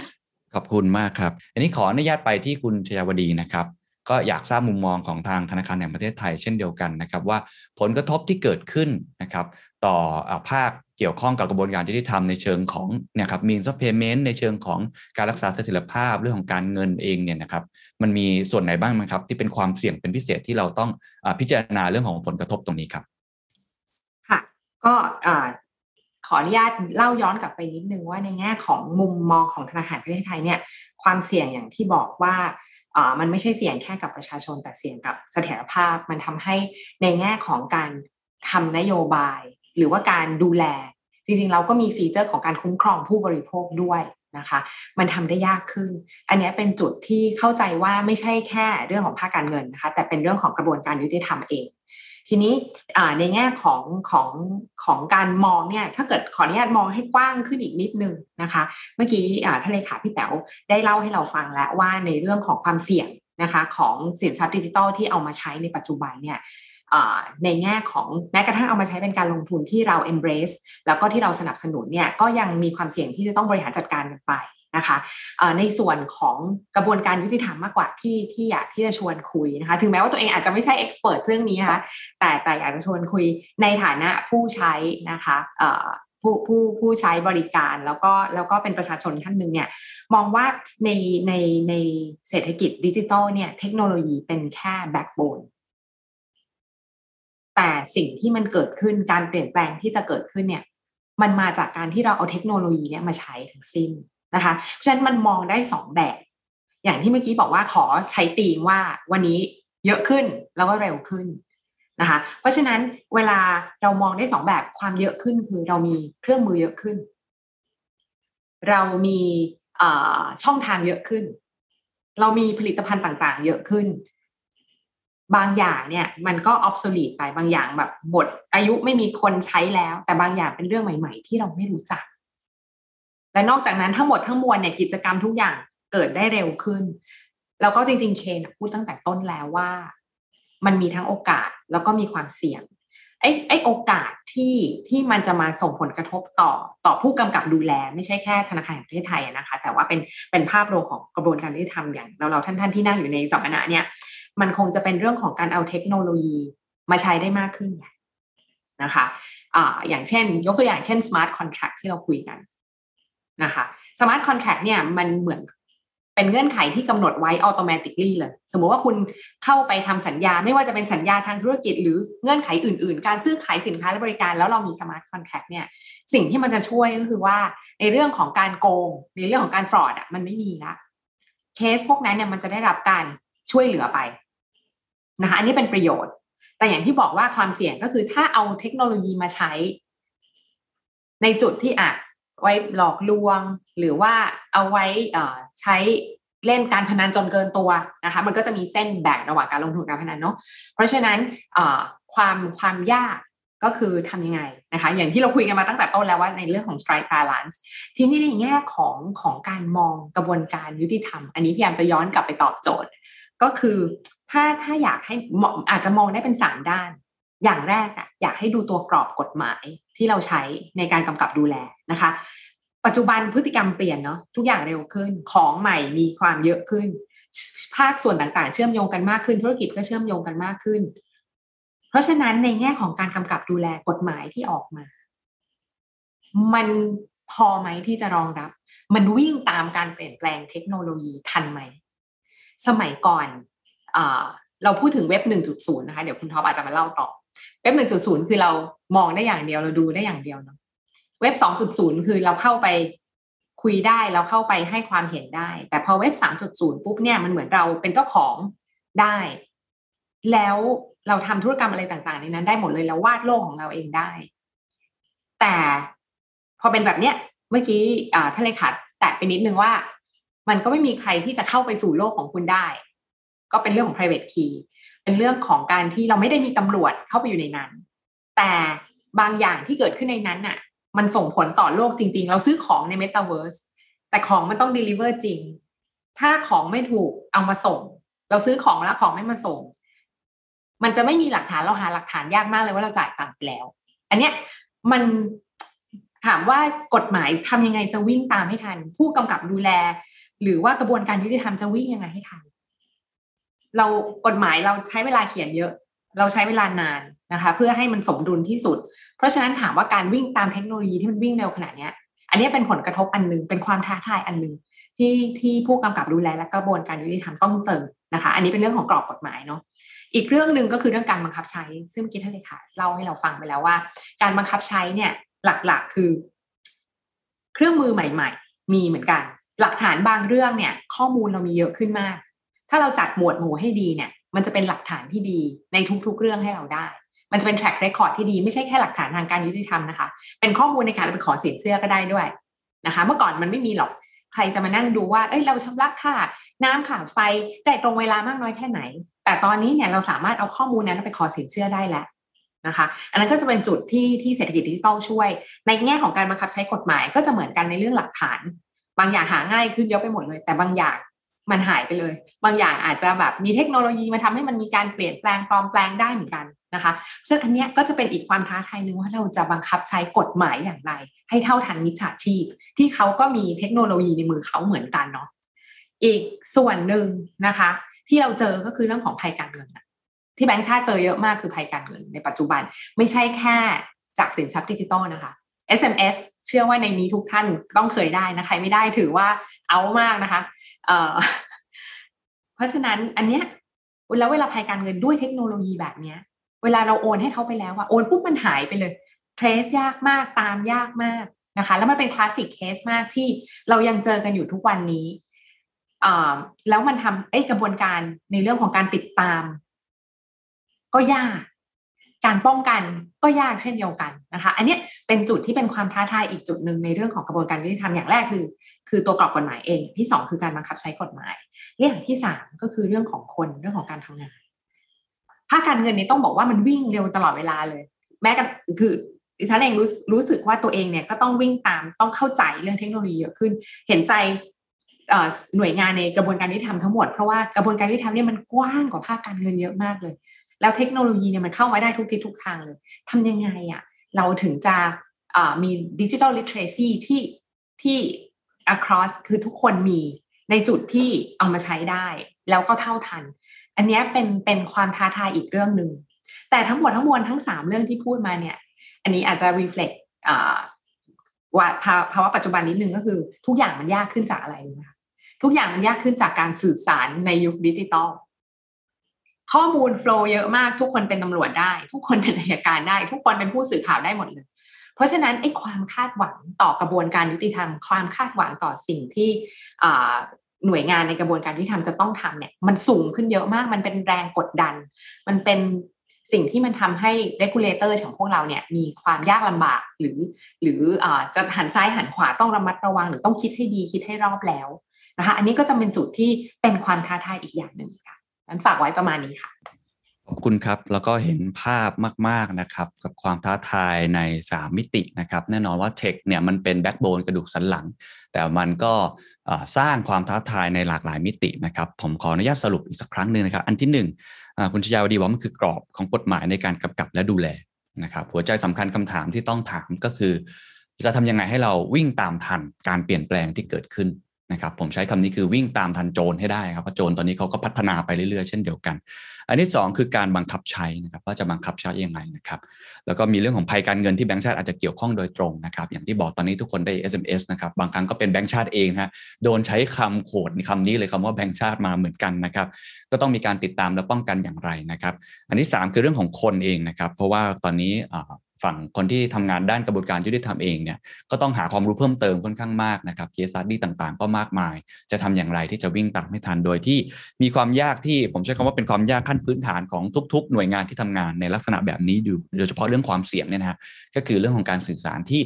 S6: ขอบคุณมากครับ อันนี้ขออนุญาตไปที่คุณชยาวดีนะครับ ก็อยากทราบมุมมองของทางธนาคารแห่งประเทศไทยเช่นเดียวกันนะครับ ว่าผลกระทบที่เกิดขึ้นนะครับ ต่ออภาคเกี่ยวข้องกับกระบวนการยุติธรรมในเชิงของเนี่ยครับ means of payment ในเชิงของการรักษาเสถียรภาพเรื่องของการเงินเองเนี่ยนะครับ มันมีส่วนไหนบ้างไหมครับ ที่เป็นความเสี่ยงเป็นพิเศษที่เราต้องอพิจารณาเรื่องของผลกระทบตรงนี้ครับ
S2: ก็ขออนุญาตเล่าย้อนกลับไปนิดนึงว่าในแง่ของมุมมองของธนาคารประเทศไทยเนี่ยความเสี่ยงอย่างที่บอกว่าอ่ามันไม่ใช่เสี่ยงแค่กับประชาชนแต่เสี่ยงกับเสถียรภาพ มันทำให้ในแง่ของการทำนโยบาย หรือว่าการดูแล จริงๆเราก็มีฟีเจอร์ของการคุ้มครองผู้บริโภคด้วยนะคะมันทำได้ยากขึ้น อันนี้เป็นจุดที่เข้าใจว่าไม่ใช่แค่เรื่องของภาคการเงินนะคะแต่เป็นเรื่องของกระบวนการยุติธรรมเอง ทีนี้ในแง่ของของของการมองเนี่ยถ้าเกิดขออนุญาตมองให้กว้างขึ้นอีกนิดนึงนะคะ เมื่อกี้ท่านเลขาพี่แป๋วได้เล่าให้เราฟังแล้วว่าในเรื่องของความเสี่ยงนะคะของสินทรัพย์ดิจิทัลที่เอามาใช้ในปัจจุบันเนี่ยในแง่ของแม้กระทั่งเอามาใช้เป็นการลงทุนที่เรา embrace แล้วก็ที่เราสนับสนุนเนี่ยก็ยังมีความเสี่ยงที่จะต้องบริหารจัดการกันไป นะคะในส่วนของกระบวนการยุติธรรมมากกว่าที่ที่อยากที่จะชวนคุยนะคะถึงแม้ว่าตัวเองอาจจะไม่ใช่ expert เรื่องนี้นะคะแต่แต่อยากจะชวนคุยในฐานะผู้ใช้นะคะผู้ผู้ผู้ใช้บริการแล้วก็แล้วก็เป็นประชาชนท่านหนึ่งเนี่ยมองว่าในในในเศรษฐกิจดิจิทัลเนี่ยเทคโนโลยีเป็นแค่ backboneแต่สิ่งที่มันเกิดขึ้นการเปลี่ยนแปลงที่จะเกิดขึ้นเนี่ยมันมาจากการที่เราเอาเทคโนโลยีเนี่ยมาใช้ทั้งสิ้น นะคะเพราะฉะนั้นมันมองได้สองแบบ อย่างที่เมื่อกี้บอกว่าขอใช้ตีมว่าวันนี้เยอะขึ้นแล้วก็เร็วขึ้นนะคะ เพราะฉะนั้นเวลาเรามองได้สองแบบความเยอะขึ้นคือเรามีเครื่องมือเยอะขึ้น เรามีช่องทางเยอะขึ้น เรามีผลิตภัณฑ์ต่างๆ เยอะขึ้น บางอย่างเนี่ยมันก็ออฟโซลีไปบางอย่างแบบบทอายุไม่มีคนใช้แล้ว แต่บางอย่างเป็นเรื่องใหม่ ๆ ที่เราไม่รู้จัก และนอกจากนั้นทั้งหมดทั้งมวลเนี่ยกิจกรรมทุกอย่างเกิดได้เร็วขึ้น แล้วก็จริง ๆ เคนพูดตั้งแต่ต้นแล้วว่า มันมีทั้งโอกาสแล้วก็มีความเสี่ยงไอ้ไอ้โอกาสที่ที่มันจะมาส่งผลกระทบต่อต่อผู้กำกับดูแล ไม่ใช่แค่ธนาคารแห่งประเทศไทยนะคะ แต่ว่าเป็นเป็นภาพรวมของกระบวนการที่ทำอย่างเราเราท่านท่านที่นั่งอยู่ในสัมมนาเนี่ยมันคงจะเป็นเรื่องของการเอาเทคโนโลยีมาใช้ได้มากขึ้นนะคะอ่าอย่างเช่น ยกตัวอย่างเช่น smart contract ที่เราคุยกัน นะคะ smart contract เนี่ยมันเหมือนเป็นเงื่อนไขที่กำหนดไว้ automatically เลย สมมติว่าคุณเข้าไปทำสัญญาไม่ว่าจะเป็นสัญญาทางธุรกิจ หรือเงื่อนไขอื่น ๆ การซื้อขายสินค้าและบริการ แล้วเรามี smart contract เนี่ยสิ่งที่มันจะช่วยก็คือว่าในเรื่องของการโกง ในเรื่องของการฟรอดอะมันไม่มีละเคสพวกนั้นเนี่ยมันจะได้รับการช่วยเหลือไปนะคะอันนี้เป็นประโยชน์ แต่อย่างที่บอกว่าความเสี่ยงก็คือถ้าเอาเทคโนโลยีมาใช้ ในจุดที่อาจ ไว้หลอกลวง หรือว่าเอาไว้ใช้เล่นการพนันจนเกินตัวนะคะ มันก็จะมีเส้นแบ่งระหว่างการลงทุนการพนันเนาะเพราะฉะนั้นความความยากก็คือทำยังไงนะคะ อย่างที่เราคุยกันมาตั้งแต่ต้นแล้วว่าในเรื่องของ strike balance ทีนี้ในแง่ของของการมองกระบวนการยุติธรรม อันนี้พยายามจะย้อนกลับไปตอบโจทย์ ก็คือถ้าถ้าอยากให้อาจจะมองได้เป็นสามด้าน อย่างแรกอะอยากให้ดูตัวกรอบกฎหมายที่เราใช้ในการกำกับดูแลนะคะ ปัจจุบันพฤติกรรมเปลี่ยนเนาะทุกอย่างเร็วขึ้นของใหม่มีความเยอะขึ้น ภาคส่วนต่างๆ เชื่อมโยงกันมากขึ้น ธุรกิจก็เชื่อมโยงกันมากขึ้น เพราะฉะนั้นในแง่ของการกำกับดูแลกฎหมายที่ออกมา มันพอไหมที่จะรองรับ มันวิ่งตามการเปลี่ยนแปลงเทคโนโลยีทันไหม สมัยก่อนเราพูดถึงเว็บ 1.0 นะคะ เดี๋ยวคุณท็อปอาจจะมาเล่าต่อ เว็บ1.0คือเรามองได้อย่างเดียวเราดูได้อย่างเดียวเนาะเว็บ2.0คือเราเข้าไปคุยได้เราเข้าไปให้ความเห็นได้ แต่พอเว็บ3.0ปุ๊บเนี่ยมันเหมือนเราเป็นเจ้าของได้ แล้วเราทำธุรกรรมอะไรต่างๆในนั้นได้หมดเลยแล้ววาดโลกของเราเองได้ แต่พอเป็นแบบเนี้ยเมื่อกี้ท่านเลขาแตะไปนิดนึงว่า มันก็ไม่มีใครที่จะเข้าไปสู่โลกของคุณได้ ก็เป็นเรื่องของ private key เป็นเรื่องของการที่เราไม่ได้มีตำรวจเข้าไปอยู่ในนั้น แต่บางอย่างที่เกิดขึ้นในนั้นน่ะ มันส่งผลต่อโลกจริง ๆ เราซื้อของใน Metaverse แต่ของมันต้อง deliver จริง ถ้าของไม่ถูกเอามาส่ง เราซื้อของแล้วของไม่มาส่ง มันจะไม่มีหลักฐานเราหาหลักฐานยากมากเลยว่าเราจ่ายตังค์ไปแล้ว อันเนี้ยมันถามว่ากฎหมายทำยังไงจะวิ่งตามให้ทัน ผู้กำกับดูแล หรือว่ากระบวนการยุติธรรมจะวิ่งยังไงให้ทัน เรากฎหมายเราใช้เวลาเขียนเยอะ เราใช้เวลานานนะคะ เพื่อให้มันสมดุลที่สุด เพราะฉะนั้นถามว่าการวิ่งตามเทคโนโลยีที่มันวิ่งเร็วขนาดนี้อันนี้เป็นผลกระทบอันนึงเป็นความท้าทายอันนึงที่ที่ผู้กำกับดูแลและกระบวนการยุติธรรมต้องเจอนะคะ อันนี้เป็นเรื่องของกรอบกฎหมายเนาะอีกเรื่องหนึ่งก็คือเรื่องการบังคับใช้ ซึ่งเมื่อกี้ท่านเลขาเล่าให้เราฟังไปแล้วว่า การบังคับใช้เนี่ยหลักๆคือ เครื่องมือใหม่ ๆ มีเหมือนกัน หลักฐานบางเรื่องเนี่ย ข้อมูลเรามีเยอะขึ้นมาก ถ้าเราจัดหมวดหมู่ให้ดีเนี่ย มันจะเป็นหลักฐานที่ดีในทุกๆเรื่องให้เราได้ มันจะเป็น track record ที่ดีไม่ใช่แค่หลักฐานทางการยุติธรรมนะคะ เป็นข้อมูลในการไปขอสินเชื่อก็ได้ด้วยนะคะ เมื่อก่อนมันไม่มีหรอกใครจะมานั่งดูว่า เอ้ยเราชำระค่าน้ำค่าไฟได้ตรงเวลามากน้อยแค่ไหน แต่ตอนนี้เนี่ยเราสามารถเอาข้อมูลนั้นไปขอสินเชื่อได้แล้วนะคะ อันนั้นก็จะเป็นจุดที่ที่เศรษฐกิจดิจิทัลช่วย ในแง่ของการบังคับใช้กฎหมายก็จะเหมือนกันในเรื่องหลักฐาน บางอย่างหาง่ายขึ้นเยอะไปหมดเลย แต่บางอย่าง มันหายไปเลย บางอย่างอาจจะแบบมีเทคโนโลยีมาทำให้มันมีการเปลี่ยนแปลงปลอมแปลงได้เหมือนกันนะคะซึ่งอันเนี้ยก็จะเป็นอีกความท้าทายหนึ่งว่าเราจะบังคับใช้กฎหมายอย่างไร ให้เท่าทันมิจฉาชีพ ที่เขาก็มีเทคโนโลยีในมือเขาเหมือนกันเนาะอีกส่วนหนึ่งนะคะ ที่เราเจอก็คือเรื่องของภัยการเงินที่แบงก์ชาติเจอเยอะมากคือภัยการเงินในปัจจุบันไม่ใช่แค่จากสินทรัพย์ดิจิตอลนะคะ SMS เชื่อว่าในนี้ทุกท่านต้องเคยได้นะใครไม่ได้ถือว่าเอามากนะคะ เพราะฉะนั้นอันเนี้ยแล้วเวลาภัยการเงินด้วยเทคโนโลยีแบบเนี้ย เวลาเราโอนให้เขาไปแล้วว่าโอนปุ๊บมันหายไปเลย trace ยากมากตามยากมากนะคะ แล้วมันเป็น classic case มากที่เรายังเจอกันอยู่ทุกวันนี้แล้วมันทำกระบวนการในเรื่องของการติดตาม ก็ยาก การป้องกันก็ยากเช่นเดียวกันนะคะ อันนี้เป็นจุดที่เป็นความท้าทายอีกจุดหนึ่งในเรื่องของกระบวนการยุติธรรมอย่างแรกคือ คือตัวกรอบกฎหมายเอง ที่สองคือการบังคับใช้กฎหมาย เรื่องที่สามก็คือเรื่องของคนเรื่องของการทำงาน ภาคการเงินนี่ต้องบอกว่ามันวิ่งเร็วตลอดเวลาเลย แม้กระคือดิฉันเองรู้รู้สึกว่าตัวเองเนี่ยก็ต้องวิ่งตามต้องเข้าใจเรื่องเทคโนโลยีเยอะขึ้น เห็นใจหน่วยงานในกระบวนการยุติธรรมทั้งหมด เพราะว่ากระบวนการยุติธรรมเนี่ยมันกว้างกว่าภาคการเงินเยอะมากเลย แล้วเทคโนโลยีเนี่ยมันเข้ามาได้ทุกทิศทุกทางเลยทำยังไงอะ่ะเราถึงจะมีดิจิทัลลิเทเรซีที่ที่ across คือทุกคนมีในจุดที่เอามาใช้ได้ แล้วก็เท่าทัน อันนี้เป็นเป็นความท้าทายอีกเรื่องหนึ่งแต่ทั้งหมดทั้งมวลทั้งสามเรื่องที่พูดมาเนี่ย อันนี้อาจจะ reflect ว่าภาวะปัจจุบันนิดนึงก็คือ ทุกอย่างมันยากขึ้นจากอะไรนะคะทุกอย่างมันยากขึ้นจากการสื่อสารในยุคดิจิตอลข้อมูลโฟล์เยอะมาก ทุกคนเป็นตำรวจได้ ทุกคนเป็นอัยการได้ ทุกคนเป็นผู้สื่อข่าวได้หมดเลย เพราะฉะนั้นไอ้ความคาดหวังต่อกระบวนการยุติธรรม ความคาดหวังต่อสิ่งที่หน่วยงานในกระบวนการยุติธรรมจะต้องทำเนี่ยมันสูงขึ้นเยอะมากมันเป็นแรงกดดัน มันเป็นสิ่งที่มันทำให้ regulator ของพวกเราเนี่ยมีความยากลำบากหรือ หรืออจะหันซ้ายหันขวาต้องระมัดระวัง หรือต้องคิดให้ดีคิดให้รอบแล้วนะคะอันนี้ก็จะเป็นจุดที่เป็นความท้าทายอีกอย่างหนึ่งค่ะนั้นฝากไว้ประมาณนี้ค่ะ
S6: ขอบคุณครับ แล้วก็เห็นภาพมาก ๆนะครับ กับความท้าทายใน 3 มิตินะครับ แน่นอนว่าเทคเนี่ยมันเป็นแบ็กโบนกระดูกสันหลัง แต่มันก็สร้างความท้าทายในหลากหลายมิตินะครับ ผมขออนุญาตสรุปอีกสักครั้งหนึ่งนะครับ อันที่ 1 คุณชยาวดีว่ามันคือกรอบของกฎหมายในการกำกับและดูแลนะครับหัวใจสำคัญคำถามที่ต้องถามก็คือ จะทำยังไงให้เราวิ่งตามทันการเปลี่ยนแปลงที่เกิดขึ้นนะครับ ผมใช้คำนี้คือวิ่งตามทันโจรให้ได้ครับเพราะโจรตอนนี้เขาก็พัฒนาไปเรื่อยๆ เช่นเดียวกัน อันที่ 2 คือการบังคับใช้นะครับว่าจะบังคับใช้ยังไงนะครับแล้วก็มีเรื่องของภัยการเงินที่แบงก์ชาติอาจจะเกี่ยวข้องโดยตรงนะครับอย่างที่บอกตอนนี้ทุกคนได้ SMS นะครับบางครั้งก็เป็นแบงก์ชาติเองฮะโดนใช้คำ quote คำนี้เลยคำว่าแบงก์ชาติมาเหมือนกันนะครับก็ต้องมีการติดตามและป้องกันอย่างไรนะครับ อันที่ 3 คือเรื่องของคนเองนะครับเพราะว่าตอนนี้ ฝั่งคนที่ทำงานด้านกระบวนการยุติธรรมเองเนี่ยก็ต้องหาความรู้เพิ่มเติมค่อนข้างมากนะครับ case study ต่างๆ ก็มากมาย จะทำอย่างไรที่จะวิ่งตามให้ทันโดยที่มีความยากที่ผมใช้คำว่าเป็นความยากขั้นพื้นฐานของทุก ๆ หน่วยงานที่ทำงานในลักษณะแบบนี้อยู่โดยเฉพาะเรื่องความเสี่ยงเนี่ยนะฮะก็คือเรื่องของการสื่อสารที่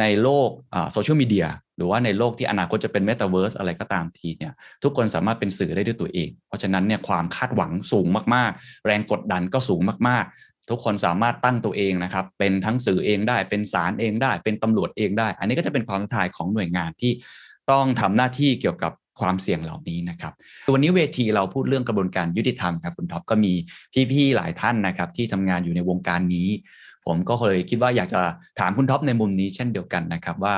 S6: ในโลกโซเชียลมีเดียหรือว่าในโลกที่อนาคตจะเป็นเมตาเวิร์สอะไรก็ตามทีเนี่ยทุกคนสามารถเป็นสื่อได้ด้วยตัวเอง เพราะฉะนั้นเนี่ยความคาดหวังสูงมากๆ แรงกดดันก็สูงมาก ทุกคนสามารถตั้งตัวเองนะครับ เป็นทั้งสื่อเองได้ เป็นศาลเองได้ เป็นตำรวจเองได้ อันนี้ก็จะเป็นความท้าทายของหน่วยงานที่ต้องทำหน้าที่เกี่ยวกับความเสี่ยงเหล่านี้นะครับ วันนี้เวทีเราพูดเรื่องกระบวนการยุติธรรมครับคุณท็อปก็มีพี่ๆหลายท่านนะครับ ที่ทำงานอยู่ในวงการนี้ ผมก็เคยคิดว่าอยากจะถามคุณท็อปในมุมนี้เช่นเดียวกันนะครับว่า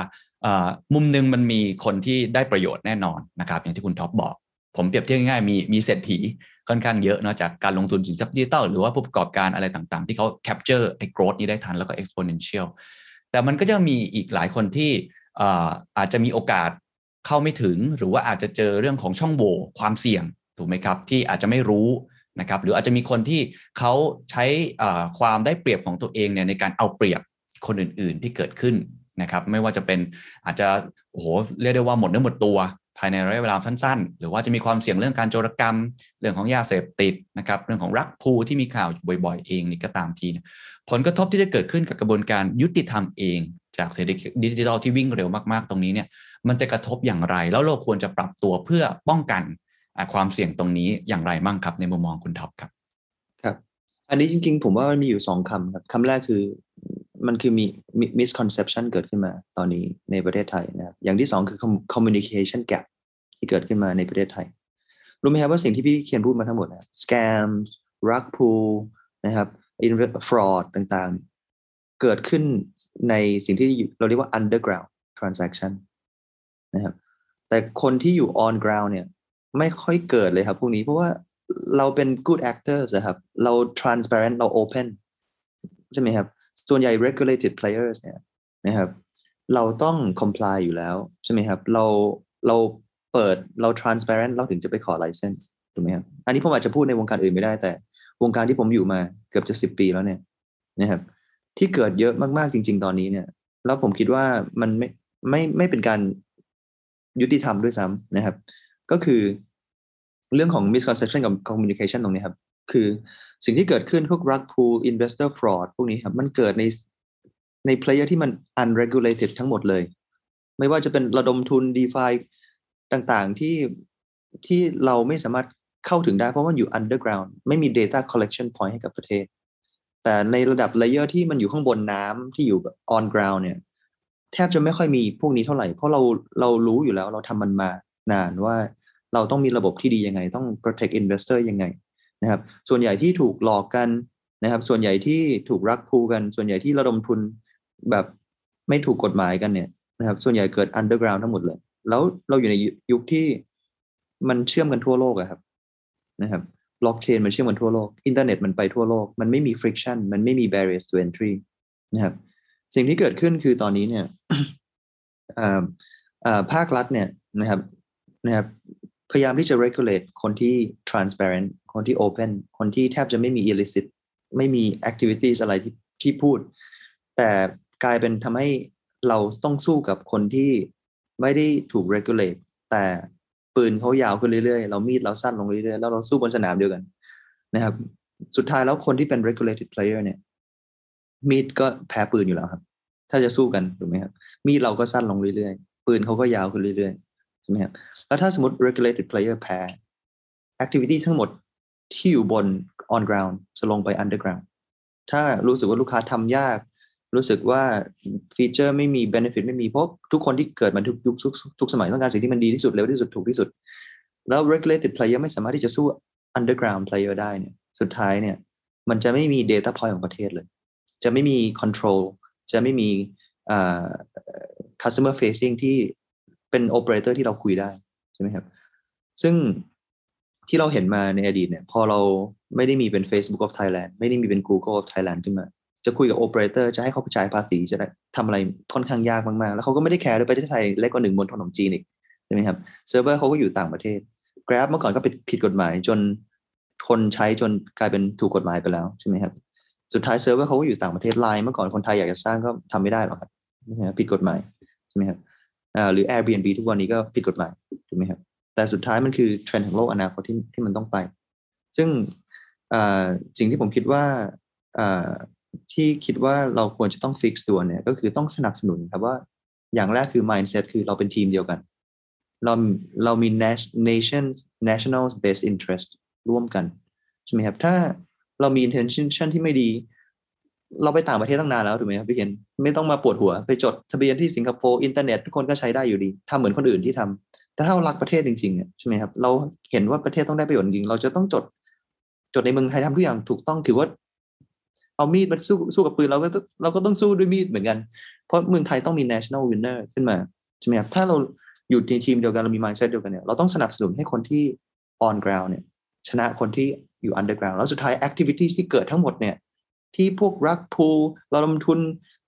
S6: มุมหนึ่งมันมีคนที่ได้ประโยชน์แน่นอนนะครับ อย่างที่คุณท็อปบอก ผมเปรียบเทียบง่ายๆมีมีเศรษฐี ค่อนข้างเยอะเนาะจากการลงทุนสินทรัพย์ดิจิตอลหรือว่าผู้ประกอบการอะไรต่างๆ ที่เขา capture ไอ้ growth นี้ได้ทันแล้วก็ exponential แต่มันก็จะมีอีกหลายคนที่อาจจะมีโอกาสเข้าไม่ถึง หรือว่าอาจจะเจอเรื่องของช่องโหว่ความเสี่ยงถูกไหมครับ ที่อาจจะไม่รู้นะครับหรืออาจจะมีคนที่เขาใช้ความได้เปรียบของตัวเองเนี่ยในการเอาเปรียบคนอื่นๆที่เกิดขึ้นนะครับไม่ว่าจะเป็นอาจจะโอ้โหเรียกได้ว่าหมดเนื้อหมดตัว
S7: ภายในระยะเวลาสั้นๆ หรือว่าจะมีความเสี่ยงเรื่องการโจรกรรม เรื่องของยาเสพติดนะครับเรื่องของรักภูที่มีข่าวบ่อยๆ เองนี่ก็ตามทีผลกระทบที่จะเกิดขึ้นกับกระบวนการยุติธรรมเอง จากเศรษฐกิจดิจิทัลที่วิ่งเร็วมากๆ ตรงนี้เนี่ยมันจะกระทบอย่างไร แล้วเราควรจะปรับตัวเพื่อป้องกันความเสี่ยงตรงนี้อย่างไรมั่งครับในมุมมองคุณท็อปครับ
S3: ครับ อันนี้จริงๆ ผมว่ามันมีอยู่สองคำครับคำแรกคือ มันคือมี misconception เกิดขึ้นมาตอนนี้ในประเทศไทยนะครับอย่างที่สองคือ com- communication gap ที่เกิดขึ้นมาในประเทศไทย รู้ไหมครับว่าสิ่งที่พี่เคียนพูดมาทั้งหมดนะครับ scam rug pull นะครับ invest- fraud ต่างๆ เกิดขึ้นในสิ่งที่เราเรียกว่า underground transaction นะครับแต่คนที่อยู่ on ground เนี่ยไม่ค่อยเกิดเลยครับพวกนี้เพราะว่าเราเป็น good actors อะครับ เรา transparent เรา open ใช่ไหมครับ ส่วนใหญ่ regulated players เนี่ยนะครับเราต้อง comply อยู่แล้ว ใช่ไหมครับ เราเราเปิดเรา transparent เราถึงจะไปขอ license ถูกไหมครับอันนี้ผมอาจจะพูดในวงการอื่นไม่ได้แต่ วงการที่ผมอยู่มาเกือบจะสิบปีแล้วเนี่ยนะครับ ที่เกิดเยอะมากๆจริง ๆ ตอนนี้เนี่ย แล้วผมคิดว่ามันไม่ไม่ไม่เป็นการยุติธรรมด้วยซ้ำนะครับ ก็คือเรื่องของ misconception กับ communication ตรงนี้ครับ คือสิ่งที่เกิดขึ้นพวก rug pull investor fraud พวกนี้ครับมันเกิดในใน player ที่มัน unregulated ทั้งหมดเลย ไม่ว่าจะเป็นระดมทุน DeFi ต่างๆที่ที่เราไม่สามารถเข้าถึงได้เพราะว่าอยู่ underground ไม่มี data collection point ให้กับประเทศ แต่ในระดับ layer ที่มันอยู่ข้างบนน้ำที่อยู่แบบ on ground เนี่ย แทบจะไม่ค่อยมีพวกนี้เท่าไหร่ เพราะเราเรารู้อยู่แล้วเราทำมันมานานว่าเราต้องมีระบบที่ดียังไง ต้อง protect investor ยังไง นะครับ ส่วนใหญ่ที่ถูกหลอกกันนะครับ ส่วนใหญ่ที่ถูกรักพูกัน ส่วนใหญ่ที่ระดมทุนแบบไม่ถูกกฎหมายกันเนี่ยนะครับ ส่วนใหญ่เกิด underground ทั้งหมดเลย แล้วเราอยู่ในยุคที่มันเชื่อมกันทั่วโลกอะครับนะครับบล็อกเชนมันเชื่อมกันทั่วโลก อินเทอร์เน็ตมันไปทั่วโลก มันไม่มี friction มันไม่มี barriers to entry นะครับ สิ่งที่เกิดขึ้นคือตอนนี้เนี่ยภาครัฐเนี่ยนะครับนะครับ พยายามที่จะ regulate คนที่ transparent คนที่ open คนที่แทบจะไม่มี illicit ไม่มี activities อะไรที่ที่พูด แต่กลายเป็นทำให้เราต้องสู้กับคนที่ไม่ได้ถูก regulate แต่ปืนเขายาวขึ้นเรื่อยๆ เรามีดเราสั้นลงเรื่อยๆ แล้วเราสู้บนสนามเดียวกันนะครับ สุดท้ายแล้วคนที่เป็น regulated player เนี่ย มีดก็แพ้ปืนอยู่แล้วครับ ถ้าจะสู้กันถูกไหมครับ มีดเราก็สั้นลงเรื่อยๆ ปืนเขาก็ยาวขึ้นเรื่อยๆ ใช่ไหมครับ แล้วถ้าสมมติ regulated player แพ้ activity ทั้งหมด ที่อยู่บน on ground จะลงไป underground ถ้ารู้สึกว่าลูกค้าทำยาก รู้สึกว่าฟีเจอร์ไม่มี benefit ไม่มีเพราะทุกคนที่เกิดมาทุกยุคทุกทุกสมัยต้องการสิ่งที่มันดีที่สุดเร็วที่สุดถูกที่สุด แล้ว regulated player ไม่สามารถที่จะสู้ underground player ได้เนี่ยสุดท้ายเนี่ยมันจะไม่มี data point ของประเทศเลย จะไม่มี control จะไม่มี customer facing ที่เป็น operator ที่เราคุยได้ใช่ไหมครับ ซึ่ง ที่เราเห็นมาในอดีตเนี่ย พอเราไม่ได้มีเป็น Facebook of Thailand ไม่ได้มีเป็น Google of Thailand ขึ้นมา จะคุยกับ operator จะให้เขาจ่ายภาษีจะได้ทำอะไรค่อนข้างยากมากๆ แล้วเขาก็ไม่ได้แคร์ด้วยประเทศไทยเล็กกว่าหนึ่งมณฑลจีนอีกใช่ไหมครับเซิร์ฟเวอร์เขาก็อยู่ต่างประเทศ Grab เมื่อก่อนก็ผิดผิดกฎหมายจนคนใช้จนกลายเป็นถูกกฎหมายไปแล้วใช่ไหมครับสุดท้ายเซิร์ฟเวอร์เขาก็อยู่ต่างประเทศไลน์เมื่อก่อนคนไทยอยากจะสร้างก็ทำไม่ได้หรอกครับผิดกฎหมายใช่ไหมครับหรือ Airbnb ทุกวันนี้ก็ผิดกฎหมายถูกไหมครับ แต่สุดท้ายมันคือเทรนด์ของโลกอนาคตที่ที่มันต้องไป ซึ่งสิ่งที่ผมคิดว่าที่คิดว่าเราควรจะต้องพลิกตัวเนี่ยก็คือต้องสนับสนุนครับว่าอย่างแรกคือ mindset คือเราเป็นทีมเดียวกัน เราเรามี nations national best interest ร่วมกันใช่ไหมครับถ้าเรามี intention ที่ไม่ดี เราไปต่างประเทศตั้งนานแล้วถูกไหมครับพี่เห็นไม่ต้องมาปวดหัวไปจดทะเบียนที่สิงคโปร์อินเทอร์เน็ตทุกคนก็ใช้ได้อยู่ดีทำเหมือนคนอื่นที่ทำ แต่ถ้าเรารักประเทศจริงๆเนี่ยใช่ไหมครับ เราเห็นว่าประเทศต้องได้ประโยชน์จริง เราจะต้องจดจดในเมืองไทยทำทุกอย่างถูกต้องถือว่า เอามีดมาสู้สู้กับปืนเราก็เราก็ต้องสู้ด้วยมีดเหมือนกัน เพราะเมืองไทยต้องมี national winner ขึ้นมาใช่ไหมครับถ้าเราอยู่ในทีมเดียวกันเรามี mindset เดียวกันเนี่ยเราต้องสนับสนุนให้คนที่ on ground เนี่ย ชนะคนที่อยู่ underground แล้วสุดท้าย activities ที่เกิดทั้งหมดเนี่ย ที่พวกรักพูเราลงทุน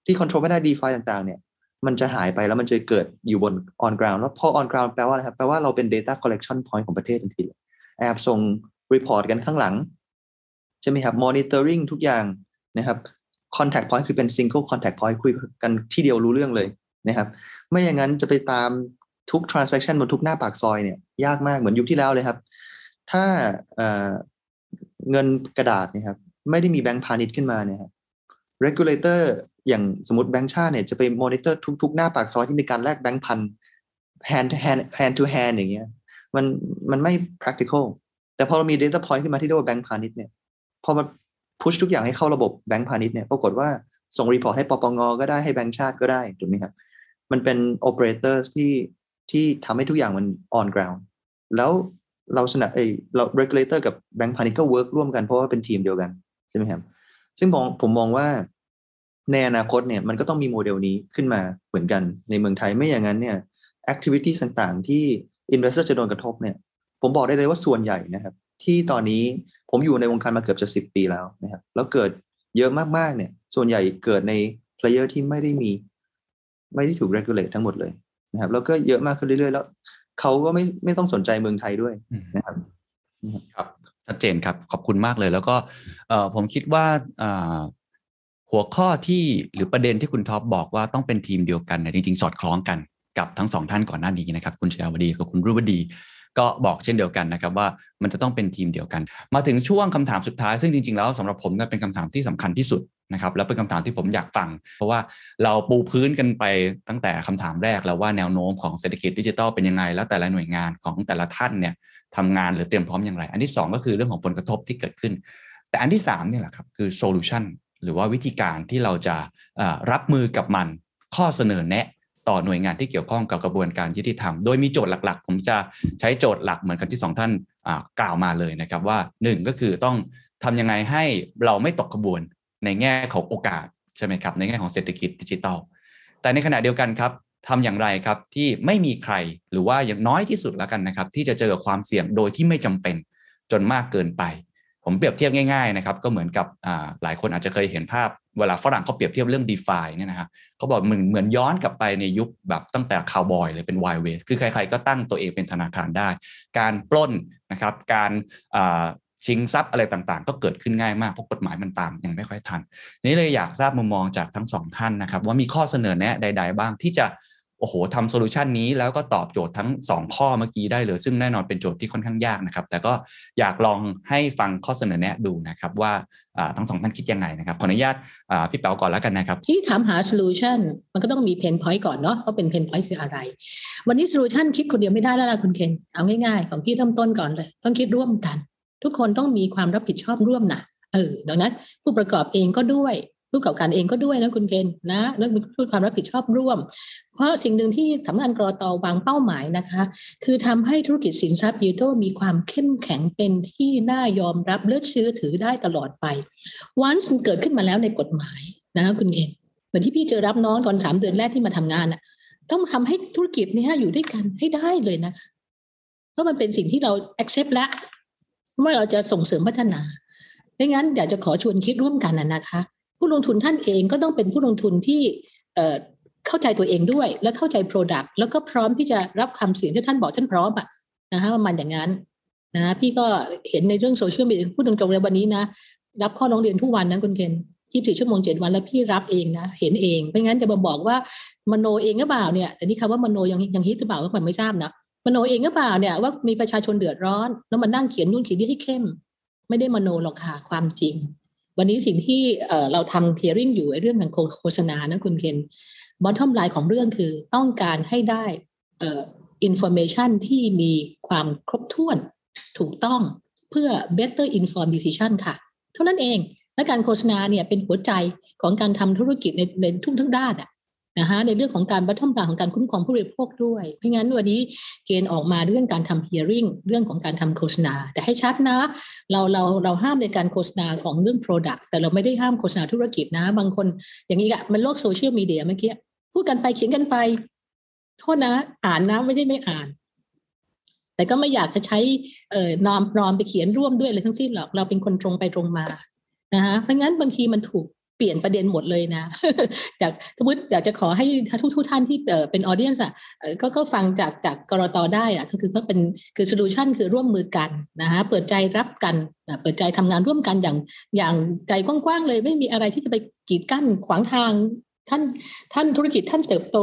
S3: ที่ control ไม่ได้ DeFi ต่างๆ เนี่ย มันจะหายไปแล้วมันจะเกิดอยู่บน on ground แล้วพอ on ground แปลว่าอะไรครับ แปลว่าเราเป็น data collection point ของประเทศทันทีแอบส่ง report กันข้างหลัง ใช่ไหมครับ monitoring ทุกอย่างนะครับ contact point คือเป็น single contact point คุยกันที่เดียวรู้เรื่องเลยนะครับ ไม่อย่างนั้นจะไปตามทุก transaction บนทุกหน้าปากซอยเนี่ย ยากมากเหมือนยุคที่แล้วเลยครับ ถ้าเเงินกระดาษนี่ยครับ ไม่ได้มีแบงก์พาณิชย์ขึ้นมาเนี่ยครับ regulator อย่างสมมติแบงก์ชาติเนี่ยจะไป monitor ทุก ๆ หน้าปากซอยที่มีการแลกแบงก์พัน hand to hand hand to hand อย่างเงี้ยมันมันไม่ practical แต่พอเรามี data point ขึ้นมาที่เรียกว่าแบงก์พาณิชย์เนี่ยพอมา push ทุกอย่างให้เข้าระบบแบงก์พาณิชย์เนี่ยปรากฏว่าส่ง report ให้ปปงก็ได้ให้แบงก์ชาติก็ได้ถูกไหมครับ มันเป็น operator ที่ที่ทำให้ทุกอย่างมัน on ground แล้วเราสนับเอเรา regulator กับแบงก์พาณิชย์ก็ work ร่วมกันเพราะว่าเป็นทีมเดียวกันใช่ไหมครับซึ่งมองผมมองว่า ในอนาคตเนี่ยมันก็ต้องมีโมเดลนี้ขึ้นมาเหมือนกันในเมืองไทยไม่อย่างนั้นเนี่ย activity ต่างๆ ที่ investor จะโดนกระทบเนี่ย ผมบอกได้เลยว่าส่วนใหญ่นะครับ ที่ตอนนี้ผมอยู่ในวงการมาเกือบจะสิบปีแล้วนะครับ แล้วเกิดเยอะมากๆเนี่ย ส่วนใหญ่เกิดใน player ที่ไม่ได้มี ไม่ได้ถูก regulate ทั้งหมดเลยนะครับ แล้วก็เยอะมากขึ้นเรื่อยๆ แล้วเขาก็ไม่ไม่ต้องสนใจเมืองไทยด้วยนะครับ
S6: ครับชัดเจนครับขอบคุณมากเลย แล้วก็เออผมคิดว่าอ่อ หัวข้อที่หรือประเด็นที่คุณท็อปบอกว่าต้องเป็นทีมเดียวกันเนี่ยจริงๆ สอดคล้องกันกับทั้งสองท่านก่อนหน้านี้นะครับ คุณชยาวดีกับคุณรุวดี ก็บอกเช่นเดียวกันนะครับว่ามันจะต้องเป็นทีมเดียวกัน มาถึงช่วงคำถามสุดท้าย ซึ่งจริงๆแล้วสำหรับผมก็เป็นคำถามที่สำคัญที่สุดนะครับและเป็นคำถามที่ผมอยากฟัง เพราะว่าเราปูพื้นกันไปตั้งแต่คำถามแรกแล้วว่าแนวโน้มของเศรษฐกิจดิจิทัลเป็นยังไง แล้วแต่ละหน่วยงานของแต่ละท่านเนี่ยทำงานหรือเตรียมพร้อมอย่างไร อันที่ 2 ก็คือเรื่องของผลกระทบที่เกิดขึ้น แต่อันที่3เนี่ยแหละครับคือโซลูชัน หรือว่าวิธีการที่เราจะรับมือกับมันข้อเสนอแนะต่อหน่วยงานที่เกี่ยวข้องกับกระบวนการยุติธรรม โดยมีโจทย์หลักๆ ผมจะใช้โจทย์หลักเหมือนกับที่สองท่านกล่าวมาเลยนะครับว่า 1 ก็คือต้องทำยังไงให้เราไม่ตกกระบวนในแง่ของโอกาสใช่ไหมครับในแง่ของเศรษฐกิจดิจิทัล แต่ในขณะเดียวกันครับทำอย่างไรครับที่ไม่มีใครหรือว่าอย่างน้อยที่สุดแล้วกันนะครับ ที่จะเจอความเสี่ยงโดยที่ไม่จำเป็นจนมากเกินไป ผมเปรียบเทียบง่ายๆนะครับก็เหมือนกับหลายคนอาจจะเคยเห็นภาพเวลาฝรั่งเขาเปรียบเทียบเรื่อง d e f าเนี่ยนะครับเขาบอกเหมือนเหมือนย้อนกลับไปในยุคแบบตั้งแต่คาวบอยเลยเป็น Wild West คือใครๆก็ตั้งตัวเองเป็นธนาคารได้ การปล้นนะครับการชิงทรัพย์อะไรต่างๆ ก็เกิดขึ้นง่ายมากเพราะกฎหมายมันตามยังไม่ค่อยทัน นี้เลยอยากทราบมุมมองจากทั้งสองท่านนะครับ ว่ามีข้อเสนอแนะใด ๆ บ้างที่จะ โอ้โหทำ solution นี้แล้วก็ตอบโจทย์ทั้ง 2 ข้อเมื่อกี้ได้เลย ซึ่งแน่นอนเป็นโจทย์ที่ค่อนข้างยากนะครับ แต่ก็อยากลองให้ฟังข้อเสนอแนะดูนะครับว่าทั้งสองท่านคิดยังไงนะครับ ขออนุญาตพี่แป๋วก่อนแล้วกันนะครับ
S1: ที่ถามหา solution มันก็ต้องมี pain point ก่อนเนาะว่าเป็น pain point คืออะไร วันนี้ solution คิดคนเดียวไม่ได้แล้วล่ะคุณเคนเอาง่ายๆ ของพี่เริ่มต้นก่อนเลย ต้องคิดร่วมกัน ทุกคนต้องมีความรับผิดชอบร่วมนะเออดังนั้นผู้ประกอบเองก็ด้วย ผู้ประกอบการเองก็ด้วยนะคุณเคนนะเรื่องพูดความรับผิดชอบร่วม เพราะสิ่งหนึ่งที่สำนักงานกลตวางเป้าหมายนะคะ คือทำให้ธุรกิจสินทรัพย์ดิจิทัลมีความเข้มแข็งเป็นที่น่ายอมรับเลือเชื่อถือได้ตลอดไปวันเกิดขึ้นมาแล้วในกฎหมายนะคุณเคนเหมือนที่พี่เจอรับน้องตอนสามเดือนแรกที่มาทำงานอะต้องทำให้ธุรกิจนี้อยู่ด้วยกันให้ได้เลยนะคะเพราะมันเป็นสิ่งที่เรา accept แล้วว่าเราจะส่งเสริมพัฒนาไม่งั้นอยากจะขอชวนคิดร่วมกันนะคะ ผู้ลงทุนท่านเองก็ต้องเป็นผู้ลงทุนที่เข้าใจตัวเองด้วย และเข้าใจ Product แล้วก็พร้อมที่จะรับคำเสียงที่ท่านบอกท่านพร้อมอะนะคะประมาณอย่างนั้นนะพี่ก็เห็นในเรื่องโซเชียลมีเดียพูดตรงๆเลยวันนี้นะรับข้อร้องเรียนทุกวันนะคุณเคนยี่สิบชั่วโมงเจ็ดวันแล้วพี่รับเองนะ เห็นเองไม่งั้นจะมาบอกว่ามโนเองก็เปล่าเนี่ยแต่นี่คำว่ามโนยังยังฮิตหรือเปล่าก็ไม่ทราบนะมโนเองก็เปล่าเนี่ยว่ามีประชาชนเดือดร้อน แล้วมานั่งเขียนนู่นเขียนนี่ให้เข้ม ไม่ได้มโนหรอกค่ะความจริง วันนี้สิ่งที่เราทำ hearing อยู่เรื่องของโฆษณานะคุณเคน bottom line ของเรื่องคือต้องการให้ได้ information ที่มีความครบถ้วนถูกต้องเพื่อ better inform decision ค่ะ เท่านั้นเองและการโฆษณาเนี่ยเป็นหัวใจของการทำธุรกิจในในทุกทั้งด้านอะ นะคะในเรื่องของการ bottom line ของการคุ้มครองผู้บริโภคด้วย เพราะงั้นวันนี้เกณฑ์ออกมาเรื่องการทำ hearing เรื่องของการทำโฆษณา แต่ให้ชัดนะ เราเราเราห้ามในการโฆษณาของเรื่อง product แต่เราไม่ได้ห้ามโฆษณาธุรกิจนะ บางคนอย่างนี้อะมันโลกโซเชียลมีเดียเมื่อกี้พูดกันไปเขียนกันไป โทษนะ อ่านนะไม่ได้ไม่อ่าน แต่ก็ไม่อยากจะใช้เอ่อนอมนอมไปเขียนร่วมด้วยเลยทั้งสิ้นหรอกเราเป็นคนตรงไปตรงมานะคะเพราะงั้นบางทีมันถูก เปลี่ยนประเด็นหมดเลยนะ จากสมมติอยากจะขอให้ทุกทุกท่านที่เป็นออเดียนส์อะก็ก็ฟังจากจากกรตได้อะก็คือก็เป็นคือ solution คือร่วมมือกันนะคะเปิดใจรับกันเปิดใจทำงานร่วมกันอย่างอย่างใจกว้างๆเลย ไม่มีอะไรที่จะไปกีดกั้นขวางทางท่านท่านธุรกิจท่านเติบโต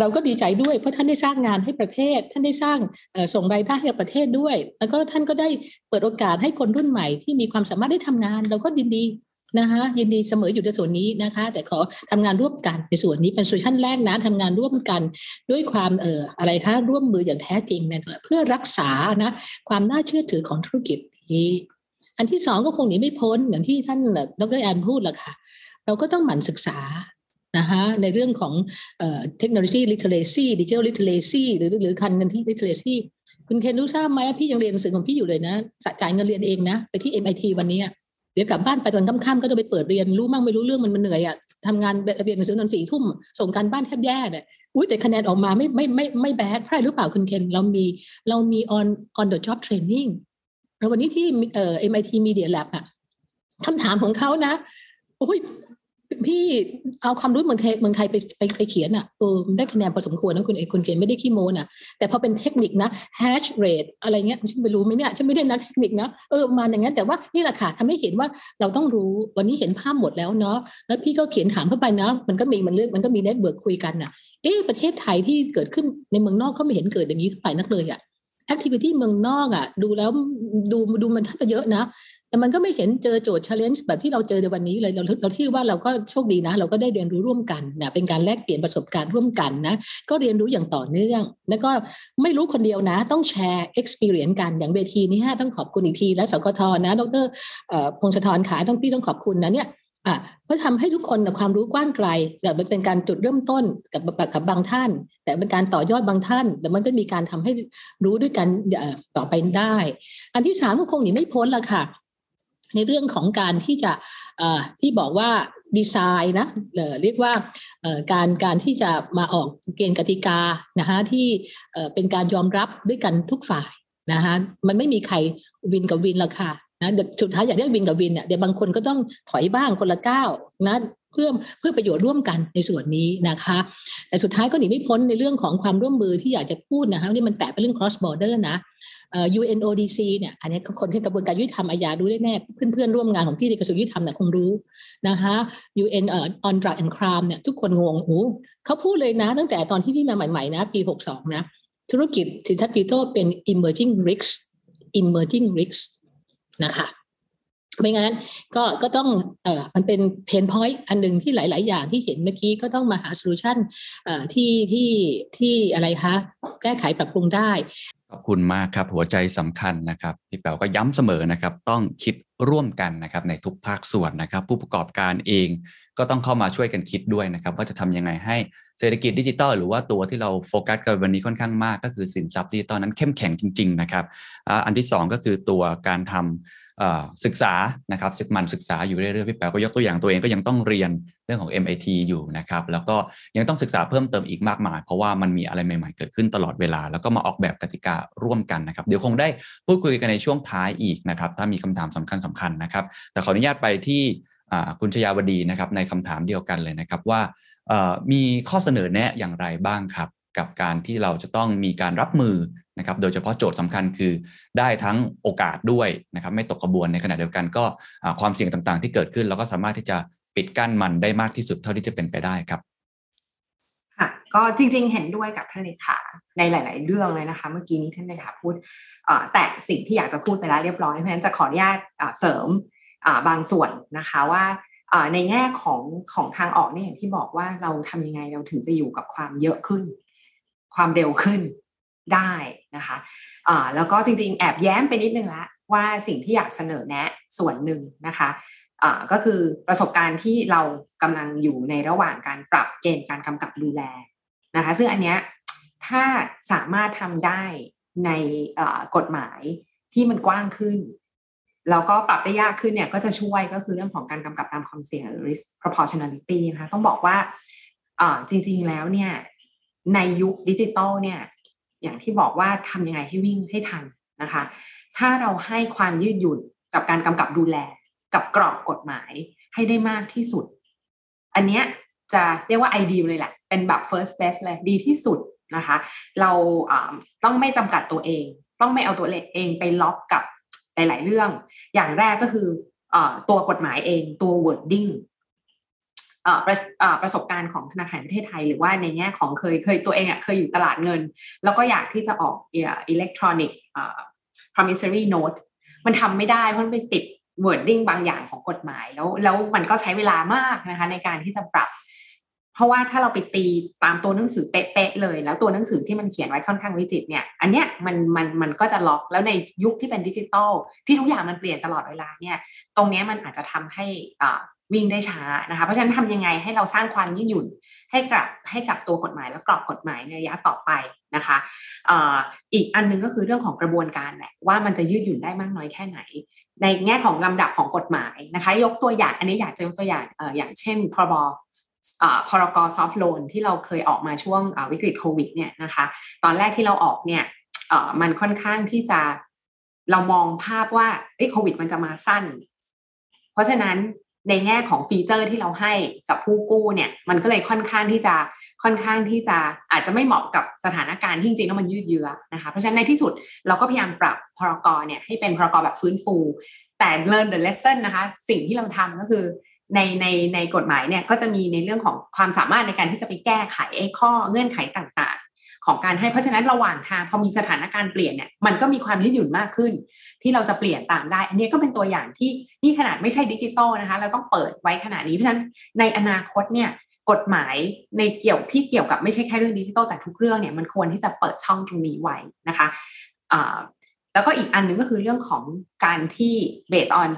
S1: เราก็ดีใจด้วยเพราะท่านได้สร้างงานให้ประเทศ ท่านได้สร้างส่งรายได้ให้กับประเทศด้วย แล้วก็ท่านก็ได้เปิดโอกาสให้คนรุ่นใหม่ที่มีความสามารถได้ทำงาน เราก็ดีดี นะคะยินดีเสมออยู่ในส่วนนี้นะคะ แต่ขอทำงานร่วมกันในส่วนนี้เป็น solution แรกนะทำงานร่วมกันด้วยความเอ่ออะไรคะร่วมมืออย่างแท้จริงนะเพื่อรักษานะความน่าเชื่อถือของธุรกิจนี้อันที่สองก็คงหนีไม่พ้นอย่างที่ท่านดรแอนพูดแหละค่ะ เราก็ต้องหมั่นศึกษานะคะในเรื่องของเทคโนโลยี literacy digital literacy หรือหรือการเงินที่ literacy คุณเคนรู้ทราบไหมพี่ยังเรียนหนังสือของพี่อยู่เลยนะจ่ายเงินเรียนเองนะ ไปที่ MIT วันนี้ เดี๋ยวกลับบ้านไปตอนค่ำๆก็ต้องไปเปิดเรียนรู้มั่งไม่รู้เรื่องมันมันเหนื่อยอะทำงานเรียนหนังสือตอนสี่ทุ่มส่งการบ้านแทบแย่เนี่ยอุ้ยแต่คะแนนออกมาไม่ไม่ไม่ไม่แบดพลาดหรือเปล่าคุณเคนเรามีเรามี on on the job training แล้ววันนี้ที่เอ่อ MIT Media Lab อะคำถามของเขานะโอ้ย พี่เอาความรู้เมืองไทยเมืองไทยไปไปไปเขียนอะเออได้คะแนนพอสมควรนะคุณเอกคุณเขียนไม่ได้ขี้โมน่ะ แต่พอเป็นเทคนิคนะ hash rate อะไรเงี้ยฉันไม่รู้ไหมเนี่ยฉันไม่ได้นักเทคนิคนะเออมาอย่างนั้นแต่ว่านี่แหละค่ะทำให้เห็นว่าเราต้องรู้วันนี้เห็นภาพหมดแล้วเนาะแล้วพี่ก็เขียนถามเข้าไปนะมันก็มีมันเรื่องมันก็มี network คุยกันอะเอ๊ะประเทศไทยที่เกิดขึ้นในเมืองนอกเขาไม่เห็นเกิดอย่างนี้ไปนักเลยอะ activity เมืองนอกอะ ดูแล้วดูดูมันทัดไปเยอะนะ แต่มันก็ไม่เห็นเจอโจทย์ challenge แบบที่เราเจอในวันนี้เลยเราเราที่ว่าเราก็โชคดีนะ เราก็ได้เรียนรู้ร่วมกันนะเป็นการแลกเปลี่ยนประสบการณ์ร่วมกันนะก็เรียนรู้อย่างต่อเนื่อง แล้วก็ไม่รู้คนเดียวนะ ต้องแชร์ experience กันอย่างเวทีนี้ฮะต้องขอบคุณอีกที แล้วสกทนะ ดรพงศธรขาต้องพี่ต้องขอบคุณนะเนี่ยอะเพื่อทำให้ทุกคนความรู้กว้างไกลแต่มันเป็นการจุดเริ่มต้นกับกับบางท่าน แต่เป็นการต่อยอดบางท่าน แต่มันก็มีการทำให้รู้ด้วยกันต่อไปได้ อันที่สามก็คงหนีไม่พ้นละค่ะ ในเรื่องของการที่จะที่บอกว่าดีไซน์นะเรียกว่าการการที่จะมาออกเกณฑ์กติกานะคะที่เป็นการยอมรับด้วยกันทุกฝ่ายนะคะมันไม่มีใครวินกับวินละค่ะนะเดี๋ยวสุดท้ายอยากได้วินกับวินเนี่ยเดี๋ยวบางคนก็ต้องถอยบ้างคนละก้าวนะ เพื่อเพื่อประโยชน์ร่วมกันในส่วนนี้นะคะ แต่สุดท้ายก็หนีไม่พ้นในเรื่องของความร่วมมือที่อยากจะพูดนะคะนี่มันแตะไปเรื่อง cross border นะ UNODC เนี่ยอันนี้คนที่กระบวนการยุติธรรมอาญารู้ได้แน่เพื่อนๆร่วมงานของพี่ในกระทรวงยุติธรรมเนี่ยคงรู้นะคะ UN ออ on drug and crime เนี่ยทุกคนงงโอ้เขาพูดเลยนะ ตั้งแต่ตอนที่พี่มาใหม่ๆนะปี 62 นะ ธุรกิจสินทรัพย์ดิจิทัลเป็น emerging risk emerging risk นะคะ ไม่งั้นก็ก็ต้องเอ่อมันเป็น pain point อันหนึ่งที่หลาย ๆ อย่างที่เห็นเมื่อกี้ก็ต้องมาหา solution เอ่อที่ที่ที่อะไรคะแก้ไขปรับปรุงได้
S6: ขอบคุณมากครับ หัวใจสำคัญนะครับ พี่แป๋วก็ย้ำเสมอนะครับ ต้องคิดร่วมกันนะครับในทุกภาคส่วนนะครับ ผู้ประกอบการเองก็ต้องเข้ามาช่วยกันคิดด้วยนะครับ ว่าจะทำยังไงให้เศรษฐกิจดิจิตอลหรือว่าตัวที่เราโฟกัสกันวันนี้ค่อนข้างมาก ก็คือสินทรัพย์ดิจิตอลนั้นเข้มแข็งจริง ๆ นะครับ อันที่ 2 ก็คือตัวการทำ ศึกษานะครับศึกมันศึกษาอยู่เรื่อยๆพี่แป๋วก็ยกตัวอย่างตัวเองก็ยังต้องเรียนเรื่องของ MIT อยู่นะครับแล้วก็ยังต้องศึกษาเพิ่มเติมอีกมากมาย เพราะว่ามันมีอะไรใหม่ๆ เกิดขึ้นตลอดเวลา แล้วก็มาออกแบบกติการ่วมกันนะครับ เดี๋ยวคงได้พูดคุยกันในช่วงท้ายอีกนะครับถ้ามีคำถามสำคัญสำคัญนะครับ แต่ขออนุญาตไปที่คุณชยาวดีนะครับในคำถามเดียวกันเลยนะครับว่ามีข้อเสนอแนะอย่างไรบ้างครับ กับการที่เราจะต้องมีการรับมือ นะครับโดยเฉพาะโจทย์สำคัญคือได้ทั้งโอกาสด้วยนะครับไม่ตกกระบวนในขณะเดียวกันก็ความเสี่ยงต่างๆ ที่เกิดขึ้นเราก็สามารถที่จะปิดกั้นมันได้มากที่สุดเท่าที่จะเป็นไปได้ครับ
S2: ค่ะก็จริงๆเห็นด้วยกับท่านเลขาในหลาย ๆ เรื่องเลยนะคะ เมื่อกี้นี้ท่านเลขาพูดแต่สิ่งที่อยากจะพูดไปแล้วเรียบร้อยเพราะฉะนั้นจะขออนุญาตเสริมบางส่วนนะคะว่าในแง่ของของทางออกเนี่ยอย่างที่บอกว่าเราทำยังไงเราถึงจะอยู่กับความเยอะขึ้น ความเร็วขึ้น ได้นะคะะแล้วก็จริงๆ แอบแย้มไปนิดนึงละว่าสิ่งที่อยากเสนอแนะส่วนหนึ่งนะคะะก็คือประสบการณ์ที่เรากำลังอยู่ในระหว่างการปรับเกณฑ์การกำกับดูแลนะคะ ซึ่งอันเนี้ยถ้าสามารถทำได้ในกฎหมายที่มันกว้างขึ้นแล้วก็ปรับได้ยากขึ้นเนี่ยก็จะช่วยก็คือเรื่องของการกำกับตามความเสี่ยง risk proportionality นะคะต้องบอกว่าจริงๆแล้วเนี่ยในยุคดิจิตอลเนี่ย อย่างที่บอกว่าทำยังไงให้วิ่งให้ทันนะคะ ถ้าเราให้ความยืดหยุ่นกับการกำกับดูแล กับกรอบกฎหมายให้ได้มากที่สุด อันเนี้ยจะเรียกว่าไอเดียเลยแหละ เป็นแบบ first best เลยดีที่สุดนะคะ เราต้องไม่จำกัดตัวเอง ต้องไม่เอาตัวเองไปล็อกกับหลาย ๆ เรื่อง อย่างแรกก็คืออตัวกฎหมายเองตัว wording ประประสบการณ์ของธนาคารประเทศไทย หรือว่าในแง่ของเคยเคยตัวเองอะเคยอยู่ตลาดเงิน แล้วก็อยากที่จะออกอิเล็กทรอนิกส์ promissory note มันทำไม่ได้เพราะมันไปติด wording บางอย่างของกฎหมายแล้วแล้วมันก็ใช้เวลามากนะคะในการที่จะปรับ เพราะว่าถ้าเราไปตีตามตัวหนังสือเป๊ะๆเลย แล้วตัวหนังสือที่มันเขียนไว้ค่อนข้างวิจิตเนี่ย อันเนี้ยมันมันมันก็จะล็อกแล้วในยุคที่เป็นดิจิตอลที่ทุกอย่างมันเปลี่ยนตลอดเวลาเนี่ย ตรงเนี้ยมันอาจจะทำให้อ่า วิ่งได้ช้านะคะ เพราะฉะนั้นทำยังไงให้เราสร้างความยืดหยุ่นให้กับให้กับตัวกฎหมายและกรอบกฎหมายในระยะต่อไปนะคะอีกอันนึงก็คือเรื่องของกระบวนการแหละว่ามันจะยืดหยุ่นได้มากน้อยแค่ไหน ในแง่ของลำดับของกฎหมายนะคะ ยกตัวอย่างอันนี้อยากจะยกตัวอย่างอย่างเช่นพรบพรกซอฟท์โลนที่เราเคยออกมาช่วงวิกฤตโควิดเนี่ยนะคะ ตอนแรกที่เราออกเนี่ยมันค่อนข้างที่จะเรามองภาพว่าโควิดมันจะมาสั้น เพราะฉะนั้น ในแง่ของฟีเจอร์ที่เราให้กับผู้กู้เนี่ยมันก็เลยค่อนข้างที่จะค่อนข้างที่จะอาจจะไม่เหมาะกับสถานการณ์ที่จริงๆแล้วมันยืดเยื้อนะคะเพราะฉะนั้นในที่สุดเราก็พยายามปรับพรกรเนี่ยให้เป็นพรกรแบบฟื้นฟู แต่ learn the lesson นะคะสิ่งที่เราทำก็คือในในในกฎหมายเนี่ยก็จะมีในเรื่องของความสามารถในการที่จะไปแก้ไขไอ้ข้อเงื่อนไขต่าง ของการให้เพราะฉะนั้นระหว่างทางพอมีสถานการณ์เปลี่ยนเนี่ยมันก็มีความยืดหยุ่นมากขึ้น ที่เราจะเปลี่ยนตามได้ อันนี้ก็เป็นตัวอย่างที่นี่ขนาดไม่ใช่ดิจิตอลนะคะเราต้องเปิดไว้ขนาดนี้เพราะฉะนั้นในอนาคตเนี่ยกฎหมายในเกี่ยวที่เกี่ยวกับไม่ใช่แค่เรื่องดิจิตอลแต่ทุกเรื่องเนี่ยมันควรที่จะเปิดช่องตรงนี้ไว้นะคะแล้วก็อีกอันหนึงก็คือเรื่องของการที่ based on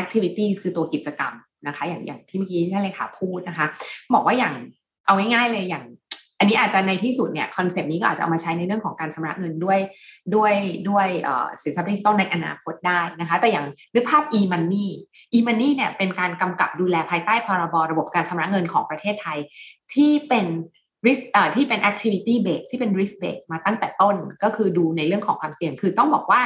S2: activities คือตัวกิจกรรมนะคะ อย่างอย่างที่เมื่อกี้ท่านเลขาพูดนะคะ บอกว่าอย่างเอาง่ายๆเลยอย่าง อันนี้อาจจะในที่สุดเนี่ย concept นี้ก็อาจจะเอามาใช้ในเรื่องของการชำระเงินด้วยด้วยด้วยสินทรัพย์ดิจิทัลในอนาคตได้นะคะ แต่อย่างนึกภาพ e-money e-money เนี่ยเป็นการกำกับดูแลภายใต้พรบระบบการชำระเงินของประเทศไทย ที่เป็น risk ที่เป็น activity base ที่เป็น risk base มาตั้งแต่ต้นก็คือดูในเรื่องของความเสี่ยง คือต้องบอกว่า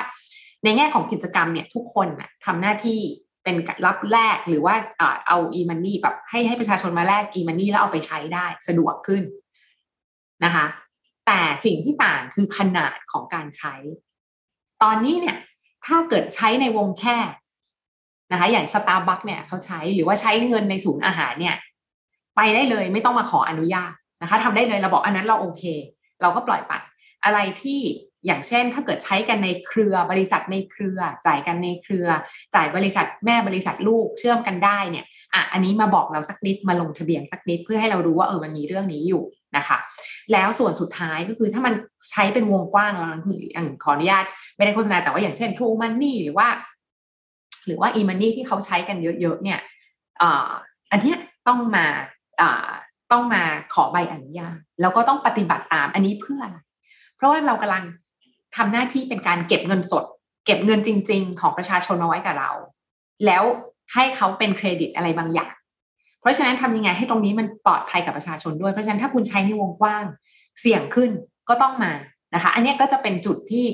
S2: ในแง่ของกิจกรรมเนี่ยทุกคนนะทำหน้าที่เป็นรับแลกหรือว่าเอา e-money แบบให้ให้ประชาชนมาแลก e-money แล้วเอาไปใช้ได้สะดวกขึ้น นะคะ แต่สิ่งที่ต่างคือขนาดของการใช้ ตอนนี้เนี่ยถ้าเกิดใช้ในวงแคบนะคะอย่างสตาร์บัคเนี่ยเขาใช้หรือว่าใช้เงินในศูนย์อาหารเนี่ย ไปได้เลยไม่ต้องมาขออนุญาตนะคะทำได้เลยเราบอกอันนั้นเราโอเค เราก็ปล่อยไปอะไรที่อย่างเช่น ถ้าเกิดใช้กันในเครือบริษัทในเครือ จ่ายกันในเครือ จ่ายบริษัทแม่บริษัทลูกเชื่อมกันได้เนี่ย อะอันนี้มาบอกเราสักนิดมาลงทะเบียนสักนิดเพื่อให้เรารู้ว่าเออมันมีเรื่องนี้อยู่นะคะ แล้วส่วนสุดท้ายก็คือถ้ามันใช้เป็นวงกว้างแล้วออย่างขออนุญาตไม่ได้โฆษณาแต่ว่าอย่างเช่น True Money หรือว่า หรือว่า e-money ที่เขาใช้กันเยอะๆเนี่ยอันนี้ต้องมาต้องมาขอใบอนุญาตแล้วก็ต้องปฏิบัติตามอันนี้เพื่ออะไรเพราะว่าเรากำลังทำหน้าที่เป็นการเก็บเงินสด เก็บเงินจริง ๆ ของประชาชนมาไว้กับเรา แล้ว ให้เขาเป็นเครดิตอะไรบางอย่าง เพราะฉะนั้นทำยังไงให้ตรงนี้มันปลอดภัยกับประชาชนด้วย เพราะฉะนั้นถ้าคุณใช้ในวงกว้างเสี่ยงขึ้นก็ต้องมานะคะ อันนี้ก็จะเป็นจุดที่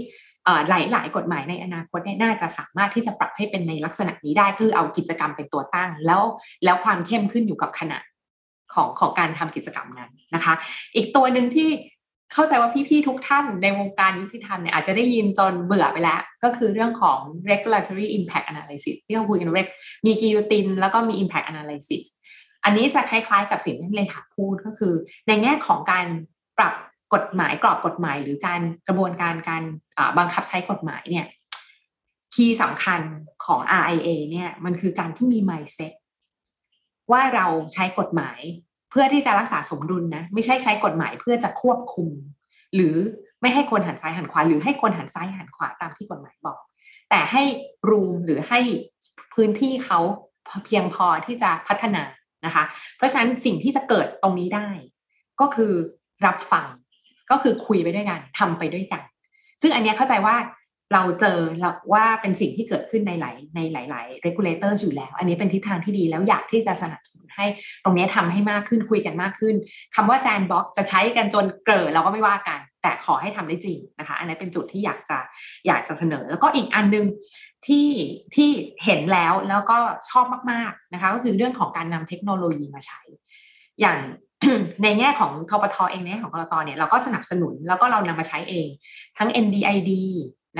S2: หลายหลายกฎหมายในอนาคตเนี่ยน่าจะสามารถที่จะปรับให้เป็นในลักษณะนี้ได้คือเอากิจกรรมเป็นตัวตั้ง แล้วแล้วความเข้มขึ้นอยู่กับขนาดของของการทำกิจกรรมนั้นนะคะ อีกตัวหนึ่งที่ เข้าใจว่าพี่ๆทุกท่านในวงการยุติธรรมเนี่ยอาจจะได้ยินจนเบื่อไปแล้ว ก็คือเรื่องของ regulatory impact analysis ที่เราคุยกันเรกมีกิโยตินแล้วก็มี impact analysis อันนี้จะคล้ายๆกับสิ่งที่เลขาพูดก็คือ ในแง่ของการปรับกฎหมายกรอบกฎหมาย หรือการกระบวนการการบังคับใช้กฎหมายเนี่ยคีย์สำคัญของ RIA เนี่ยมันคือการที่มี mindset ว่าเราใช้กฎหมาย เพื่อที่จะรักษาสมดุลนะไม่ใช่ใช้กฎหมายเพื่อจะควบคุม หรือไม่ให้คนหันซ้ายหันขวา หรือให้คนหันซ้ายหันขวาตามที่กฎหมายบอก แต่ให้รูมหรือให้พื้นที่เขาเพียงพอที่จะพัฒนานะคะ เพราะฉะนั้นสิ่งที่จะเกิดตรงนี้ได้ ก็คือรับฟังก็คือคุยไปด้วยกันทำไปด้วยกัน ซึ่งอันนี้เข้าใจว่า เราเจอว่าเป็นสิ่งที่เกิดขึ้นในหลายในหลาย ๆ regulator อยู่แล้ว อันนี้เป็นทิศทางที่ดีแล้วอยากที่จะสนับสนุนให้ตรงนี้ทำให้มากขึ้นคุยกันมากขึ้นคำว่า sandbox จะใช้กันจนเกิดเราก็ไม่ว่ากัน แต่ขอให้ทำได้จริงนะคะ อันนี้เป็นจุดที่อยากจะอยากจะเสนอ แล้วก็อีกอันนึงที่ที่เห็นแล้วแล้วก็ชอบมาก ๆ นะคะ ก็คือเรื่องของการนำเทคโนโลยีมาใช้ อย่างในแง่ของทปทเองเนี่ของกรตเนี่ยเราก็สนับสนุนแล้วก็เรานำมาใช้เอง ทั้ง NDID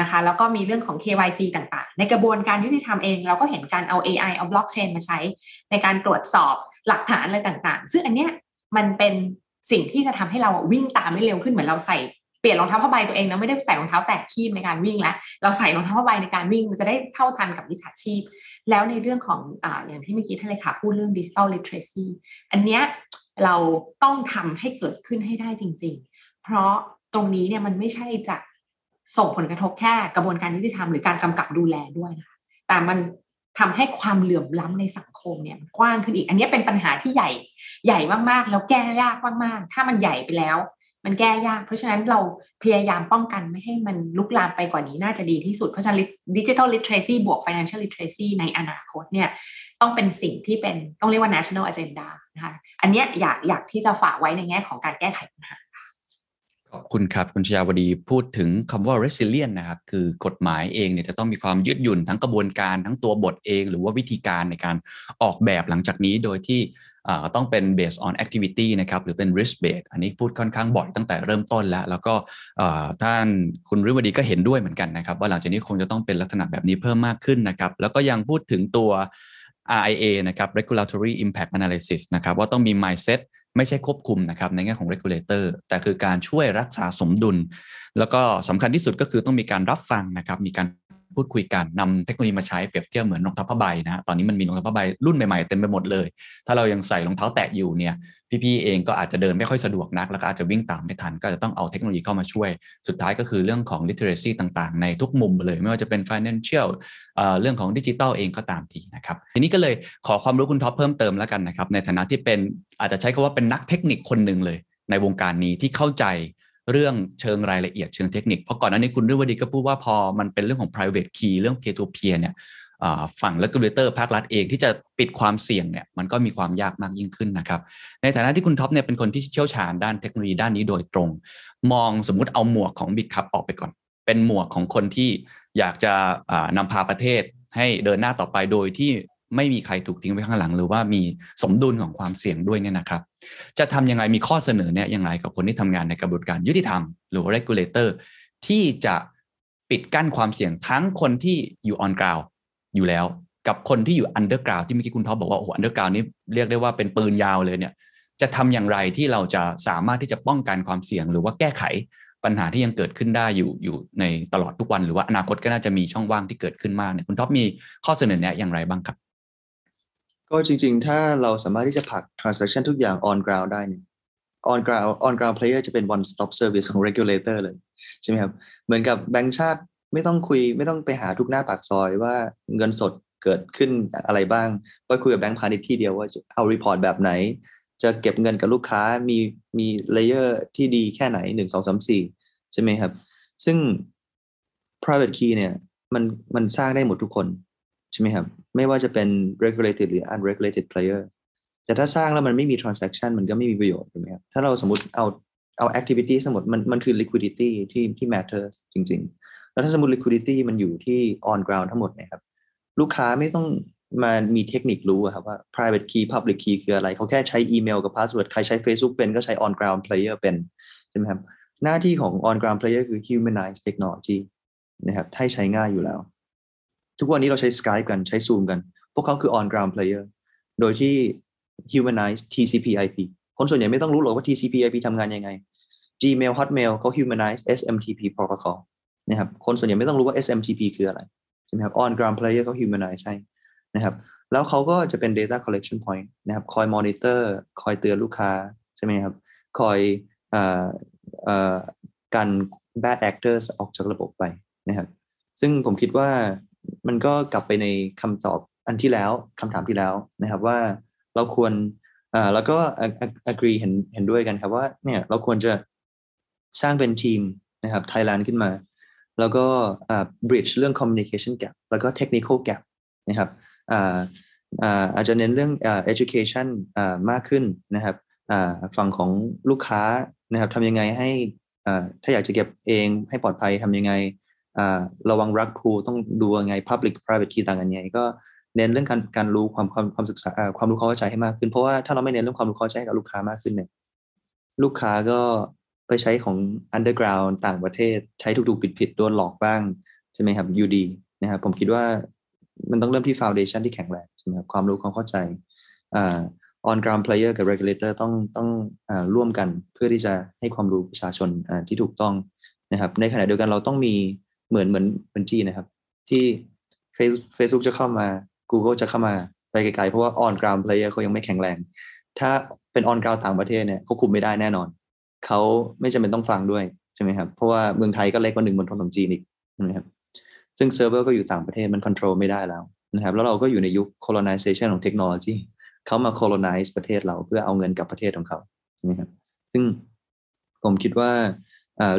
S2: นะคะแล้วก็มีเรื่องของ KYC ต่างๆ ในกระบวนการยุติธรรมเอง เราก็เห็นการเอา AI เอาบล็อกเชนมาใช้ ในการตรวจสอบหลักฐานอะไรต่างๆ ซึ่งอันเนี้ยมันเป็นสิ่งที่จะทำให้เราวิ่งตามได้เร็วขึ้นเหมือนเราใส่เปลี่ยนรองเท้าผ้าใบตัวเองนะไม่ได้ใส่รองเท้าแตะคีบในการวิ่งแล้ว เราใส่รองเท้าผ้าใบในการวิ่งมันจะได้เท่าทันกับวิชาชีพ แล้วในเรื่องของออย่างที่เมื่อกี้ท่านเลขาพูดเรื่องดิจิทัลลิทเรซีอันเนี้ยเราต้องทำให้เกิดขึ้นให้ได้จริง ๆ เพราะตรงนี้เนี่ยมันไม่ใช่จะ ส่งผลกระทบแค่กระบวนการยุติธรรมหรือการกำกับดูแลด้วยนะคะแต่มันทำให้ความเหลื่อมล้ำในสังคมเนี่ยกว้างขึ้นอีก อันนี้เป็นปัญหาที่ใหญ่ใหญ่มากๆ แล้วแก้ยากมากๆ ถ้ามันใหญ่ไปแล้ว มันแก้ยาก เพราะฉะนั้นเราพยายามป้องกันไม่ให้มันลุกลามไปกว่านี้น่าจะดีที่สุด เพราะฉะนั้นดิจิทัลลิทเรซีบวก financial literacy ในอนาคตเนี่ยต้องเป็นสิ่งที่เป็นต้องเรียกว่า national agenda นะคะอันนี้อยากอยากที่จะฝากไว้ในแง่ของการแก้ไขปัญหา
S6: ขอบคุณครับ คุณชยาวดีพูดถึงคำว่า resilient นะครับ คือกฎหมายเองเนี่ยจะต้องมีความยืดหยุ่นทั้งกระบวนการทั้งตัวบทเอง หรือว่าวิธีการในการออกแบบหลังจากนี้โดยที่ต้องเป็น based on activity นะครับ หรือเป็น risk based อันนี้พูดค่อนข้างบ่อยตั้งแต่เริ่มต้นแล้ว แล้วก็ท่านคุณริวดีก็เห็นด้วยเหมือนกันนะครับ ว่าหลังจากนี้คงจะต้องเป็นลักษณะแบบนี้เพิ่มมากขึ้นนะครับ แล้วก็ยังพูดถึงตัว RIA นะครับ regulatory impact analysis นะครับว่าต้องมี mindset ไม่ใช่ควบคุมนะครับในแง่ของ regulator แต่คือการช่วยรักษาสมดุล แล้วก็สำคัญที่สุดก็คือต้องมีการรับฟังนะครับมีการ พูดคุยกันนำเทคโนโลยีมาใช้เปรียบเทียบเหมือนรองเท้าผ้าใบนะฮะตอนนี้มันมีรองเท้าผ้าใบรุ่นใหม่ๆเต็มไปหมดเลย ถ้าเรายังใส่รองเท้าแตะอยู่เนี่ยพี่ๆเองก็อาจจะเดินไม่ค่อยสะดวกนัก แล้วก็อาจจะวิ่งตามไม่ทัน ก็จะต้องเอาเทคโนโลยีเข้ามาช่วย สุดท้ายก็คือเรื่องของ literacy ต่างๆ ในทุกมุมเลย ไม่ว่าจะเป็น financial เรื่องของดิจิทัลเองก็ตามทีนะครับทีนี้ก็เลยขอความรู้คุณท็อปเพิ่มเติมแล้วกันนะครับในฐานะที่เป็นอาจจะใช้คำว่าเป็นนักเทคนิคคนหนึ่งเลยในวงการนี้ที่เข้าใจ เรื่องเชิงรายละเอียดเชิงเทคนิค เพราะก่อนหน้านี้คุณฤวดีก็พูดว่าพอมันเป็นเรื่องของ private key เรื่อง peer to peer เนี่ยฝั่ง regulator ภาครัฐเองที่จะปิดความเสี่ยงเนี่ยมันก็มีความยากมากยิ่งขึ้นนะครับ ในฐานะที่คุณท็อปเนี่ยเป็นคนที่เชี่ยวชาญด้านเทคโนโลยีด้านนี้โดยตรง มองสมมุติเอาหมวกของบิ c คับออกไปก่อน เป็นหมวกของคนที่อยากจะนำพาประเทศให้เดินหน้าต่อไปโดยที่ ไม่มีใครถูกทิ้งไว้ข้างหลัง หรือว่ามีสมดุลของความเสี่ยงด้วยเนี่ยนะครับ จะทำยังไงมีข้อเสนอเนี่ยอย่างไรกับคนที่ทำงานในกระบวนการยุติธรรมหรือ regulator ที่จะปิดกั้นความเสี่ยงทั้งคนที่อยู่ on ground อยู่แล้ว กับคนที่อยู่ underground ที่เมื่อกี้คุณท็อปบอกว่าโอ้โห underground นี่เรียกได้ว่าเป็นปืนยาวเลยเนี่ย จะทำอย่างไรที่เราจะสามารถที่จะป้องกันความเสี่ยง หรือว่าแก้ไขปัญหาที่ยังเกิดขึ้นได้อยู่อยู่ในตลอดทุกวัน หรือว่าอนาคตก็น่าจะมีช่องว่างที่เกิดขึ้นมากเนี่ยคุณท็อปมีข้อเสนอแนะอย่างไรบ้างครับ
S3: ก็จริง ๆ ถ้าเราสามารถที่จะผลัก transaction ทุกอย่าง on ground ได้เนี่ย on ground on ground player จะเป็น one stop service ของ regulator เลยใช่ไหมครับ เหมือนกับแบงก์ชาติไม่ต้องคุยไม่ต้องไปหาทุกหน้าปากซอยว่าเงินสดเกิดขึ้นอะไรบ้าง ก็คุยกับแบงก์พาณิชย์ที่เดียวว่าเอา report แบบไหน จะเก็บเงินกับลูกค้ามีมี layer ที่ดีแค่ไหนหนึ่งสองสามสี่ใช่ไหมครับ ซึ่ง private key เนี่ยมันมันสร้างได้หมดทุกคน ใช่ไหมครับ ไม่ว่าจะเป็น regulated หรือ unregulated player แต่ถ้าสร้างแล้วมันไม่มี transaction มันก็ไม่มีประโยชน์ใช่ไหมครับ ถ้าเราสมมติเอาเอา activity สมมติมันมันคือ liquidity ที่ที่ matters จริง ๆ แล้วถ้าสมมติ liquidity มันอยู่ที่ on ground ทั้งหมดนะครับ ลูกค้าไม่ต้องมามีเทคนิครู้ครับว่า private key public key คืออะไร เขาแค่ใช้อีเมลกับ password ใครใช้ Facebook เป็นก็ใช้ on ground player เป็นใช่ไหมครับ หน้าที่ของ on ground player คือ humanize technology นะครับให้ใช้ง่ายอยู่แล้ว ทุกวันนี้เราใช้ Skype กันใช้ Zoom กัน พวกเขาคือ on ground player โดยที่ humanize TCP/IP คนส่วนใหญ่ไม่ต้องรู้หรอกว่า TCP/IP ทำงานยังไง Gmail Hotmail เขา humanize SMTP protocol นะครับคนส่วนใหญ่ไม่ต้องรู้ว่า SMTP คืออะไรใช่ไหมครับ on ground player เขา humanize ให้นะครับ แล้วเขาก็จะเป็น data collection point นะครับคอย monitor คอยเตือนลูกค้าใช่ไหมครับ คอยกัน bad actors ออกจากระบบไปนะครับ ซึ่งผมคิดว่า มันก็กลับไปในคำตอบอันที่แล้วคำถามที่แล้วนะครับว่าเราควรอ่าแล้วก็ agree เห็นเห็นด้วยกันครับว่าเนี่ยเราควรจะสร้างเป็นทีมนะครับไทยแลนด์ขึ้นมา แล้วก็อ่า bridge เรื่อง communication gap แล้วก็ technical gap นะครับอ่าอาอาจจะเน้นเรื่องอ education อามากขึ้นนะครับฝั่งของลูกค้านะครับทำยังไงให้ถ้าอยากจะเก็บเองให้ปลอดภัยทำยังไง ระวังรักครูต้องดูยังไง public private key ต่างกันยังไงก็เน้นเรื่องการการรู้ความความความศึกษาความรู้ความเข้าใจให้มากขึ้น เพราะว่าถ้าเราไม่เน้นเรื่องความรู้เข้าใจกับลูกค้ามากขึ้นเนี่ยลูกค้าก็ไปใช้ของ underground ต่างประเทศใช้ถูกๆผิดๆโดนหลอกบ้างใช่ไหมครับอยู่ดีนะครับผมคิดว่ามันต้องเริ่มที่ foundation ที่แข็งแรงใช่ไหมครับความรู้ความเข้าใจ on ground player กับ regulator ต้องต้องอร่วมกันเพื่อที่จะให้ความรู้ประชาชนที่ถูกต้องนะครับ ในขณะเดียวกันเราต้องมี เหมือนเหมือนเหมือนจีนนะครับ ที่ Face- Facebook จะเข้ามา Google จะเข้ามาไปไกลๆเพราะว่า on ground player เขายังไม่แข็งแรง ถ้าเป็น on ground ต่างประเทศเนี่ยเขาคุมไม่ได้แน่นอน เขาไม่จำเป็นต้องฟังด้วยใช่ไหมครับ เพราะว่าเมืองไทยก็เล็กกว่าหนึ่งบนทนของจีนอีกนะครับ ซึ่งเซิร์ฟเวอร์ก็อยู่ต่างประเทศมัน control ไม่ได้แล้วนะครับ แล้วเราก็อยู่ในยุค colonization ของเทคโนโลยีเขามา colonize ประเทศเราเพื่อเอาเงินกลับประเทศของเขาใช่ไหมครับ ซึ่งผมคิดว่า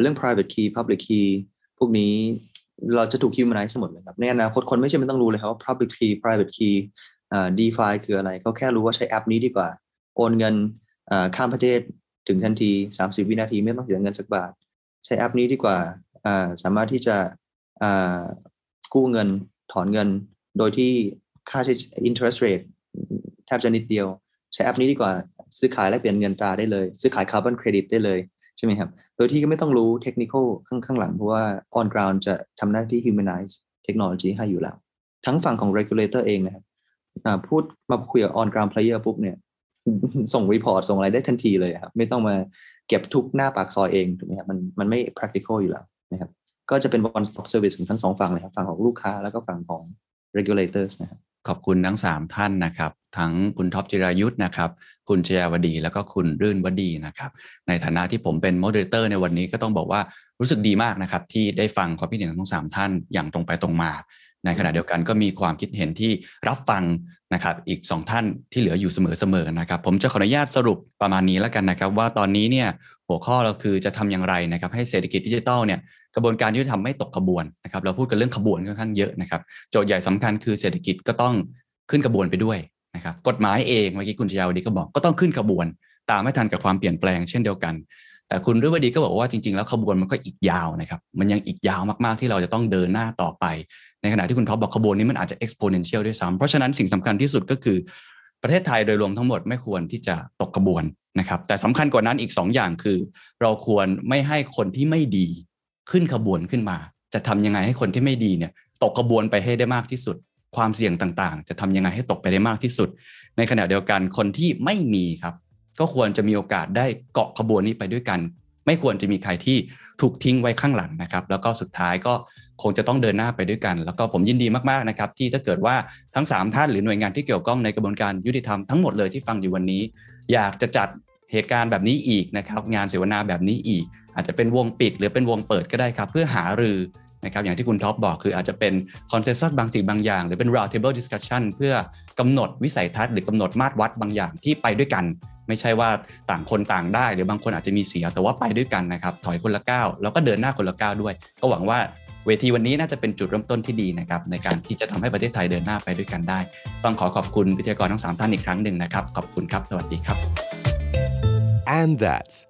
S3: เรื่อง private key public key พวกนี้เราจะถูก humanize หมดเลยครับ ในอนาคตคนไม่ใช่ไม่ต้องรู้เลยครับว่า public key private key อ่า DeFi คืออะไรเขาแค่รู้ว่าใช้แอปนี้ดีกว่า โอนเงินอ่าข้ามประเทศถึงทันที 30 วินาทีไม่ต้องเสียเงินสักบาท ใช้แอปนี้ดีกว่าอ่าสามารถที่จะอ่ากู้เงินถอนเงิน โดยที่ค่าใช้ interest rate แทบจะนิดเดียว ใช้แอปนี้ดีกว่าซื้อขายแลกเปลี่ยนเงินตราได้เลย ซื้อขายคาร์บอนเครดิตได้เลย ใช่ไหมครับ โดยที่ก็ไม่ต้องรู้เทคนิคข้างข้างหลัง เพราะว่า on ground จะทำหน้าที่ humanize เทคโนโลยีให้อยู่แล้ว ทั้งฝั่งของ regulator เองนะครับพูดมาคุยกับ on ground player ปุ๊บเนี่ย ส่ง report ส่งอะไรได้ทันทีเลยครับ ไม่ต้องมาเก็บทุกหน้าปากซอยเองถูกไหมครับมันมันไม่ practical อยู่แล้วนะครับก็จะเป็น one stop service ของทั้งสองฝั่งเลยครับฝั่งของลูกค้าแล้วก็ฝั่งของ regulators นะครับ
S6: ขอบคุณทั้ง 3 ท่านนะครับ ทั้งคุณท็อปจิรายุทธ์นะครับ คุณชยาวดี แล้วก็คุณรื่นวดีนะครับ ในฐานะที่ผมเป็น moderator ในวันนี้ก็ต้องบอกว่ารู้สึกดีมากนะครับ ที่ได้ฟังความคิดเห็นของทั้งสามท่านอย่างตรงไปตรงมาในขณะเดียวกันก็มีความคิดเห็นที่รับฟังนะครับอีก 2 ท่านที่เหลืออยู่เสมอๆนะครับ ผมจะขออนุญาตสรุปประมาณนี้แล้วกันนะครับ ว่าตอนนี้เนี่ยหัวข้อเราคือจะทำอย่างไรนะครับ ให้เศรษฐกิจดิจิทัลเนี่ย กระบวนการยุติธรรมไม่ตกขบวนนะครับเราพูดกันเรื่องขบวนค่อนข้างเยอะนะครับโจทย์ใหญ่สำคัญคือเศรษฐกิจก็ต้องขึ้นกระบวนไปด้วยนะครับกฎหมายเองเมื่อกี้คุณชยาวดีก็บอกก็ต้องขึ้นขบวน ตามไม่ทันกับความเปลี่ยนแปลงเช่นเดียวกัน แต่คุณฤวดีก็บอกว่าจริงๆ แล้วขบวนมันก็อีกยาวนะครับมันยังอีกยาวมากๆที่เราจะต้องเดินหน้าต่อไป ในขณะที่คุณท็อปบอกขบวนนี้มันอาจจะ exponential ด้วยซ้ำเพราะฉะนั้นสิ่งสำคัญที่สุดก็คือประเทศไทยโดยรวมทั้งหมดไม่ควรที่จะตกขบวนนะครับแต่สำคัญกว่านั้นอีก 2 อย่างคือ เราควรไม่ให้คนที่ไม่ดี ขึ้นขบวนขึ้นมา จะทำยังไงให้คนที่ไม่ดีเนี่ยตกขบวนไปให้ได้มากที่สุด ความเสี่ยงต่างๆ จะทำยังไงให้ตกไปได้มากที่สุด ในขณะเดียวกันคนที่ไม่มีครับ ก็ควรจะมีโอกาสได้เกาะขบวนนี้ไปด้วยกัน ไม่ควรจะมีใครที่ถูกทิ้งไว้ข้างหลังนะครับ แล้วก็สุดท้ายก็คงจะต้องเดินหน้าไปด้วยกัน แล้วก็ผมยินดีมากๆนะครับ ที่ถ้าเกิดว่าทั้ง 3 ท่านหรือหน่วยงานที่เกี่ยวข้องในกระบวนการยุติธรรมทั้งหมดเลยที่ฟังอยู่วันนี้ อยากจะจัดเหตุการณ์แบบนี้อีกนะครับ งานเสวนาแบบนี้อีก อาจจะเป็นวงปิดหรือเป็นวงเปิดก็ได้ครับ เพื่อหารือนะครับอย่างที่คุณท็อปบอกคืออาจจะเป็นคอนเซนแซสบางสิ่งบางอย่าง หรือเป็น round table discussion เพื่อกำหนดวิสัยทัศน์หรือกำหนดมาตรวัดบางอย่างที่ไปด้วยกัน ไม่ใช่ว่าต่างคนต่างได้ หรือบางคนอาจจะมีเสียแต่ว่าไปด้วยกันนะครับถอยคนละก้าวแล้วก็เดินหน้าคนละก้าวด้วย ก็หวังว่าเวทีวันนี้น่าจะเป็นจุดเริ่มต้นที่ดีนะครับในการที่จะทำให้ประเทศไทยเดินหน้าไปด้วยกันได้ ต้องขอขอบคุณวิทยากรทั้งสามท่านอีกครั้งหนึ่งนะครับขอบคุณครับ สวัสดีครับ
S4: And that's